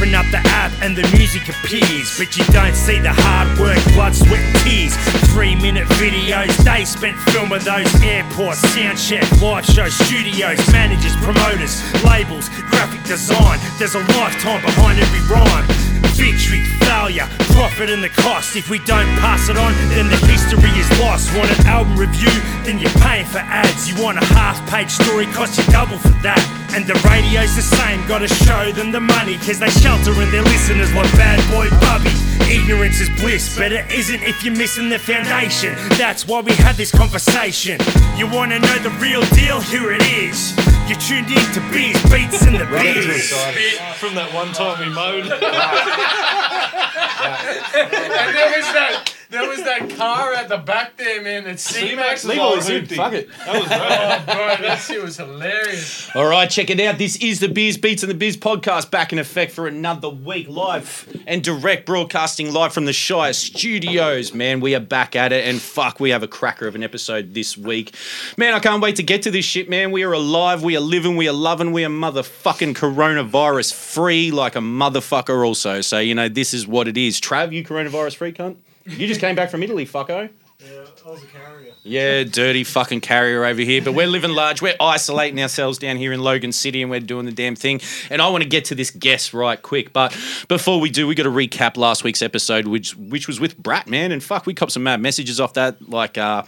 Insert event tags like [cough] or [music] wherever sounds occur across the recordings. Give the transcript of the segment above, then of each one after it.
Open up the app and the music appears, but you don't see the hard work, blood, sweat, tears. Three minute videos, they spent filming those airports, sound check, live show studios, managers, promoters, labels, graphic design. There's a lifetime behind every rhyme. Victory, failure, profit and the cost. If we don't pass it on, then the history is lost. Want an album review? Then you're paying for ads. You want a half page story? Cost you double for that. And the radio's the same, gotta show them the money. Cause they shelter in their listeners like bad boy Bubby. Ignorance is bliss, but it isn't if you're missing the foundation. That's why we had this conversation. You wanna know the real deal? Here it is. You're tuned in to Beers, Beats, and the Beers. Bit from that one time we mowed. [laughs] And there was that there was that car at the back there, man. That C-Max. Leave all this in. Fuck it. That was great. Oh, bro, that shit was hilarious. All right, check it out. This is the Beers, Beats, and the Biz podcast back in effect for another week live and direct broadcasting live from the Shire Studios. Man, we are back at it, and fuck, we have a cracker of an episode this week. Man, I can't wait to get to this shit, man. We are alive, we are living, we are loving, we are motherfucking coronavirus free like a motherfucker, also. So, you know, this is what it is. Trav, you coronavirus free, cunt? You just came back from Italy, fucko. Yeah, I was a carrier. Yeah, dirty fucking carrier over here. But we're living large. We're isolating ourselves down here in Logan City and we're doing the damn thing. And I want to get to this guest right quick. But before we do, we got to recap last week's episode, which which was with Brat, man. And fuck, we copped some mad messages off that. Like, uh,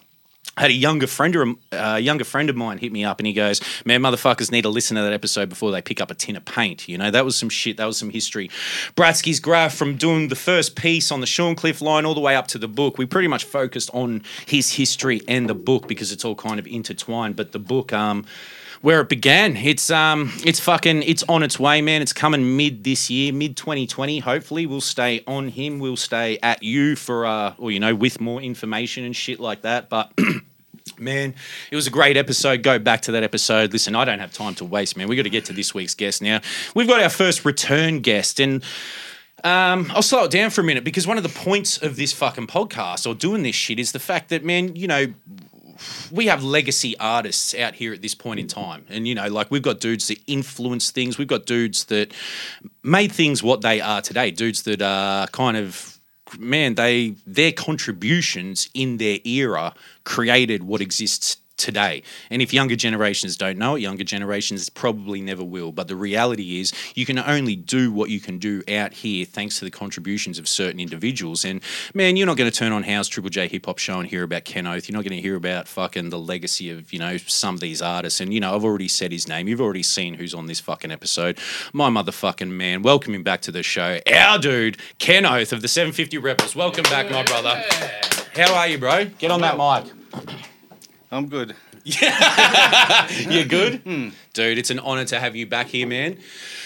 had a younger friend a younger friend of mine hit me up and he goes, "Man, motherfuckers need to listen to that episode before they pick up a tin of paint." You know, that was some shit. That was some history. Bratsky's graph from doing the first piece on the Shorncliffe line all the way up to the book. We pretty much focused on his history and the book because it's all kind of intertwined. But the book, um, where it began. It's um it's fucking it's on its way, man. It's coming mid this year, mid 2020. Hopefully, we'll stay on him. We'll stay at you for uh or you know with more information and shit like that. But [clears throat] Man, it was a great episode. Go back to that episode. Listen, I don't have time to waste, man. We got to get to this week's guest now. We've got our first return guest, and um, I'll slow it down for a minute because one of the points of this fucking podcast or doing this shit is the fact that, man, you know, we have legacy artists out here at this point in time. And, you know, like we've got dudes that influence things. We've got dudes that made things what they are today. Dudes that are kind of, man, they their contributions in their era created what exists today. And if younger generations don't know it, younger generations probably never will. But the reality is, you can only do what you can do out here thanks to the contributions of certain individuals. And man, you're not going to turn on House Triple J Hip Hop Show and hear about Ken Oath. You're not going to hear about fucking the legacy of, you know, some of these artists. And, you know, I've already said his name. You've already seen who's on this fucking episode. My motherfucking man. Welcome him back to the show. Our dude, Ken Oath of the 750 Rebels. Welcome back, my brother. How are you, bro? Get on that mic. I'm good. [laughs] You're good? Hmm. Dude, it's an honor to have you back here, man.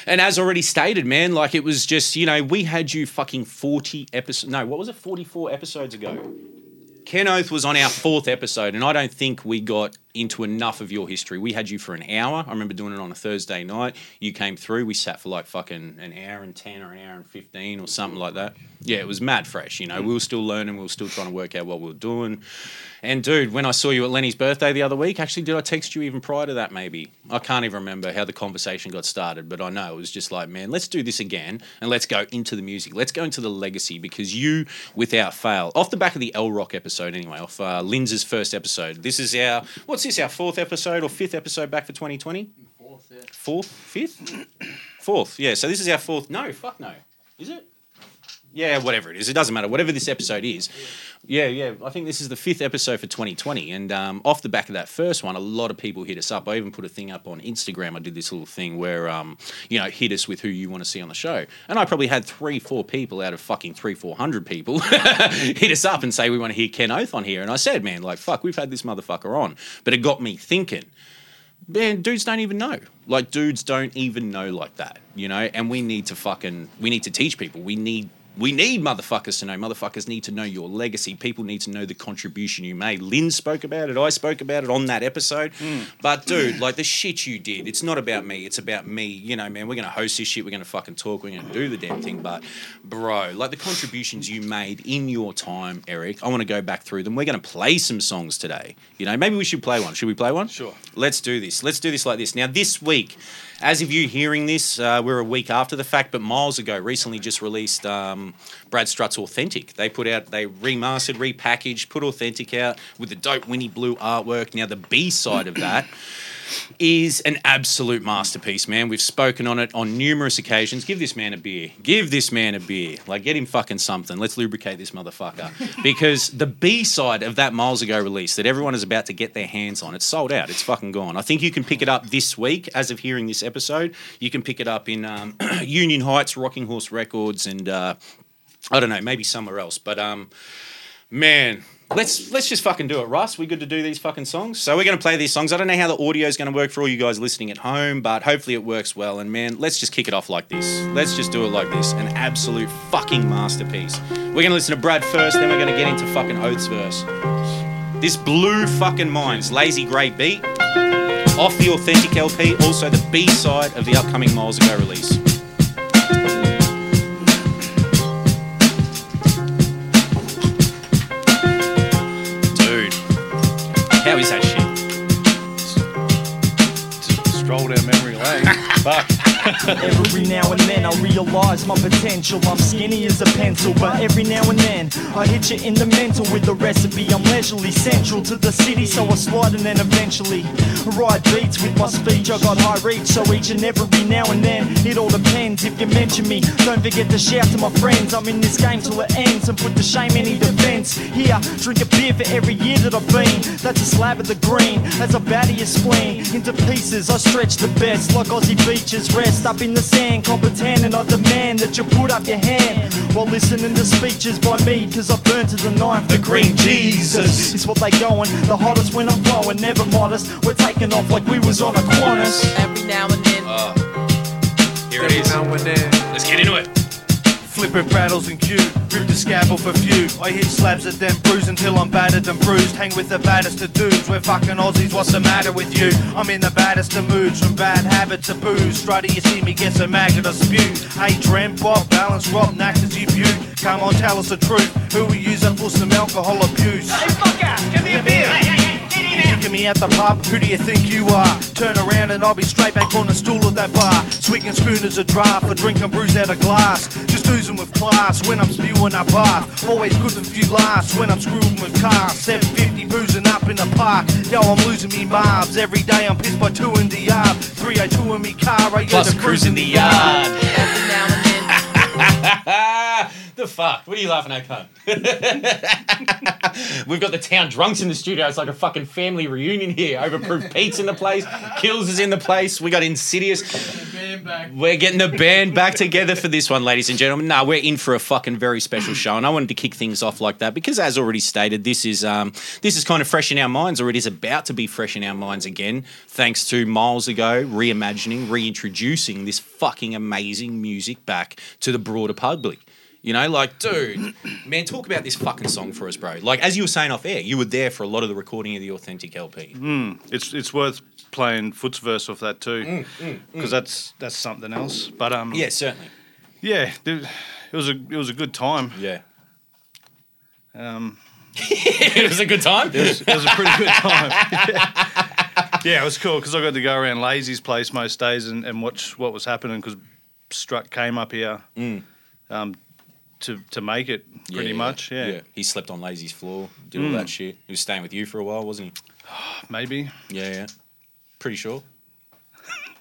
And as already stated, man, like it was just, you know, we had you fucking 40 episodes. No, what was it? 44 episodes ago. Ken Oath was on our fourth episode, and I don't think we got into enough of your history. We had you for an hour. I remember doing it on a Thursday night. You came through. We sat for like fucking an hour and 10 or an hour and 15 or something like that. Yeah, it was mad fresh. You know, we were still learning. We were still trying to work out what we were doing. And dude, when I saw you at Lenny's birthday the other week, actually, did I text you even prior to that? Maybe I can't even remember how the conversation got started, but I know it was just like, man, let's do this again and let's go into the music. Let's go into the legacy because you, without fail, off the back of the L Rock episode anyway, off uh, Linz's first episode. This is our what's this? Our fourth episode or fifth episode back for 2020? Fourth, yeah. Fourth, fifth, [coughs] fourth. Yeah. So this is our fourth. No, fuck no. Is it? Yeah, whatever it is, it doesn't matter. Whatever this episode is, yeah, yeah. I think this is the fifth episode for 2020, and um, off the back of that first one, a lot of people hit us up. I even put a thing up on Instagram. I did this little thing where, um, you know, hit us with who you want to see on the show, and I probably had three, four people out of fucking three, four hundred people [laughs] hit us up and say we want to hear Ken Oath on here, and I said, man, like fuck, we've had this motherfucker on, but it got me thinking man, dudes don't even know. Like, dudes don't even know like that, you know? And we need to fucking, we need to teach people. We need We need motherfuckers to know. Motherfuckers need to know your legacy. People need to know the contribution you made. Lynn spoke about it. I spoke about it on that episode. Hmm. But dude, like the shit you did, it's not about me. It's about me. You know, man. We're gonna host this shit. We're gonna fucking talk. We're gonna do the damn thing. But bro, like the contributions you made in your time, Eric. I want to go back through them. We're gonna play some songs today. You know, maybe we should play one. Should we play one? Sure. Let's do this. Let's do this like this. Now, this week, as of you hearing this, uh, we're a week after the fact, but miles ago, recently just released um, Brad Strut's Authentic. They put out, they remastered, repackaged, put Authentic out with the dope Winnie Blue artwork. Now, the B side of that is an absolute masterpiece, man. We've spoken on it on numerous occasions. Give this man a beer. Give this man a beer. Like, get him fucking something. Let's lubricate this motherfucker. [laughs] Because the B side of that miles ago release that everyone is about to get their hands on, it's sold out. It's fucking gone. I think you can pick it up this week as of hearing this episode. You can pick it up in um, [clears throat] Union Heights, Rocking Horse Records, and uh, I don't know, maybe somewhere else. But um, man, let's let's just fucking do it, Russ. We good to do these fucking songs. So we're gonna play these songs. I don't know how the audio is gonna work for all you guys listening at home, but hopefully it works well. And man, let's just kick it off like this. Let's just do it like this. An absolute fucking masterpiece. We're gonna listen to Brad first, then we're gonna get into fucking Oath's verse. This blue fucking minds, lazy grey beat. Off the authentic LP, also the B side of the upcoming Miles Ago release. Stroll down memory lane. [laughs] Fuck. Every now and then I realize my potential. I'm skinny as a pencil, but every now and then I hit you in the mental with the recipe. I'm leisurely central to the city, so I slide and then eventually ride beats with my speech. I got high reach, so each and every now and then it all depends. If you mention me, don't forget to shout to my friends. I'm in this game till it ends and put to shame in any defense. Here, drink a beer for every year that I've been. That's a slab of the green as I batter your spleen into pieces. I stretch the best like Aussie beaches. Rest up in the sand, competent, and I demand that you put up your hand while listening to speeches by me. Cause I burn to the ninth degree. Jesus is what they going. The hottest when I'm flowing, never modest. We're taking off like we was on a Qantas. Every now and then. Uh, here it is. Now and then. Let's get into it. Flipping rattles and cue, rip the scabble for few. I hit slabs at them, bruise until I'm battered and bruised. Hang with the baddest of dudes, we're fucking Aussies, what's the matter with you? I'm in the baddest of moods, from bad habits to booze. Strutty, you see me get so maggot I spew. Hey, Drem, Bob, balance, rock, knack as you view. Come on, tell us the truth. Who we up for some alcohol abuse? Hey, fuck out, give me a beer. Kicking me at the pub, who do you think you are? Turn around and I'll be straight back on the stool of that bar. Swinging spoon as a draft, for drinking brews out of glass. Just oozing with class when I'm spewing up bath. Always good if few last when I'm screwing with cars. 750 boozing up in the park. Yo, I'm losing me mobs. Every day I'm pissed by two in the yard. 302 in me car, I get Plus the cruise in the yard. Every now and then. [laughs] the fuck? What are you laughing at, cunt? [laughs] We've got the Towndrunxx in the studio. It's like a fucking family reunion here. Overproof [laughs] Pete's in the place. Kilz is in the place. We got Insideus. We're getting the band back together for this one, ladies and gentlemen. No, we're in for a fucking very special show, and I wanted to kick things off like that because, as already stated, this is um, this is kind of fresh in our minds, or it is about to be fresh in our minds again, thanks to miles ago reimagining, reintroducing this fucking amazing music back to the broader public. You know, like, dude, man, talk about this fucking song for us, bro. Like, as you were saying off air, you were there for a lot of the recording of the authentic LP. It's it's worth playing Foot's verse off that too, because that's that's something else. But um, Yeah, certainly. yeah, it, it was a it was a good time. Yeah. Um, [laughs] it was a good time. it, was, it was a pretty good time. [laughs] yeah, it was cool because I got to go around Lazy's place most days and, and watch what was happening because Strut came up here um, to to make it pretty much. Yeah, yeah. He slept on Lazy's floor, did all that hmm. shit. He was staying with you for a while, wasn't he? [sighs] maybe? Yeah, yeah. Pretty sure.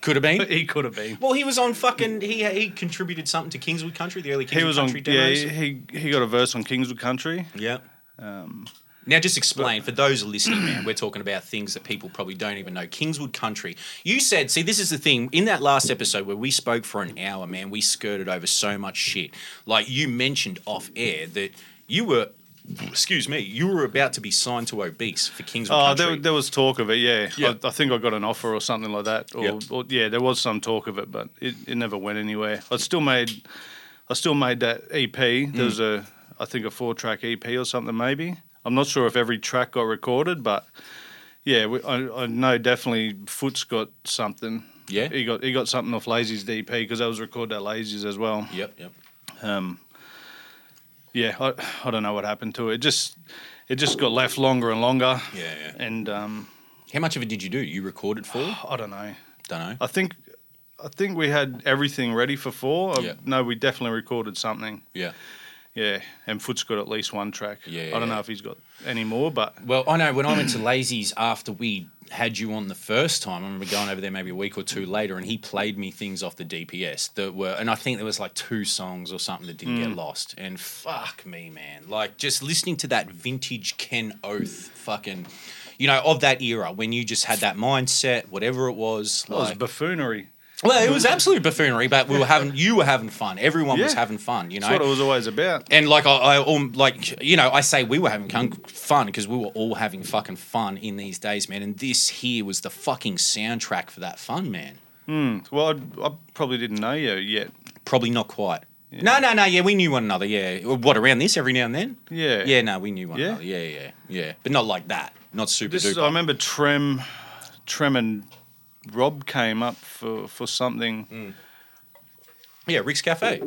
Could have been. [laughs] he could have been. Well, he was on fucking. He he contributed something to Kingswood Country, the early Kingswood He was on. Country Yeah, he he got a verse on Kingswood Country. Yeah. Um, now, just explain for those listening, man. We're talking about things that people probably don't even know. Kingswood Country. You said, see, this is the thing. In that last episode where we spoke for an hour, man, we skirted over so much shit. Like you mentioned off air that you were, excuse me, you were about to be signed to Obese for Kingswood Oh, Country. there, there was talk of it. Yeah, Yeah. I, I think I got an offer or something like that. Or, Yeah. or yeah, there was some talk of it, but it, it never went anywhere. I still made I still made that EP. There mm. was a, I think a four track EP or something maybe. I'm not sure if every track got recorded, but yeah, we, I, I know definitely Foot's got something. Yeah. he got he got something off Lazy's DP because that was recorded at Lazy's as well. Yep, yep. Um, yeah, I, I don't know what happened to it. It just it just got left longer and longer. Yeah, yeah. And um, How much of it did you do? You recorded for? [sighs] I don't know. Don't know. I think I think we had everything ready for four. Yeah. No, we definitely recorded something. Yeah. Yeah, and Foot's got at least one track. Yeah, I don't know if he's got any more, but Well, I know when I went to Lazy's after we had you on the first time, I remember going over there maybe a week or two later, and he played me things off the DPS that were, and I think there was like two songs or something that didn't get mm. lost. And fuck me, man, like just listening to that vintage Ken Oath, fucking, you know, of that era when you just had that mindset, whatever it was, It was buffoonery. Well, it was absolute buffoonery, but we were having, [laughs] you were having fun. Everyone was Yeah. having fun, you know. That's what it was always about. And like I, I um, like you know, I say we were having con- fun because we were all having fucking fun in these days, man. And this here was the fucking soundtrack for that fun, man. Well, I, I probably didn't know you yet. Probably not quite. No, no, no. Yeah, we knew one another. Yeah, what around this every now and then. Yeah. Yeah, no, we knew one Yeah? another. Yeah, yeah, yeah. But not like that. Not super This duper. is, I remember Trem, Trem and Rob came up for, for something. Mm. yeah, Rick's Cafe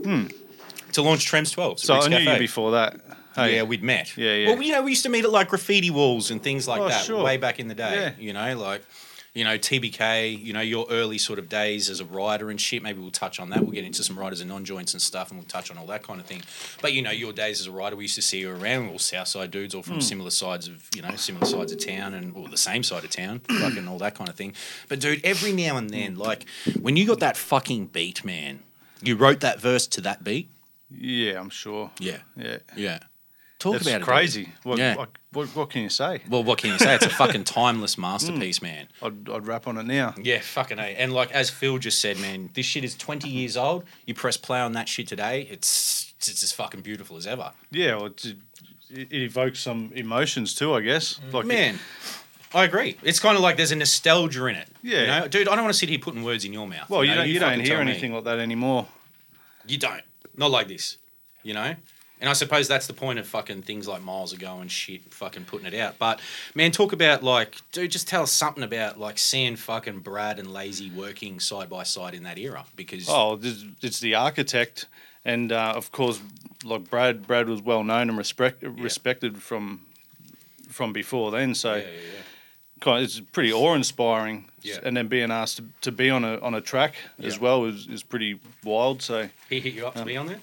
to launch Trems Twelve. Hmm. So Rick's I knew Cafe. you before that. Hey, Yeah, we'd met. Yeah, yeah. Well, you know, we used to meet at like graffiti walls and things like Oh, that sure. way back in the day. Yeah. You know, like, you know, TBK, you know, your early sort of days as a writer and shit. Maybe we'll touch on that. We'll get into some writers and non joints and stuff and we'll touch on all that kind of thing. But, you know, your days as a writer, we used to see you around. All Southside dudes, all from Hmm. similar sides of, you know, similar sides of town and well, the same side of town, [clears throat] fucking all that kind of thing. But, dude, every now and then, like, when you got that fucking beat, man, you wrote that verse to that beat. yeah, I'm sure. Yeah. Yeah. Yeah. Talk That's about it. dude. crazy. What, Yeah. what, what, what can you say? Well, what can you say? It's a [laughs] fucking timeless Hmm. masterpiece, man. I'd, I'd rap on it now. Yeah, fucking a. And like as Phil just said, man, this shit is twenty years old. You press play on that shit today, it's it's as fucking beautiful as ever. Yeah, well, it, it evokes some emotions too, I guess. Like Man, I agree. It's kind of like there's a nostalgia in it. Yeah. you know? dude. I don't want to sit here putting words in your mouth. well, you, know? don't you don't hear tell me. anything like that anymore. You don't. Not like this. You know? And I suppose that's the point of fucking things like miles ago and shit, fucking putting it out. But man, talk about like, dude, just tell us something about like seeing fucking Brad and Lazy working side by side in that era because Oh, it's the architect, and uh, of course, like Brad. Brad was well known and respect, respected from from before then. So, yeah, yeah, yeah. it's pretty awe inspiring. Yeah. And then being asked to, to be on a on a track as well is, is pretty wild. So he hit you up to be on there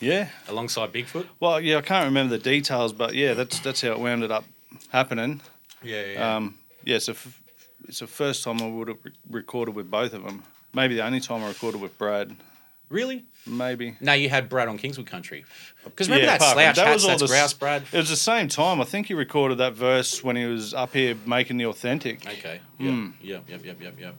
yeah. alongside Bigfoot. Well, yeah, I can't remember the details, but yeah, that's that's how it wound up happening. Yeah, yeah. Um, yeah, it's a f- it's the first time I would have re- recorded with both of them. Maybe the only time I recorded with Brad. really? Maybe. No, you had Brad on Kingswood Country. Because remember Yeah, that slouch that hats, was all that's the grouse, Brad. It was the same time. I think he recorded that verse when he was up here making the authentic. Okay. Yep. Yep. Yep. Yep. Yep. Yep.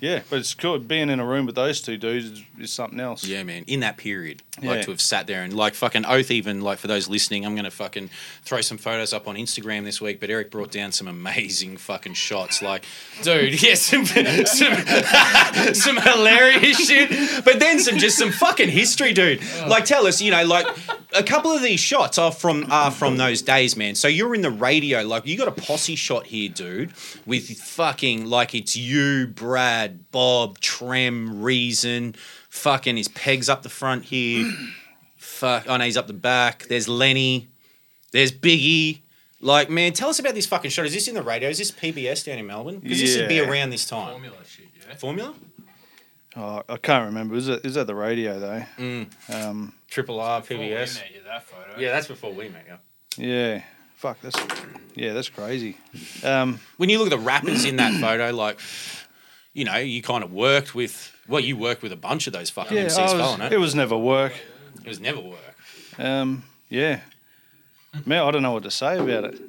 Yeah, but it's cool. Being in a room with those two dudes is, something else. Yeah, man. In that period, Yeah. like to have sat there and like fucking oath. Even like for those listening, I'm gonna fucking throw some photos up on Instagram this week. But Eric brought down some amazing fucking shots. Like, dude, [laughs] yeah, some some, [laughs] some hilarious shit. But then some just some fucking history, dude. Like, tell us, you know, like a couple of these shots are from are from those days, man. So you're in the radio, like you got a posse shot here, dude, with fucking like it's you, Brad, Bob, Trem, Reason, fucking his pegs up the front here. [clears throat] Fuck, oh no, he's up the back. There's Lenny. There's Biggie. Like, man, tell us about this fucking shot. Is this in the radio? Is this PBS down in Melbourne? Because this would be Yeah. around this time. Formula shit, yeah. Formula? Oh, I can't remember. Is it is that the radio though? Mm. Um, Triple R, Before we PBS. met you, that photo. Yeah, that's before we met you. yeah. Fuck. That's yeah. That's crazy. Um, when you look at the rappers in that photo, like, you know, you kind of worked with, well, you worked with a bunch of those fucking yeah. MCs, I was- it. it was never work. It was never work. Um, yeah. Man, I don't know what to say about it.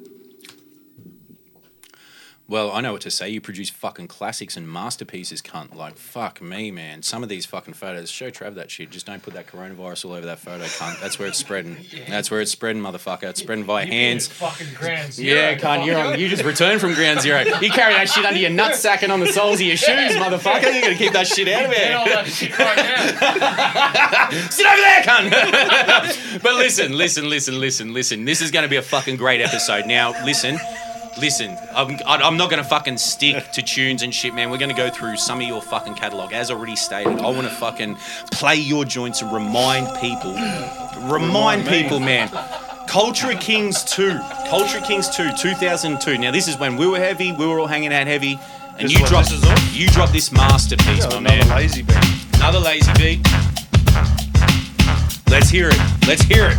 Well, I know what to say. You produce fucking classics and masterpieces, cunt. Like, fuck me, man. Some of these fucking photos, show Trav that shit. Just don't put that coronavirus all over that photo, cunt. That's where it's spreading. That's where it's spreading, motherfucker. It's spreading via hands. Fucking grand zero. Yeah, cunt. You're on, you just returned from ground zero. You carry that shit under your nutsack and on the soles of your shoes, motherfucker. You're gonna keep that shit out of Get all here. that shit right now. [laughs] Sit over there, cunt. [laughs] but listen, listen, listen, listen, listen. This is going to be a fucking great episode. Now, listen, listen. I'm, I'm not going to fucking stick [laughs] to tunes and shit, man. We're going to go through some of your fucking catalog. As already stated, I want to fucking play your joints and remind people, remind people, man. Culture Kings 2. Culture Kings 2, 2002. Now, this is when we were heavy, we were all hanging out heavy. And This you dropped, this you dropped this masterpiece, my Another man. lazy beat. Another lazy beat. Let's hear it. Let's hear it.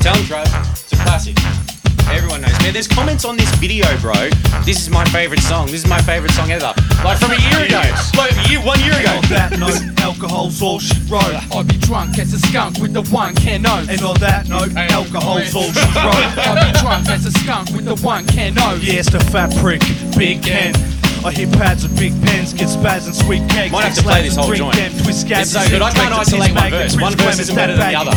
Tell him, Trav. It's a classic. Everyone knows. Man, there's comments on this video, bro. This is my favorite song. This is my favorite song ever. Like from a year ago. Like year, one year ago. On that note, alcohol's all she wrote. I'll be drunk as a skunk with the one can oats. And on that note, alcohol's all she [laughs] wrote. I'll be drunk as a skunk with the one can. Yeah, it's the fat prick, Big Ken. I hit pads with big pens, get spaz and sweet kegs. Might have to play this whole joint. them, twist It's so good. I can't isolate one verse. One verse isn't better than the other.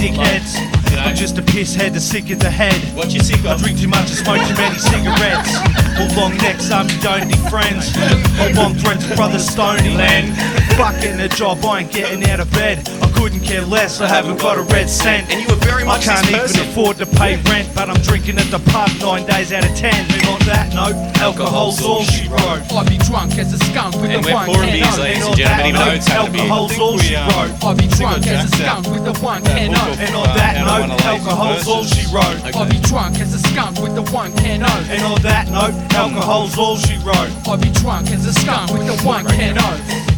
I'm just a piss head, the sick of the head. What you sick I drink too much and smoke too many cigarettes. All long necks, I'm don't be friends. I bomb threats, brother Stony Land. Fuck getting a job, I ain't getting out of bed. I couldn't care less, I haven't got a red cent. And you were very much I much can't this even person. afford to pay rent, but I'm drinking at the pub nine days out of ten. And on that note, alcohol's all she wrote. I'll be drunk as a skunk with And the we're one pouring can beers, oats. ladies And and gentlemen, that even though note, it's to be. alcohol's all she wrote. I'll be drunk as a skunk with the one can oats. And on that uh, note, alcohol's mm. all she wrote. I'll be drunk as a skunk with the one can oats. And on that note, alcohol's all she wrote. I'll be drunk as a skunk with the one can oats.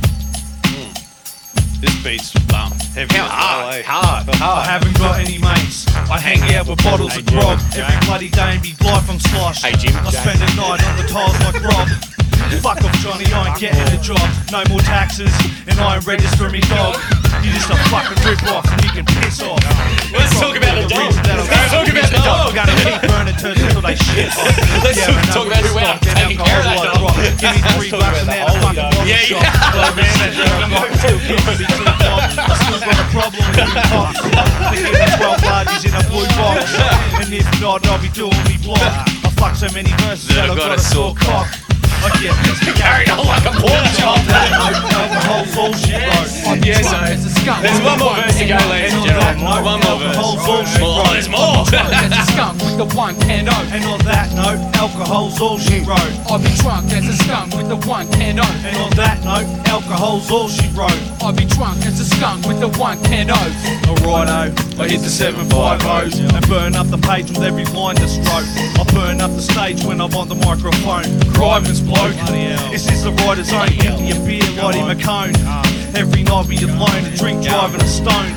This beat's bum. Heavy How as hard, eh? hard, I haven't got any mates. I hang out with bottles of grog. Every bloody day and be life I'm slosh. Hey, Jim. I spend the night on the tiles like Rob. Fuck off, Johnny, I ain't getting a job. No more taxes, and I ain't register me dog. You're just a fucking rip off, and you can piss off. Let's talk about the dog. Let's talk about the dog. Gonna keep burning turds until they shit off. [laughs] Let's Yeah, talk- but no talk about who more out stock, then taking care of that dog. Give me three bucks and then [laughs] a fucking Yeah, yeah. Well, man, I'm not still giving me two bombs. I still got a problem with you cops. They give me 12 larges in a blue box. And if not, I'll be doing me block. I fuck so many verses that I've got a sore cock. I get pissed Carried on like a pork chop. All she wrote. I'll Yeah, so- as a skunk There's one more verse to go, ladies And and gentlemen. One more verse. all she Oh, there's more. As a skunk with the one can oats. Oh. And on that note, alcohol's all she wrote. I'll be drunk as a skunk with the one can oats. Oh. And on that note, alcohol's all she wrote. I'll be drunk as a skunk with the one can oats. Oh. Alrighto, I hit the 750s and burn up the page with every line to stroke. I burn up the stage when I'm on the microphone. Criven's bloke. Is this the writer's own? Give me a beer, Lottie McCone. Every night we alone, a drink, driving a stone.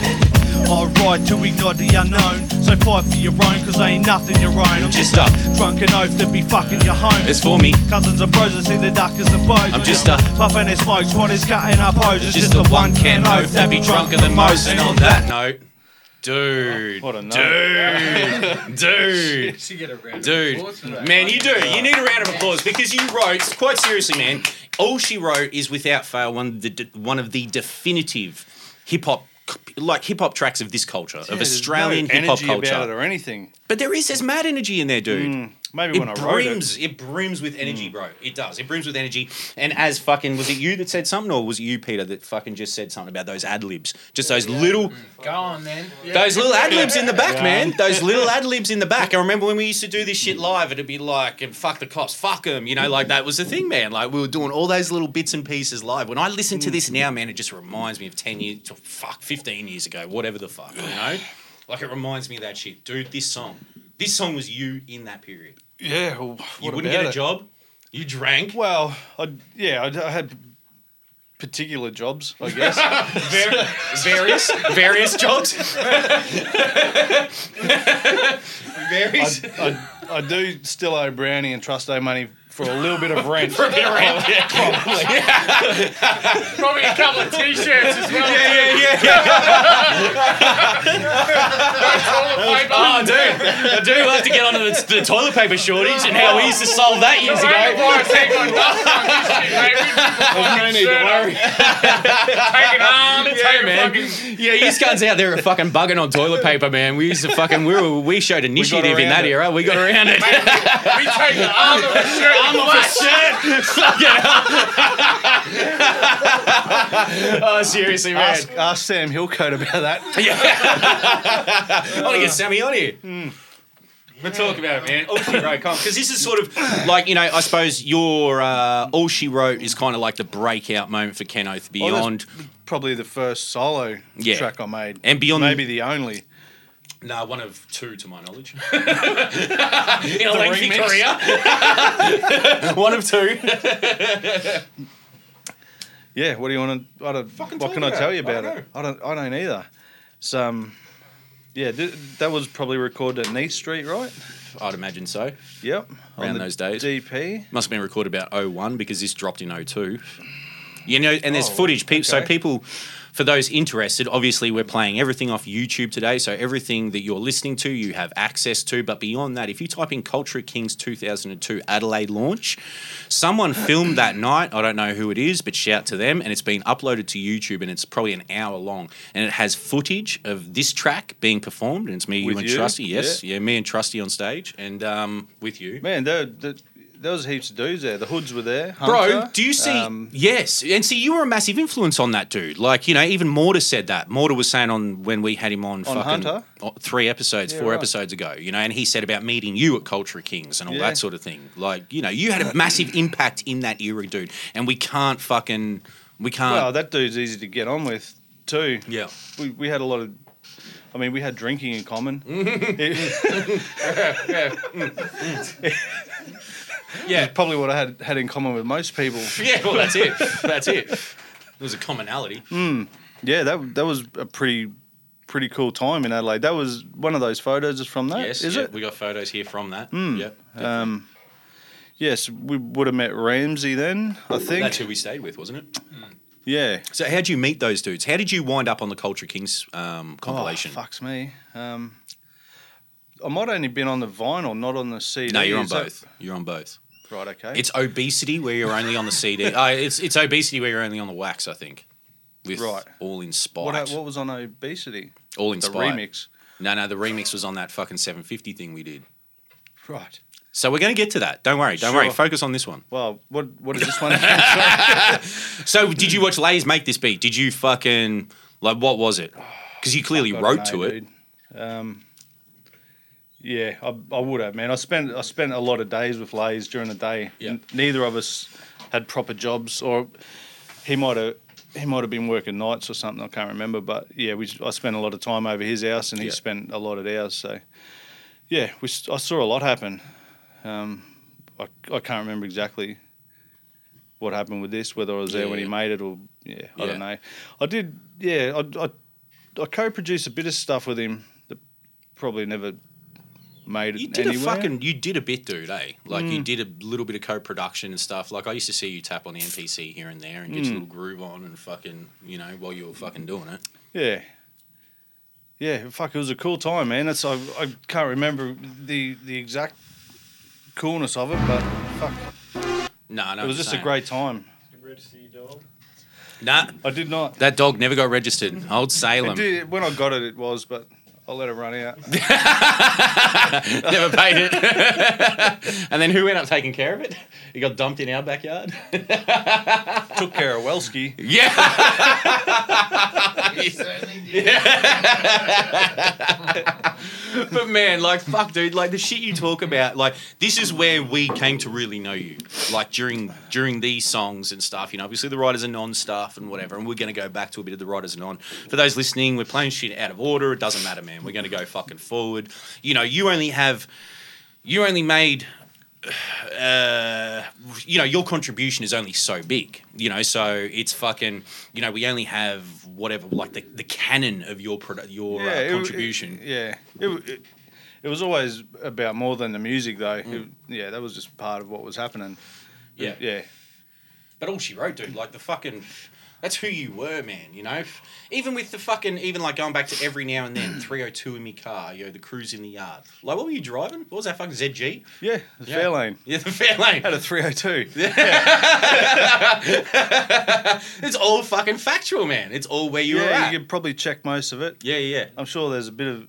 I ride to ignite the unknown. So fight for your own, cause ain't nothing your own. I'm Just just a- a drunken oath to be fucking your home. It's for me. Cousins and bros, I see the duckers and bows. I'm just a- puffing their smokes, what is cutting up hoses. Just a one can oath that be drunker than most. And on that note, dude, What a dude, [laughs] dude, She get a round dude, man, you do. You need a round of applause because you wrote. Quite seriously, man. All she wrote is without fail one of the one of the definitive hip hop. Like hip hop tracks of this culture, of Australian no hip hop energy about it culture, or anything. but there is there's mad energy in there, dude. Mm. Maybe It when I wrote brims, it. it. brims with energy, hmm. bro. It does. It brims with energy. And as fucking, was it you that said something, or was it you, Peter, that fucking just said something about those ad libs? Just those little, mm, Go on, then. Those little ad libs in the back, man. [laughs] Those little ad libs in the back. I remember when we used to do this shit live, it'd be like, and fuck the cops, fuck them, you know, like that was the thing, man. Like we were doing all those little bits and pieces live. When I listen to this hmm. now, man, it just reminds me of ten years, fuck, fifteen years ago, whatever the fuck, you know. Like it reminds me of that shit, dude. This song, this song was you in that period. Yeah, well, You wouldn't get a it? job. You drank. Well, I, yeah, I, I had particular jobs, I guess. [laughs] Var- various various jobs. [laughs] various. I, I, I do still owe Brownie and Trusto money for a little bit of [laughs] rent. [laughs] Probably a couple of t-shirts as well. Yeah, yeah, yeah. oh, ah, dude, I do have to get onto the, the toilet paper shortage and how we used to solve that years ago. [laughs] no need to worry. Taking arms, Yeah, taking man. fucking. Yeah, you guns out there are fucking bugging on toilet paper, man. We used to fucking we were, we showed initiative in that it. era. We got around it. We take the arm of a shirt. I'm off a shirt. [laughs] oh, seriously, man. Ask, ask Sam Hillcoat about that. [laughs] I want to get Sammy on here. We'll talk about it, man. All she wrote, because this is sort of like you know, I suppose your uh, all she wrote is kind of like the breakout moment for Ken Oath Well, beyond. that's Probably the first solo Yeah. track I made. And beyond- Maybe the only. Nah, one of two to my knowledge. [laughs] In a lengthy remix. career, [laughs] one of two. Yeah, what do you want to? I don't, what can me I tell it. you I about don't it? I don't. I don't either. So, um, yeah, th- that was probably recorded at Neath Street, right? I'd imagine so. Yep. Around on those days. DP. Must have been recorded about 01 because this dropped in 02. You know, and there's Oh, footage. Pe- So people, for those interested, obviously we're playing everything off YouTube today. So everything that you're listening to, you have access to. But beyond that, if you type in Culture Kings 2002 Adelaide launch, someone filmed that night. I don't know who it is, but shout to them. And it's been uploaded to YouTube, and it's probably an hour long. And it has footage of this track being performed. And it's me, you, With and you? Trusty. Yes, yeah. me and Trusty on stage, and um, with you. Man, there, there, there was heaps of dudes there. The hoods were there. Bro, do you see? um, yes, and see, you were a massive influence on that dude. Like, you know, even Mortar said that. Mortar was saying on when we had him on, fucking Hunter? three episodes, Yeah, four right. episodes ago. You know, and he said about meeting you at Culture Kings and all Yeah. that sort of thing. Like, you know, you had a [clears throat] massive impact in that era, dude. And we can't fucking, we can't. well, that dude's easy to get on with too. yeah. We, we had a lot of. I mean, we had drinking in common. [laughs] [laughs] [laughs] Yeah. Probably what I had had in common with most people. [laughs] Yeah. Well, that's it. That's it. There was a commonality. Yeah, that that was a pretty pretty cool time in Adelaide. That was one of those photos is from that. Yes. is yeah, it? We got photos here from that. Yep. Um, yes, we would have met Ramsey then. I think. That's who we stayed with, wasn't it? yeah. So, how'd you meet those dudes? How did you wind up on the Culture Kings um, compilation? Oh, fucks me. Um, I might only been on the vinyl, not on the CD. No, you're on Is that- both. You're on both. Right. Okay. It's obesity where you're only on the CD. [laughs] uh, it's it's obesity where you're only on the wax. I think. With Right. all in spite. what, what was on obesity? all in The spite. remix. No, no, the remix was on that fucking 750 thing we did. Right. So we're going to get to that. Don't worry. Don't worry. Sure. Focus on this one. Well, what what is this one? [laughs] So, did you watch Lays make this beat? Did you fucking like what was it? Because you clearly wrote to it. Um, yeah, I, I would have, man. I spent I spent a lot of days with Lays during the day. Yeah. N- neither of us had proper jobs, or he might have he might have been working nights or something. I can't remember, but yeah, we I spent a lot of time over his house, and he Yeah. spent a lot at ours. So yeah, we I saw a lot happen. Um, I I can't remember exactly what happened with this, whether I was there when he made it or yeah, I Yeah. don't know. I did, yeah, I, I, I co-produced a bit of stuff with him that probably never made it You did anywhere. a fucking you did a bit, dude. Eh? Like you did a little bit of co-production and stuff. Like I used to see you tap on the MPC here and there and get your little groove on and fucking you know while you were fucking doing it. Yeah. Yeah, fuck, it was a cool time, man. It's I, I can't remember the the exact coolness of it, but fuck, No, no, it was just a great time. Nah, I did not. that dog never got registered. Old Salem did, when I got it, it was, but I'll let it run out. [laughs] never paid it. [laughs] and then who ended up taking care of it? It got dumped in our backyard. [laughs] Took care of Welsky. Yeah. [laughs] but man, like fuck, dude, like the shit you talk about, like this is where we came to really know you. Like during during these songs and stuff, you know, obviously the writers and non stuff and whatever, and we're gonna go back to a bit of the writers and non. For those listening, we're playing shit out of order. It doesn't matter, man. We're gonna go fucking forward. You know, you only have you only made uh, you know, your contribution is only so big, you know, so it's fucking, you know, we only have whatever, like the, the canon of your produ- your Yeah, uh, it- contribution. it- yeah, it, it, was always about more than the music, though. Mm. Yeah, that was just part of what was happening. Yeah. yeah. But all she wrote, dude, like the fucking. That's who you were, man. You know, even with the fucking, even like going back to every now and then, [clears throat] three hundred two in my car, yo, the cruise in the yard. Like, what were you driving? What was that fucking ZG? Yeah, the Yeah. Fairlane. Yeah, the Fairlane. Had a 302. Yeah, [laughs] it's all fucking factual, man. It's all where you were yeah, at. you could probably check most of it. Yeah, yeah. I'm sure there's a bit of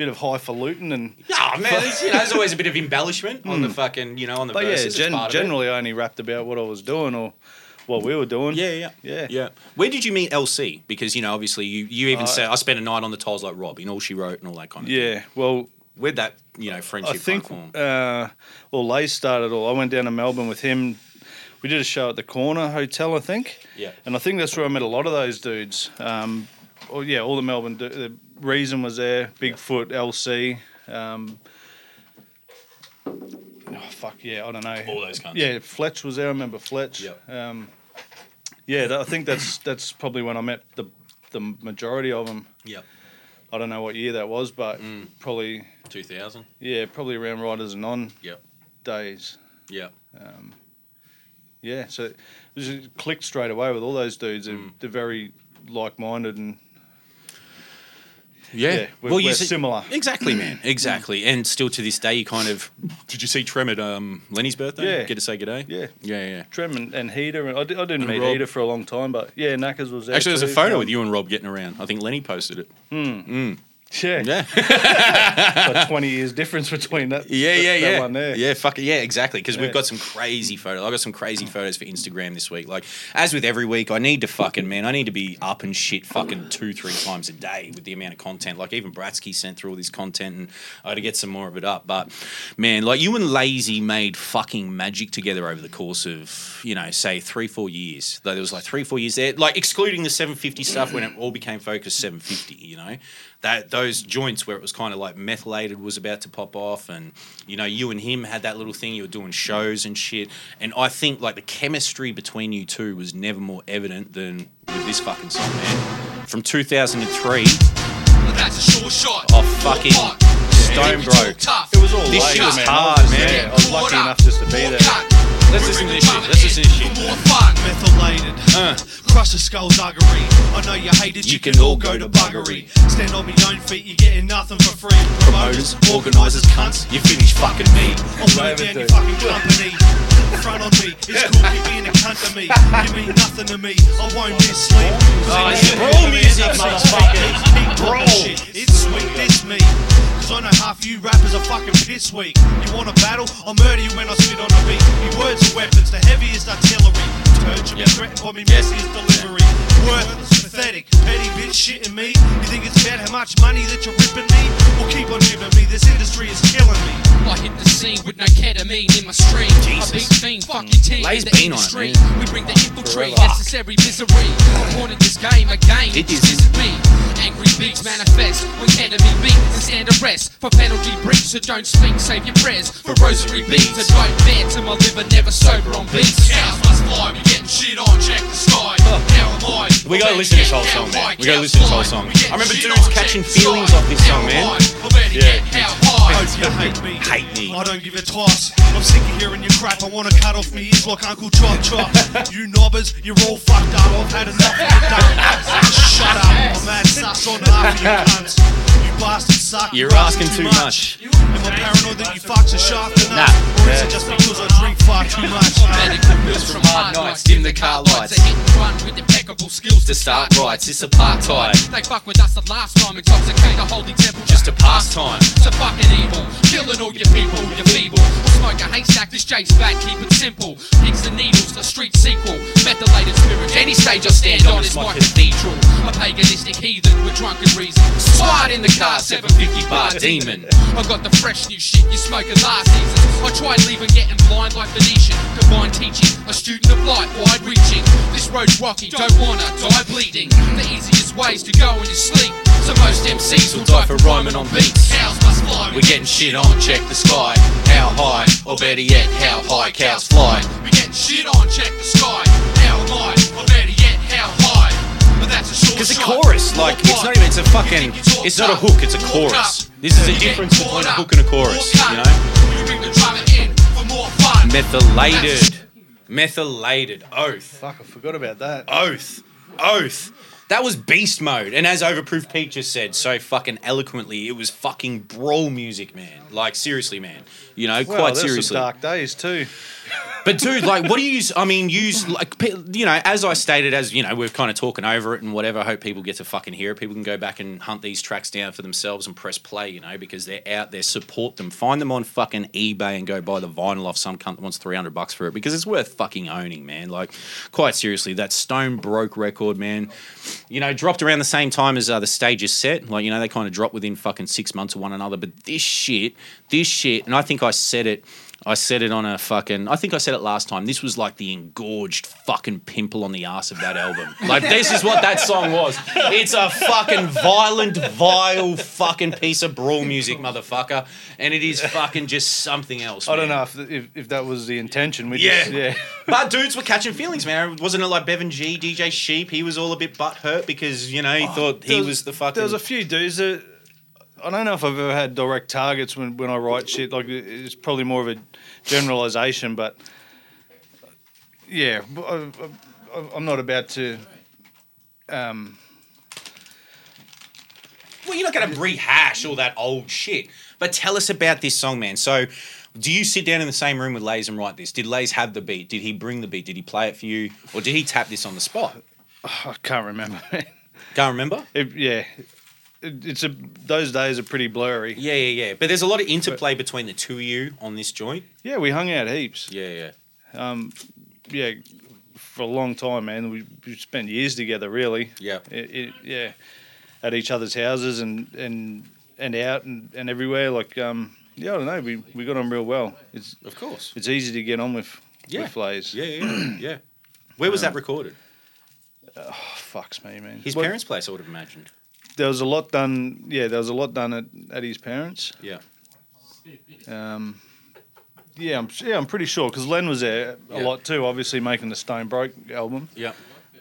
bit of highfalutin and. Yeah, man. [laughs] There's, you know, there's always a bit of embellishment on the hmm. fucking, you know, on the But yeah, verses. It's gen- part of it. generally I only rapped about what I was doing or what we were doing. Yeah, yeah, yeah, yeah. Where did you meet LC? Because you know, obviously, you you even Uh, said I spent a night on the tiles like Rob, in all she wrote and all that kind of. Yeah, well, where'd that you know friendship I think uh, well, Lay started all. I went down to Melbourne with him. We did a show at the Corner Hotel, I think. Yeah. And I think that's where I met a lot of those dudes. Um, oh yeah, all the Melbourne. Du- the Reason was there. Bigfoot, LC. Um, oh, fuck yeah, I don't know. All those cunts. Yeah, Fletch was there. I remember Fletch. Yep. Um, yeah, I think that's that's probably when I met the the majority of them. Yep. I don't know what year that was, but Mm. probably Two thousand. yeah, probably around Riders and On Yep. days. Yep. Um, yeah, so it just clicked straight away with all those dudes. They're, Mm. they're very like minded and Yeah. Yeah, we're- well, you we're similar. Exactly, man. [clears throat] Exactly. And still to this day, you kind of. Did you see Trem at um, Lenny's birthday? Yeah. Get to say good day? yeah. Yeah, yeah. Trem and, and Heater. And I, di- I didn't And mean Rob. Heater for a long time, but yeah, Knackers was there. Actually, there's a photo Um, with you and Rob getting around. I think Lenny posted it. Yeah. [laughs] Yeah. Like 20 years difference between that. Yeah, yeah, that yeah. one there. Yeah, fuck it. Yeah, exactly. Because we've got some crazy photos. I got some crazy photos for Instagram this week. Like, as with every week, I need to fucking man, I need to be up and shit fucking two, three times a day with the amount of content. Like even Bratsky sent through all this content, and I had to get some more of it up. But man, like you and Lazy made fucking magic together over the course of you know, say three, four years. Though there was like three, four years there, like excluding the 750 stuff when it all became focused 750. You know, that those joints where it was kind of like methylated was about to pop off, and you know, you and him had that little thing. You were doing shows and shit, and I think like the chemistry between you two was never more evident than with this fucking song, man. From 2003, That's a sure shot. oh fucking Stone Bro. It was all This later, shit's man. hard, I was, man. Yeah, I was lucky enough just to be there. Let's listen to this shit. Let's listen to this shit. More fun. Methylated. Uh. Crush the skull's uggery. I know you hate it, you, You can, can all all go go to to buggery. Stand on my own feet, you're getting nothing for free. Promoters, organisers, cunts, you finish fucking me. I'll burn down your fucking company. Front on me, it's cool, keep being a cunt to me. You mean nothing to me, I won't miss sleep. Oh, it's brawl music, motherfucker. Brawl. It's sweet, this me. Cause I know half you rappers are fucking piss weak. You want a battle? I'll murder you when I spit on the beat. Me words are weapons, the heaviest artillery. Turd should be threatened by me messiest delivery. Worthless, pathetic, petty bitch shitting me. You think it's about how much money that you're ripping me? Well, keep on giving me, this industry is killing me. I hit the scene with no ketamine in my stream. I beat fiend, fuck your team Lay's in the been on it, man. We bring the infiltrate, necessary misery. I wanted this game again. It This is. me. Angry beats manifest when ketamine beats and stand arrest for penalty breach. So don't speak, save your prayers for rosary beats. I don't bear to my liver, never sober on beats. Cows must fly, we getting shit on, check the sky. Now? We gotta listen to this whole song, man. We gotta listen to this whole song. I remember dudes catching feelings off this song, man. Yeah. Yeah. You hate me. Hate [laughs] me. I don't give a toss. I'm sick of hearing your crap. I wanna cut off me ears like Uncle Chop Chop. you knobbers, you're all fucked up. I've had enough of your dumb. Shut up. I'm mad sus on half of you cunts. You bastards suck. You're asking too much. Am I paranoid that you fucks are sharp enough? Nah. Or is it just because I drink far too much? Medical bills from hard nights, dim the car lights. A hit and run with impeccable skills To start rights, it's apartheid. They fuck with us the last time, intoxicate the holy temple Just a pastime. So fucking evil, killing all your people, you're feeble. Smoke a haystack, this J's fat, keep it simple. Pigs and needles, the street sequel. Methylated spirit, any stage I stand on is my cathedral. A paganistic heathen with drunken reason. Slide in the car, 750 bar demon. I got the fresh new shit you smoking last season. I tried leaving, getting blind like Venetian. Combined teaching, a student of light, wide reaching. This road's rocky, don't wanna die bleeding. The easiest ways to go in your sleep. So most MCs will die for rhyming on beats. Cows must fly. We're getting shit on, check the sky. How high, or better yet, how high cows fly. We getting shit on, check the sky. How am Or better yet, how high? But that's a short Because the chorus, like, it's not even, it's a fucking. It's not a hook. It's a chorus. This is a difference between a hook and a chorus. You know. Methylated. Methylated. Oath. Fuck, I forgot about that. Oath. Oath. That was beast mode. And as Overproof Pete just said so fucking eloquently, it was fucking brawl music, man. Like, seriously, man. You know, Well, quite there's some seriously. dark days too. But dude, like, what do you? I mean, use like, you know, as I stated, as you know, we're kind of talking over it and whatever. I hope people get to fucking hear it. People can go back and hunt these tracks down for themselves and press play, you know, because they're out there. Support them. Find them on fucking eBay and go buy the vinyl off some cunt that wants three hundred bucks for it because it's worth fucking owning, man. Like, quite seriously, that Stone Broke record, man. You know, dropped around the same time as uh, the stage is set. Like, you know, they kind of dropped within fucking six months of one another. But this shit, this shit, and I think I said it. I said it on a fucking. I think I said it last time. This was like the engorged fucking pimple on the ass of that album. Like this is what that song was. It's a fucking violent, vile fucking piece of brawl music, motherfucker, and it is fucking just something else. I don't know if, if if that was the intention. We Yeah. just, yeah. But dudes were catching feelings, man. Wasn't it like Bevan G, DJ Sheep? He was all a bit butthurt because you know he oh, thought he There was, the fucking. There was a few dudes that I don't know if I've ever had direct targets when, when I write shit. Like it's probably more of a generalization, but yeah, I, I, I'm not about to. Um, Well, you're not going to rehash all that old shit. But tell us about this song, man. So, do you sit down in the same room with Lays and write this? Did Lays have the beat? Did he bring the beat? Did he play it for you? Or did he tap this on the spot? [sighs] I can't remember. [laughs] Can't remember? It, yeah, it's a those days are pretty blurry. Yeah, yeah, yeah. But there's a lot of interplay between the two of you on this joint. Yeah, we hung out heaps. Yeah, yeah. Um, yeah, for a long time, man. We, we spent years together, really. Yeah. It, it, yeah, at each other's houses and and and out and, and everywhere. Like, um, yeah, I don't know. We, we got on real well. It's Of course. it's easy to get on with Yeah. with Lays. Yeah, yeah, yeah. [clears throat] Where was that recorded? Oh, fucks me, man. His Well, parents' place, I would have imagined. There was a lot done. Yeah, there was a lot done at, at his parents. Yeah. Um, yeah, I'm yeah, I'm pretty sure because Len was there a Yeah. lot too. Obviously, making the Stone Broke album. Yeah.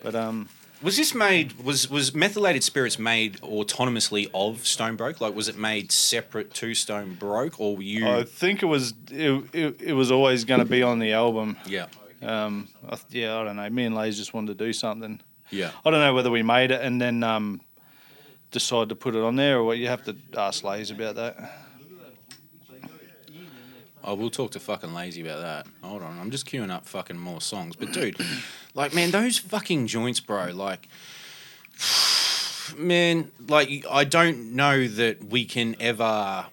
But um, Was this made was was methylated spirits made autonomously of Stone Broke? Like was it made separate to Stone Broke or were you I think it was it, it, it was always going to be on the album. Yeah. Um, I, th- yeah, I don't know. Me and Lays just wanted to do something. Yeah. I don't know whether we made it and then um, decided to put it on there or what. You have to ask Lays about that. Oh, we'll talk to fucking lazy about that. Hold on, I'm just queuing up fucking more songs. But dude, [coughs] like man, those fucking joints, bro, like [sighs] man, like I don't know that we can ever,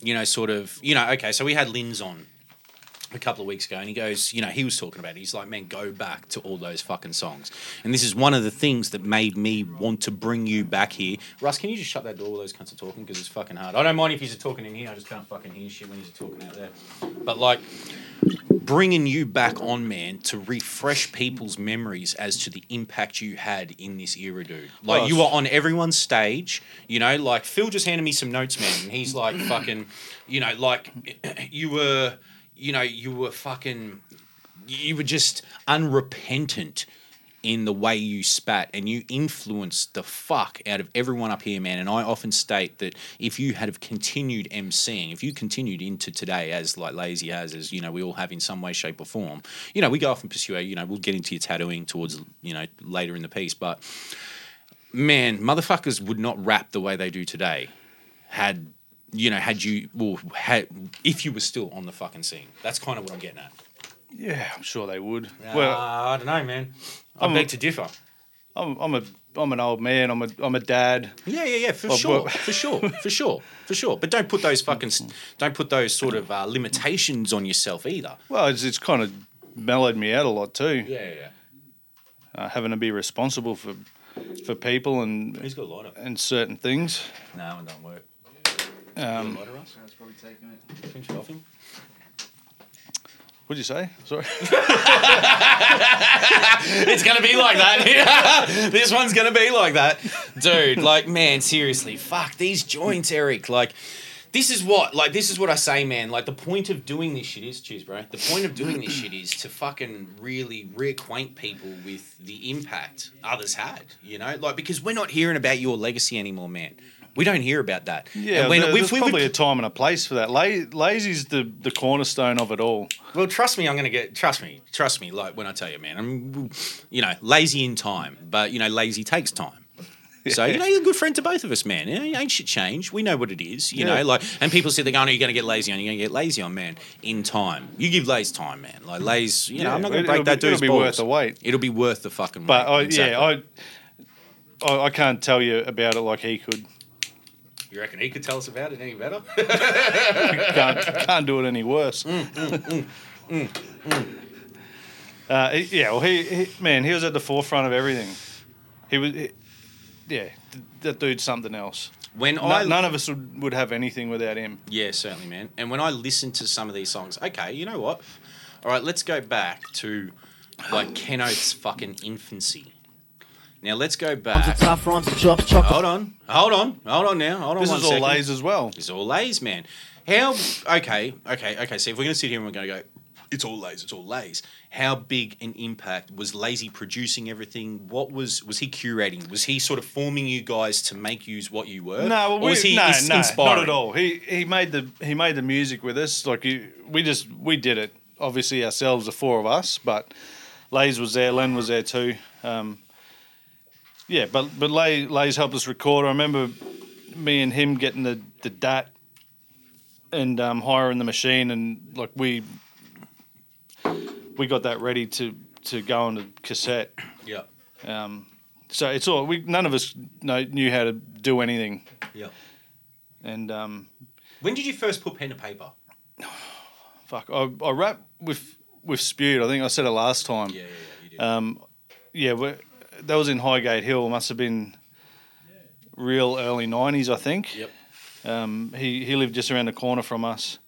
you know, sort of, you know, okay, so we had Linz on a couple of weeks ago and he goes, you know, he was talking about it. He's like, man, go back to all those fucking songs. And this is one of the things that made me want to bring you back here. Russ, can you just shut that door while those cunts are talking? Because it's fucking hard. I don't mind if he's talking in here. I just can't fucking hear shit when he's talking out there. But like, bringing you back on, man, to refresh people's memories as to the impact you had in this era, dude. Like, you were on everyone's stage, you know, like, Phil just handed me some notes, man, and he's like, fucking, you know, like, [clears throat] you were, you know, you were fucking, you were just unrepentant in the way you spat and you influenced the fuck out of everyone up here, man. And I often state that if you had have continued emceeing, if you continued into today as like Lazy as, as you know, we all have in some way, shape, or form, you know, we go off and pursue, you know, we'll get into your tattooing towards, you know, later in the piece, but man, motherfuckers would not rap the way they do today had you know, had you well had if you were still on the fucking scene. That's kind of what I'm getting at. Yeah, I'm sure they would. Well, well, I don't know, man. I I'm- beg to differ. I'm, I'm a I'm an old man. I'm a I'm a dad. Yeah, yeah, yeah, for Well, sure, for sure, for sure, for sure. But don't put those fucking don't put those sort of uh, limitations on yourself either. Well, it's it's kind of mellowed me out a lot too. Yeah, yeah. Uh, having to be responsible for for people and He's got a lighter. and certain things. No, it don't work. Um, lighter, Russ? That's probably taking it. Pinch it off him. what'd you say? Sorry. [laughs] it's gonna be like that. [laughs] this one's gonna be like that, dude. Like, man, seriously, fuck these joints, Eric. Like, this is what like this is what I say, man. Like the point of doing this shit is, cheers, bro. The point of doing this shit is to fucking really reacquaint people with the impact others had. You know, like because we're not hearing about your legacy anymore, man. We don't hear about that. Yeah, And when- there- we've- there's we- probably we- a time and a place for that. La- lazy's the, the cornerstone of it all. Well, trust me, I'm gonna get. Trust me, trust me. Like when I tell you, man, I'm, you know, lazy in time, but you know, lazy takes time. [laughs] So you know, you're a good friend to both of us, man. You know, ain't shit changed. We know what it is. You Yeah. know, like, and people sit there going, oh, "Are you gonna get lazy on? You're gonna get lazy on, man." In time, you give Lays time, man. Like Lays, you know, Yeah, I'm not gonna break it'll that be- it'll dude's be balls. worth the wait. It'll be worth the fucking. But wait. I, Exactly. yeah, I, I I can't tell you about it like he could. You reckon he could tell us about it any better? [laughs] can't, can't do it any worse. Mm, Uh, yeah, well, he, he man, he was at the forefront of everything. He was, he- yeah, th- that dude's something else. When No- I none of us would, would have anything without him. Yeah, certainly, man. And when I listen to some of these songs, okay, you know what? All right, let's go back to like Ken Oath's fucking infancy. Now let's go back. Tough rhymes, chops, chocolate. Hold on, hold on, hold on now. Hold on. This one is all second. lays as well. It's all lays, man. How? Okay, okay, okay. See, if we're gonna sit here and we're gonna go, it's all lays, it's all lays. How big an impact was Lazy producing everything? What was was he curating? Was he sort of forming you guys to make you what you were? No, well, or we, was he no, ins- no, inspiring? not at all. He he made the he made the music with us. Like he, we just we did it. Obviously ourselves, the four of us, but Lays was there, Len was there too. Um, yeah, but but Lay, Lays helped us record. I remember me and him getting the the DAT and um, hiring the machine, and like we we got that ready to to go on the cassette. Yeah, Um, so it's all we none of us know, knew how to do anything, yeah. and um, When did you first put pen to paper? [sighs] fuck, I, I rap with with Spewed. I think I said it last time. Yeah, yeah, yeah. You did. Um, yeah, we that was in Highgate Hill. Must have been real early nineties, I think. Yep. Um, he he lived just around the corner from us,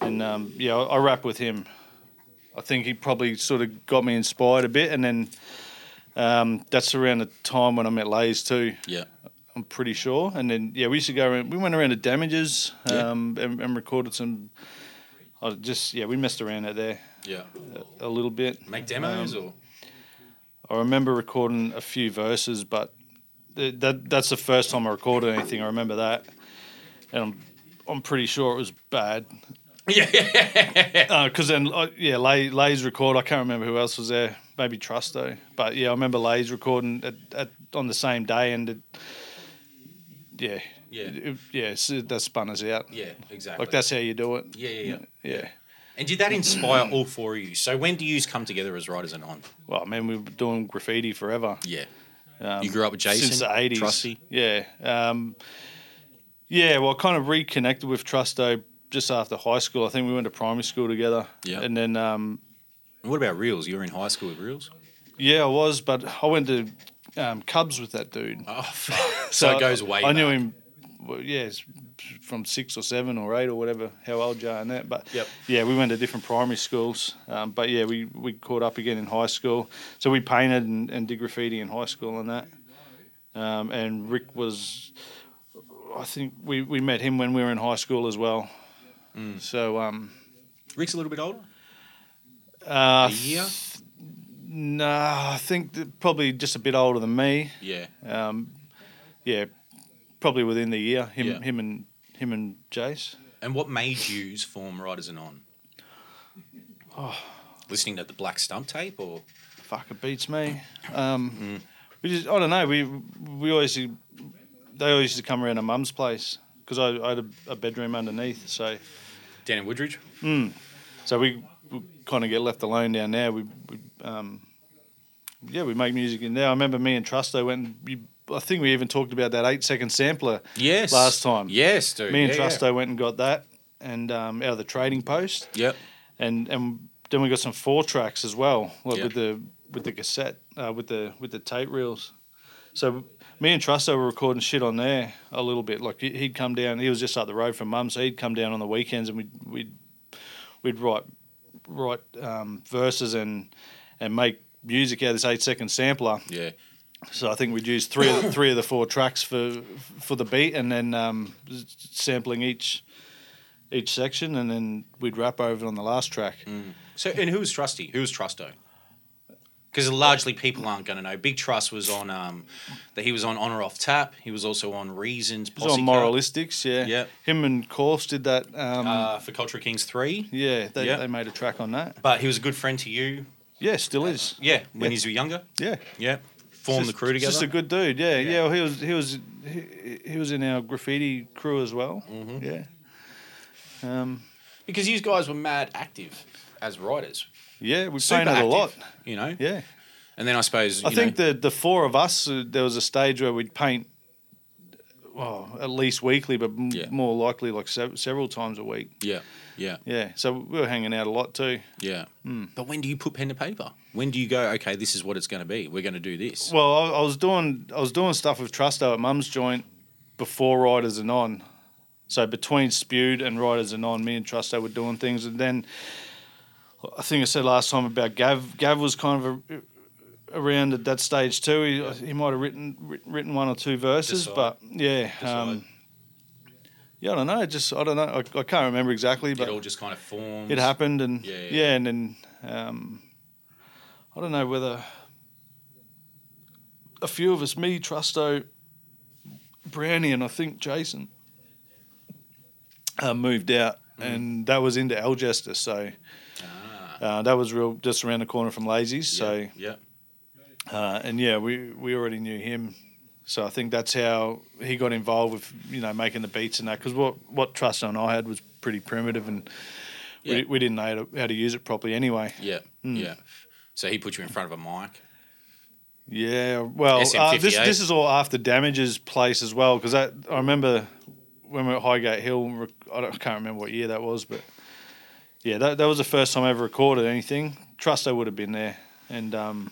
and um, yeah, I, I rap with him. I think he probably sort of got me inspired a bit, and then um, that's around the time when I met Lays too. yeah. I'm pretty sure. And then yeah, we used to go around. We went around to Damages Yeah. um, and, and recorded some. I just yeah, we messed around out there Yeah. a, a little bit. Make demos Um, or I remember recording a few verses, but th- that that's the first time I recorded anything. I remember that, and I'm I'm pretty sure it was bad. yeah. Because then uh, yeah, Lay, Lay's record. I can't remember who else was there. Maybe Trusto, but yeah, I remember Lay's recording at, at on the same day, and it, yeah, Yeah. it, yeah, it's, that spun us out. yeah, exactly. Like that's how you do it. Yeah, yeah, yeah. Yeah. And did that inspire all four of you? So when do you come together as writers and on? Well, I mean, we've been doing graffiti forever. Yeah. Um, You grew up with Jason? since the eighties. Trusty? Yeah. Um, yeah. Well, I kind of reconnected with Trusto just after high school. I think we went to primary school together. Yeah. And then um, And what about Reels? You were in high school with Reels? yeah, I was, but I went to um, Cubs with that dude. Oh, [laughs] fuck. so, it goes way I knew him. Well, yeah, it's from six or seven or eight or whatever. How old you are and that, but Yep. yeah, we went to different primary schools. Um, but yeah, we we caught up again in high school. So we painted and, and did graffiti in high school and that. Um, and Rick was, I think we, we met him when we were in high school as well. Mm. So um, Rick's a little bit older? uh, A year? no, I think probably just a bit older than me. Yeah. Um, yeah, probably within the year. Him, Yeah. him, and him and Jace. And what made you form Riders and On? Oh. Listening to the Black Stump tape or? Fuck, it beats me. [coughs] Um, Mm. We just, I don't know. We we always they always used to come around to Mum's place because I, I had a, a bedroom underneath. So Dan and Woodridge? so we, we kind of get left alone down there. We, we um, yeah, we make music in there. I remember me and Trusto went. And I think we even talked about that eight second sampler Yes. last time. Yes, dude. Me and Yeah, yeah. Trusto went and got that, and um, out of the trading post. Yep. and and then we got some four tracks as well, like Yeah. with the with the cassette, uh, with the with the tape reels. So me and Trusto were recording shit on there a little bit. Like he- he'd come down, he was just up the road from Mum, so he'd come down on the weekends, and we'd we'd we'd write write um, verses and and make music out of this eight second sampler. Yeah. So I think we'd use three of the, three of the four tracks for for the beat, and then um, sampling each each section, and then we'd rap over it on the last track. So, and who was Trusty? Who was Trusto? Because largely people aren't going to know. Big Trust was on um, that he was on On or Off Tap. He was also on Reasons. Was on Posse Moralistics, yeah. Yeah. Him and Course did that. Um, uh, for Culture Kings Three. yeah, they, yeah. they made a track on that. But he was a good friend to you. Yeah, still is. Yeah, when Yeah. were younger. Yeah. Yeah, formed the Just- crew together. Just a good dude. Yeah, yeah. well, he was he was he, he was in our graffiti crew as well. Mm-hmm. Yeah. Um, because you guys were mad active as writers. yeah, we Super painted a lot. You know. Yeah. And then I suppose I you think know, the the four of us, uh, there was a stage where we'd paint, well, at least weekly, but m- Yeah. more likely like sev- several times a week. Yeah, yeah, Yeah, so we were hanging out a lot too. yeah. Hmm. But when do you put pen to paper? When do you go? Okay, this is what it's going to be. We're going to do this. Well, I, I was doing I was doing stuff with Trusto at Mum's joint before Riders and On. So between Spewed and Riders and On, me and Trusto were doing things, and then I think I said last time about Gav. Gav was kind of a, around at that stage too. He, he might have written writ- written one or two verses, Decide. but yeah, um, yeah, I don't know. Just I don't know. I, I can't remember exactly, but it all just kind of formed. it happened, and Yeah, yeah, yeah. and then um, I don't know whether a few of us, me, Trusto, Brownie, and I think Jason, uh, moved out, Mm. and that was into Algester, so uh, that was real just around the corner from Lazy's. So Ah. yeah. Uh, and yeah, we we already knew him. So I think that's how he got involved with you know making the beats and that because what what Trust and I had was pretty primitive and Yeah. we, we didn't know how to, how to use it properly anyway. Yeah, Hmm. yeah. So he put you in front of a mic. Yeah, well, uh, this this is all after Damage's place as well because I remember when we were at Highgate Hill. I, don't, I can't remember what year that was, but yeah, that, that was the first time I ever recorded anything. Trusto would have been there, and um,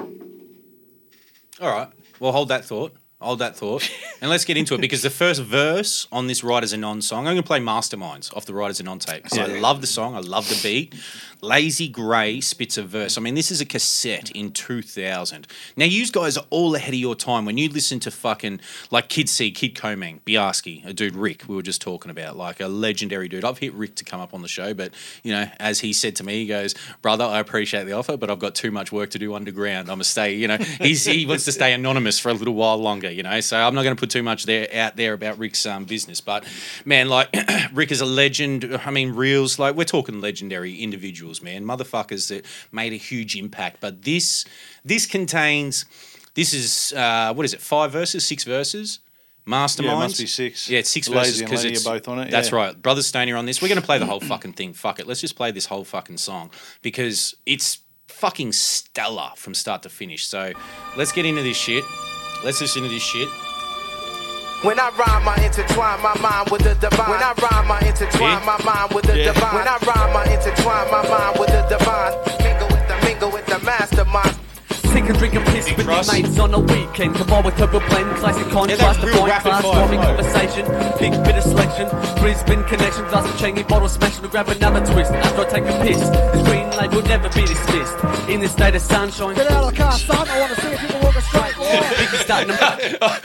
All right. Well, hold that thought. Hold that thought. [laughs] and let's get into it because the first verse on this Riders and On song, I'm going to play Masterminds off the Riders and On tape. 'cause I Yeah. love the song. I love the beat. Lazy Grey spits a verse. I mean, this is a cassette in 2000. Now, you guys are all ahead of your time. When you listen to fucking, like Kid C, Kid Comang, Biarski, a dude Rick, we were just talking about, like a legendary dude. I've hit Rick to come up on the show, but, you know, as he said to me, he goes, Brother, I appreciate the offer, but I've got too much work to do underground. I'm going to stay, you know, he's, he wants to stay anonymous for a little while longer, you know, so I'm not going to put too much there out there about Rick's um, business. But, man, like, [clears throat] Rick is a legend. I mean, reels, like, we're talking legendary individuals, man, motherfuckers that made a huge impact. But this, this contains, this is, uh, what is it, five verses, six verses? Masterminds. yeah, it must be six. Yeah, it's six Lazy verses because it's both on it. That's yeah. right. Brothers Stoney are on this. We're going to play the whole fucking thing. Fuck it. Let's just play this whole fucking song because it's fucking stellar from start to finish. So let's get into this shit. Let's listen to this shit. When I rhyme, I intertwine my mind with the divine. When I rhyme, I intertwine my mind with the Yeah. divine. When I rhyme, I intertwine my mind with the divine. Mingle with the mingle with the mastermind. Sick of drinking piss with your mates on a weekend. Combined with turbo blend, classic contrast, that's the real point class, fire bombing conversation, big bit of selection, Brisbane connection, glass of Cheney, bottle smashing to grab another twist. After I take a piss, this green light will never be dismissed. In this state of sunshine, Get out of the car, son. I want to see if people walk a straight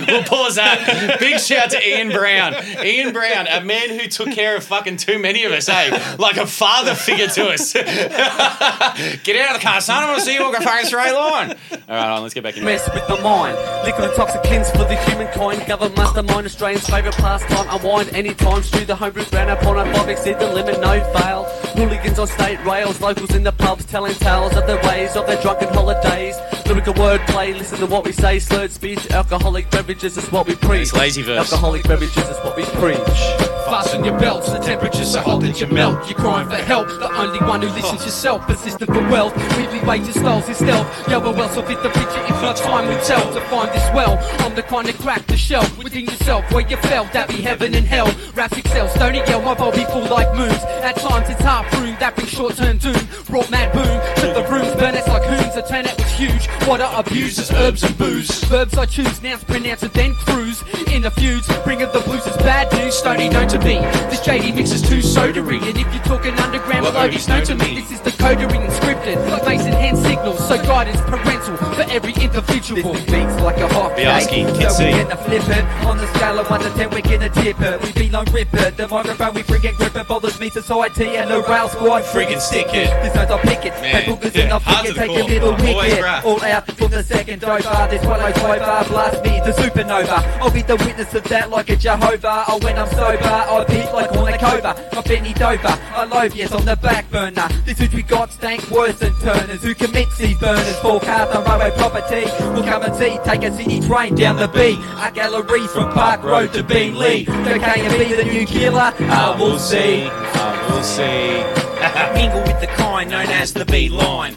we'll pause that. Big shout to Ian Brown. Ian Brown, a man who took care of fucking too many of us, eh? Like a father figure to us. [laughs] Get out of the car, son. I want to see you walk a fucking straight line. All right, on, let's get back in. mess with the mind. Liquor and toxicants for the human humankind. Government mastermind, Australians' favourite pastime. Unwind anytime, stew the homebrew on a five exceed the limit, no fail. Hooligans on state rails, locals in the pubs telling tales of their ways, of their drunken holidays. Lyrical wordplay, listen to what we say, slurred speech, alcoholic beverages is what we preach. It's lazy verse. Alcoholic beverages is what we preach. Fasten your belts, the temperature's so hot that you melt. You're crying for help, the only one who listens yourself. Persistent for wealth, weekly wages styles is stealth. Yeah, we're well, so fit the picture if not time will tell. To find this well, I'm the kind that crack the shell within yourself where you fell. that be heaven and hell. Raps excel, stony yell, my body full like moons. At times it's half rude, that brings short term doom. Brought mad boom, took the rooms, burn us like hoons. The turnout was huge. What are abusers, herbs and booze? Verbs I choose, nouns pronounce and then cruise. In the feuds, bringing the blues is bad news. Stony known to me. This JD mix is too sodery. And if you're talking underground, well, Odie's known to me. This is the codery and scripted. Mason hand signals, so guidance parental. for every individual. This beats like a hot Bialski, cake. Kid So C. we gonna flip it. On the scale of 1 to 10, we're gonna tip it. We be no ripper. The microphone we friggin' grip it. Bothers me society and the rail squad. Friggin' stick it. This note I pick it. Man, Hey, boogers yeah, in the hard to the take core. a little Always wicked. Out from the second dover. This I over. Blast me the supernova. I'll be the witness of that like a Jehovah. Oh, when I'm sober, I beat like Cornucova. Not Benny Dover. I lobe, yes, on the back burner. This which we got stank worse than turners who commits these burners. Four cars on railway property. We'll come and see. Take a city train down the B. A gallery from Park Road to Beenleigh. So can you be the new killer? I will see. I will see. [laughs] Mingle with the kind known as the B line.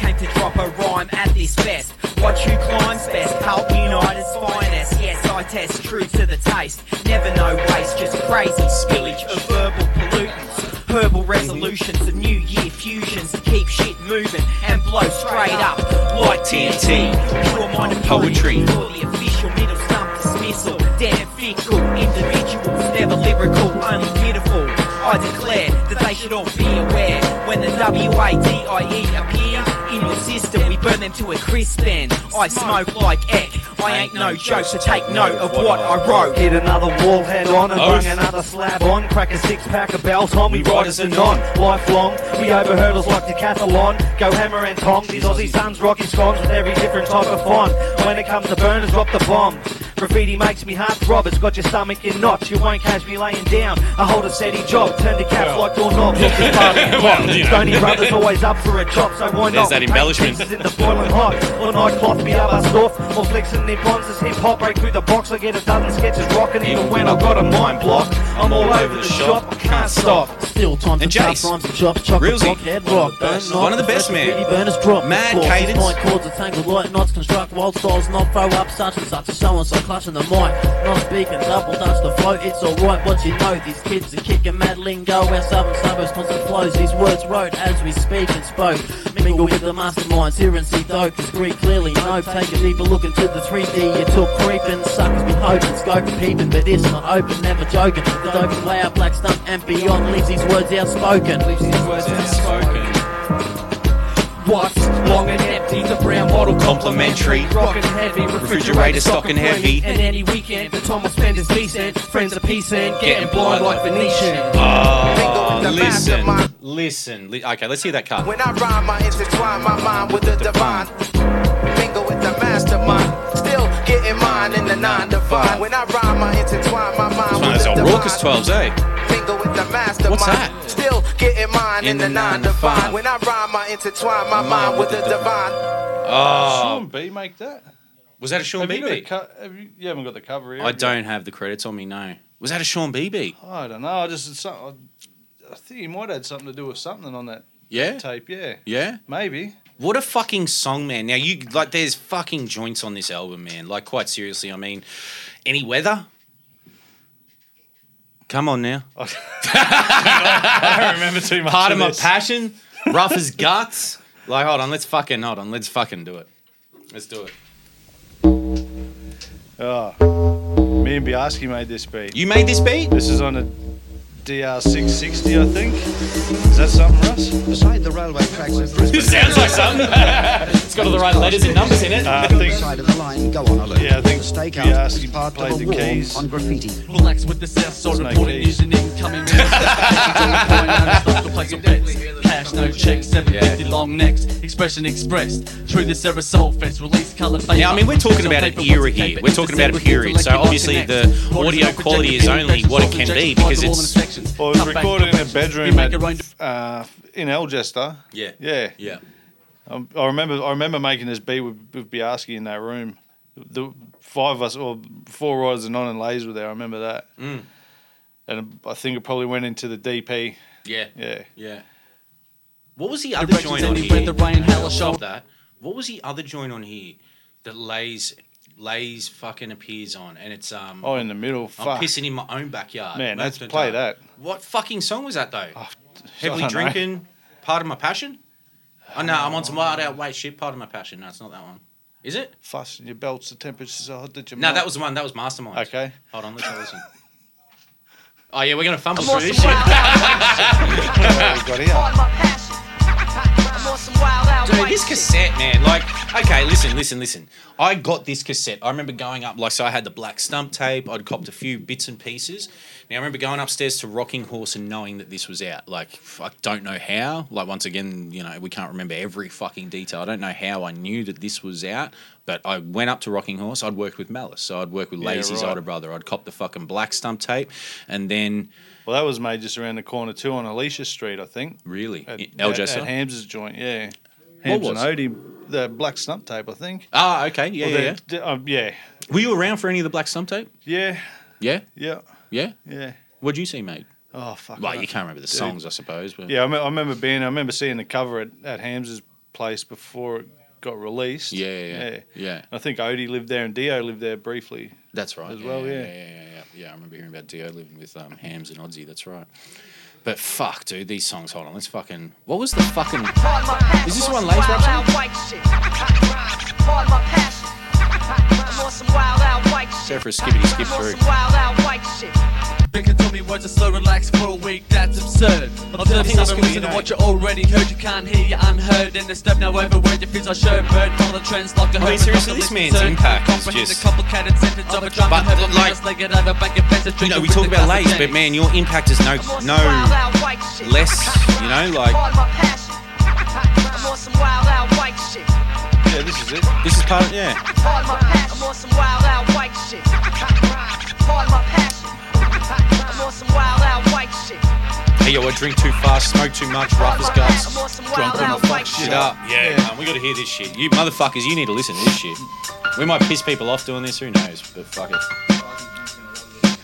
Came to drop a rhyme at this fest. Watch who climbs best. Pulp United's finest. Yes, I test true to the taste. Never no waste, just crazy spillage of verbal pollutants. Herbal resolutions of New Year fusions to keep shit moving and blow straight up like TNT. Pure mind and Poetry. The official middle stump dismissal. Damn fickle individuals, never lyrical, only pitiful. I declare that they should all be aware when the W-A-D-I-E appears in your system, we burn them to a crisp end. I smoke like Eck. I ain't no joke, so take note of what I wrote. Hit another wall head on and Oath. bring another slab on. Crack a six pack of bells on. We riders and on. Lifelong. We over hurdles like decathlon. Go hammer and tong. These Aussie sons rocky scones with every different type of font. When it comes to burners, drop the bomb. Graffiti makes me heart throb. It's got your stomach in knots. You won't catch me laying down. I hold a steady job. Turn the caps like doorknobs. [laughs] Look as far Well, you know. Stony brothers always up for a chop. So why There's not? that embellishment. in the boiling hot. All night cloth me up, I stuff. More flicks and nip-ons as hip-hop break through the box. I get a dozen sketches rocking even when I've got a mind block. I'm all over the shop, I can't stop. Still time And to tough rhymes and chops, chocolate block, head rock. One of the best, man. Burners drop. Mad cadence. Point chords are tangled light knots, construct wild styles, not throw up such and such, and so on, so clutching the mic. Not speaking, double dutch the flow, it's alright, what you know, these kids are kicking mad lingo, our southern suburbs, constant flows, these words wrote as we speak and spoke. Mingle with the masterminds, here and see dope, Greek clearly no, take a deeper look into the 3D, you took creeping, suckers been hoping, scoping, peeping, but it's not open, never joking. The dope out, black stump and beyond, leaves these words outspoken. Leaves these words outspoken. What's long and empty? The brown bottle Complimentary. Rockin' heavy, Refrigerator stocking heavy. And any weekend, the time I spend is decent. Friends are piecing, getting blind like Venetian. Oh, the listen, listen. Okay, let's hear that cut. When I rhyme, I intertwine my mind with the divine. Getting mine in the nine to five. When I rhyme, I intertwine my mind It's one with the raucous divine. 12s, eh? Mingle with the mastermind. What's that? Still getting mine in, In the, the nine nine to to five. five. When I rhyme, I intertwine my mind with the divine. Oh, Sean B make that? was that a Sean Have you, got a co- have you, you haven't got the cover here. I have don't have the credits on me, no. Was that a Sean BB? I don't know. I just it's some- I think he might have had something to do with something on that Yeah? tape. Yeah, Yeah? maybe. What a fucking song, man. Now you like there's fucking joints on this album, man. Like quite seriously, I mean, any weather? Come on now. [laughs] I don't remember too much. Part of my this. passion, [laughs] rough as guts. Like, hold on, let's fucking hold on, let's fucking do it. Let's do it. Oh, me and Biaski made this beat. You made this beat? This is on a DR660, I think. Is that something, Russ? Beside the railway tracks of Brisbane. [laughs] Sounds like something. it's got all the right letters and numbers in it. Uh, I think. Side of the line, go on a look. Yeah, I think The stakeout is Biaski part played of the keys. on graffiti. Relax with the south side reporting keys. news incoming [laughs] minutes. [laughs] Cash, no checks, 750 long necks. Expression expressed. Through this era soul fest, release colored paper. Yeah, I mean, we're talking about an era here. We're talking about a period. So obviously, the audio quality is only what it can be because it's. Well, it was recorded in a bedroom make our own- at, uh, in Algester. Yeah. Yeah. Yeah. Um, I remember. I remember making this beat with, with Biaski in that room. The five of us, or four riders and none and Lays were there. I remember that. Mm. And I think it probably went into the DP. Yeah. Yeah. Yeah. What was the other Directions joint on here? the rain, hell, show. that. What was the other joint on here that Lays Lays fucking appears on? And it's um. Oh, in the middle. I'm Fuck. pissing in my own backyard. Man, let's play right. that. What fucking song was that though? I Heavily don't know. drinking, part of my passion. Oh no, I'm on some wild out weight shit. Part of my passion. No, it's not that one. Is it? Fasten your belts. The temperature's so hot that you. No, that was the one. That was Mastermind. Okay. Hold on, let's have a listen. Oh yeah, we're gonna fumble I'm through [laughs] on this some shit. Dude, this cassette, man. Like, okay, listen, listen, listen. I got this cassette. I remember going up, like, so I had the black stump tape. I'd copped a few bits and pieces. Now, I remember going upstairs to Rocking Horse and knowing that this was out. Like, I don't know how. Like, once again, you know, we can't remember every fucking detail. I don't know how I knew that this was out, but I went up to Rocking Horse. I'd worked with Malice, so I'd work with Yeah, Lazy's right. older brother. I'd cop the fucking black stump tape, and then. Well, that was made just around the corner too on Alicia Street, I think. Really? At, El at, at Hams's joint, yeah. What Hams and was? Odie, the black stump tape, I think. Ah, okay. Yeah, Well, yeah, yeah. um, yeah. Were you around for any of the black stump tape? Yeah. Yeah? Yeah. Yeah? Yeah. What'd you see, mate? Oh fuck. Well, you can't remember the Dude. songs, I suppose. But Yeah, I, me- I remember being. I remember seeing the cover at, at Hams's place before it got released. Yeah, yeah, yeah. Yeah. I think Odie lived there and Dio lived there briefly. That's right. As well, yeah. yeah, yeah, yeah, yeah. Yeah, I remember hearing about Dio living with um, Hams and Oddsy. That's right. But fuck, dude, these songs. Hold on, let's fucking. What was the fucking? Is this one Lays Rhapsody? Go for a skippity skip through. They can tell me words are slow, relax for a week, that's absurd. Observe think that's some gonna reason be of what you already heard, you can't hear, you unheard. And the step now over where your fears are shown, bird, follow the trends like a I mean, hermit, seriously, not this the man's concern. impact is Comprehend just- a complicated sentence of a drunken But, heaven, like- just like it over, back your fence, You know, we talk about glass Lays, but man, your impact is no no less. You know, [laughs] like [laughs] Yeah, this is it. this is part of yeah. Hey yo, I drink too fast, smoke too much, rough as guts, drunk when I fuck shit up. Yeah, man, we gotta hear this shit. You motherfuckers, you need to listen to this shit. We might piss people off doing this, who knows? But fuck it.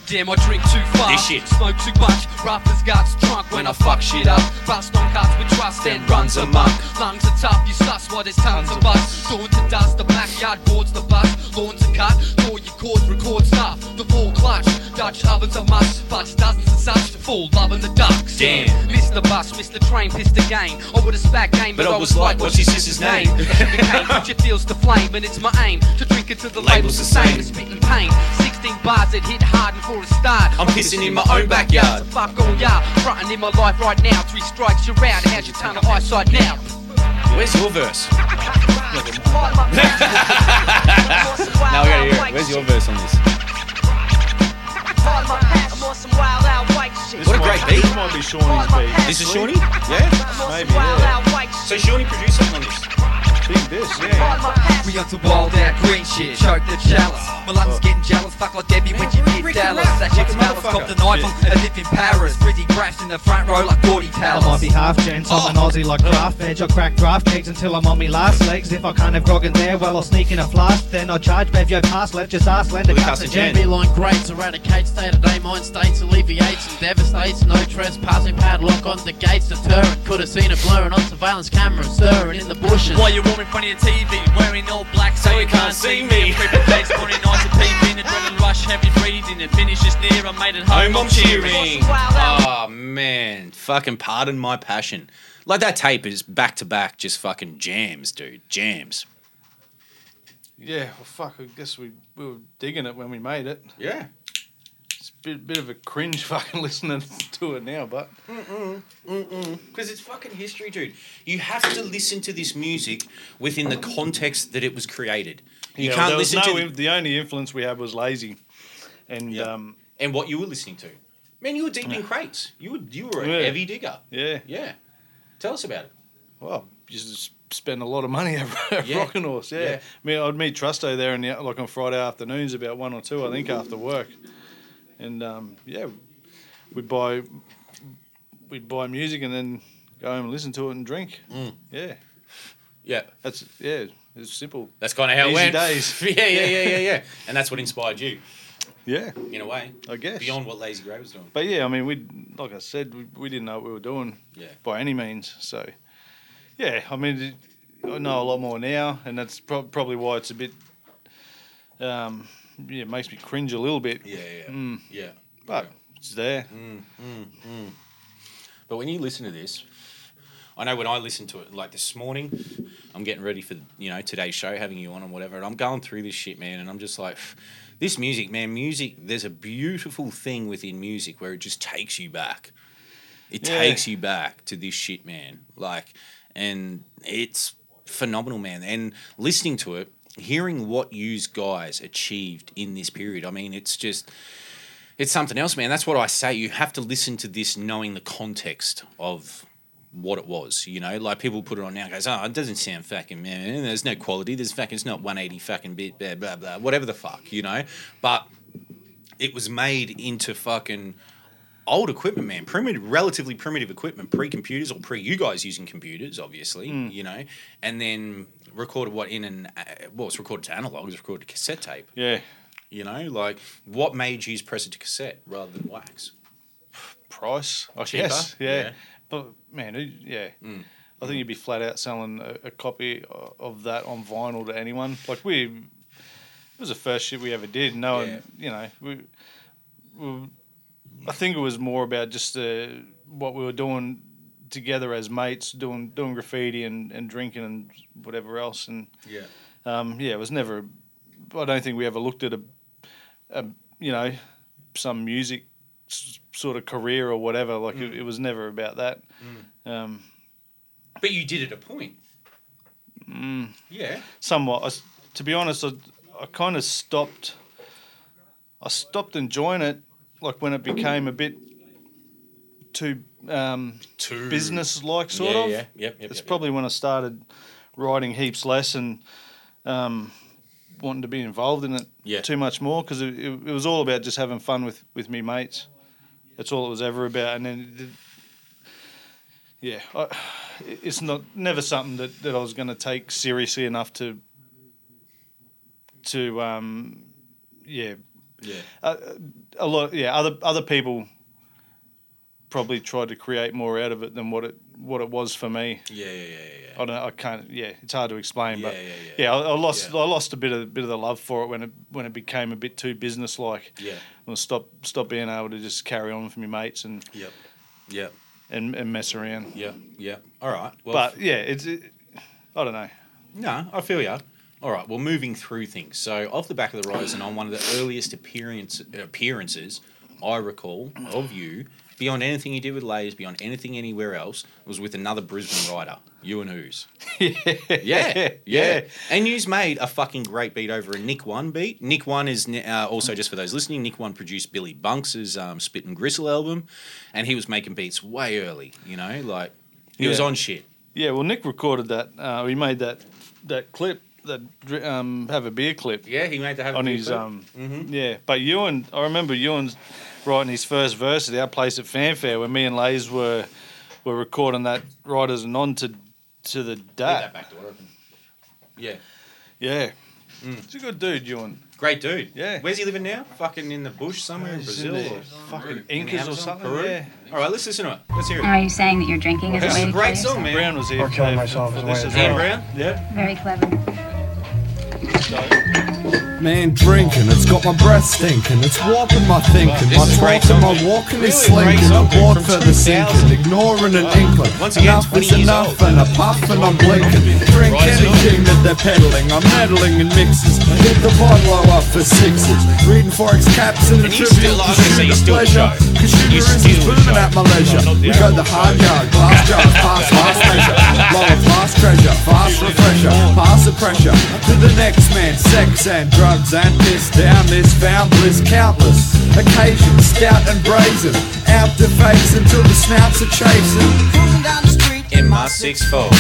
Damn, I drink too fast, This shit. smoke too much, rough as guts, drunk when I fuck shit up. Bust on cards with trust and runs amok. Lungs are tough, suss what there's tons of bust. Dawn to dust, the backyard boards the bus. Lawns are cut, draw your chords, record stuff. The full clutch, Dutch ovens a must, but dozens and such. Full love in the ducks. Damn. Missed the bus, missed the train, pissed the game. I would have spat game, but, I was like, what's your sister's name? Sugar put your feels to flame, and it's my aim to drink it till the label's the same. Spitting pain, 16 bars that hit hard and for a start. I'm pissing in my own backyard. Fuck all y'all, frontin' in my life right now. Three strikes, you're out. How's your tunnel eyesight now? Where's your verse? [laughs] now we gotta hear it. Where's your verse on this? What a great beat. This might be Shawnee's beat. This is Shawnee? Yeah? Maybe, yeah. So Shawnee produced something on this. Big this, yeah. We on some wild out green shit, choke the chalice. My lungs getting jealous, fuck like Debbie when she hit Dallas. That shit's malice, copped a knife from as if in Paris. Pretty crashed in the front row like Gordy I Tallis. might be half gents, I'm an Aussie like craft veg. I crack draft kegs until I'm on me last legs. If I can't have grog in there, well I'll sneak in a flask. Then I charge Bev, yo pass, let just ask, lend a With cuss Cuss and and gen. Gen. Beeline grates, eradicate state of day, mind states, alleviates and devastates. No trespassing, padlock on the gates, deterrent. Could have seen it blurring on surveillance camera stirring in the bushes. While you're warm in front of your TV, wearing all black so you can't see me. Days, morning nights, a peep in, adrenaline rush, heavy breathing, and finish is near. I made it home, Home, I'm cheering. Oh man, fucking pardon my passion. Like that tape is back to back, just fucking jams, dude, jams. Yeah, well, fuck, I guess we, we were digging it when we made it. Yeah. Bit, bit of a cringe [laughs] fucking listening to it now, but. Mm-mm, mm-mm. Because it's fucking history, dude. You have to listen to this music within the context that it was created. You Yeah, can't listen no, to the only influence we had was lazy. And, um, and what you were listening to. Man, you were deep in crates. You were you were a Yeah. heavy digger. yeah. Yeah. Tell us about it. Well, you just spend a lot of money at, [laughs] at Yeah. Rockin' Horse. Yeah. Yeah. I mean, I'd meet Trusto there in the, like on Friday afternoons about one or two, I think, after work. And um, yeah, we'd buy we'd buy music and then go home and listen to it and drink. Mm. Yeah. Yeah. That's yeah. It's simple. That's kind of how it Easy went. [laughs] days. yeah, yeah, yeah, yeah, yeah. And that's what inspired you, Yeah. in a way. I guess. Beyond what Lazy Grey was doing. But yeah, I mean, we like I said, we, we didn't know what we were doing Yeah. by any means. So yeah, I mean, I know a lot more now, and that's prob probably why it's a bit. Um, yeah, it makes me cringe a little bit. Yeah, yeah, Mm. yeah. But it's there. Mm, mm. But when you listen to this, I know when I listen to it, like this morning, I'm getting ready for you know today's show, having you on and whatever, and I'm going through this shit, man, and I'm just like, this music, man, music. There's a beautiful thing within music where it just takes you back. It Yeah. takes you back to this shit, man. Like, and it's phenomenal, man. And listening to it, hearing what you guys achieved in this period, I mean, it's just. It's something else, man. That's what I say. You have to listen to this knowing the context of what it was. You know, like people put it on now, goes, oh, it doesn't sound fucking man. There's no quality. There's fucking. It's not 180 fucking bit. Blah blah blah. Whatever the fuck, you know. But it was made into fucking old equipment, man. Primitive, relatively primitive equipment, pre-computers or pre you guys using computers, obviously. Mm. You know, and then recorded what in an uh, well, it's recorded to analog. It's recorded to cassette tape. Yeah. You know, like what made you press it to cassette rather than wax? Price, I Cheaper? guess. Yeah. Yeah. But man, who- yeah. Mm. I think you'd be flat out selling a, a copy of that on vinyl to anyone. Like we, it was the first shit we ever did. No one, Yeah. you know, we, we, I think it was more about just uh, what we were doing together as mates, doing doing graffiti and, and drinking and whatever else. And Yeah. um, yeah, it was never. I don't think we ever looked at a, a you know, some music s- sort of career or whatever. Like it, Mm. it was never about that. Um, But you did at a point. mm, Yeah. somewhat. I to be honest, I, I kind of stopped. I stopped enjoying it, like when it became a bit too um, too business-like, sort Yeah, of. yeah. Yep, yep, It's yep, probably when I started writing heaps less and um, wanting to be involved in it Yeah. too much more because it, it, it was all about just having fun with with me mates. That's all it was ever about, and then. it- yeah, I, it's not never something that, that I was going to take seriously enough to to um, yeah Yeah. uh, a lot yeah other other people probably tried to create more out of it than what it what it was for me. Yeah, yeah, yeah, yeah. I don't I can't yeah it's hard to explain but Yeah, yeah, yeah, yeah. I, I lost Yeah. I lost a bit of bit of the love for it when it when it became a bit too business like. Yeah. I stop stop being able to just carry on with my mates and Yep. Yep. and, and mess around. Yeah. Yeah. All right. Well, but yeah, it's it, I don't know. No, I feel you. All right, well, moving through things. So, off the back of the rise, and on one of the earliest appearance, appearances I recall of you, beyond anything you did with Lays, beyond anything anywhere else, was with another Brisbane writer, you and Who's. [laughs] Yeah, yeah. yeah. And you's made a fucking great beat over a Nick One beat. Nick One is uh, also, just for those listening, Nick One produced Billy Bunks' um, Spit and Gristle album, and he was making beats way early, you know, like he was on shit. Yeah, well, Nick recorded that. Uh, he made that that clip, that um, have a beer clip. Yeah, he made the have a on beer his clip. um. Mhm. Yeah, but Ewan, I remember Ewan's writing his first verse at our place at Fanfare when me and Lays were were recording that right as a nod to to the Leave dad. that back door open. Yeah. Yeah, Mm. he's a good dude, Ewan. Great dude. Yeah. Where's he living now? Fucking in the bush somewhere in He's in Brazil the or fucking in Incas or something, Peru? yeah. All right, let's listen to it. Let's hear it. Are you saying that you're drinking? Is This that is what a you great say? song, man. Brown was here. Or killing myself for is this as way to well. do. Brown? Yeah. Very clever. Sorry. Man drinking, it's got my breath stinking, it's warping my thinking. This My is a great talking, my walking is Really great slinking, song, a dude, board from further 2000. sinking, ignoring an inkling. Once again, enough is enough, old. and a puff and I'm blinking. Drink anything that they're peddling, I'm meddling in mixes. Hit the bottle up for sixes, reading forex caps and And you tribute to was gonna say you the pleasure. show. Cause You sugar is booming at my leisure. No, We go the the hard yard, glass jars, [laughs] fast, fast treasure. Lower fast treasure, fast refresher, pass the pressure. To the next man, sex and drugs and piss down this found bliss countless. Occasions, stout and brazen, out to face until the snouts are chasing. Cruising down the street In my six four.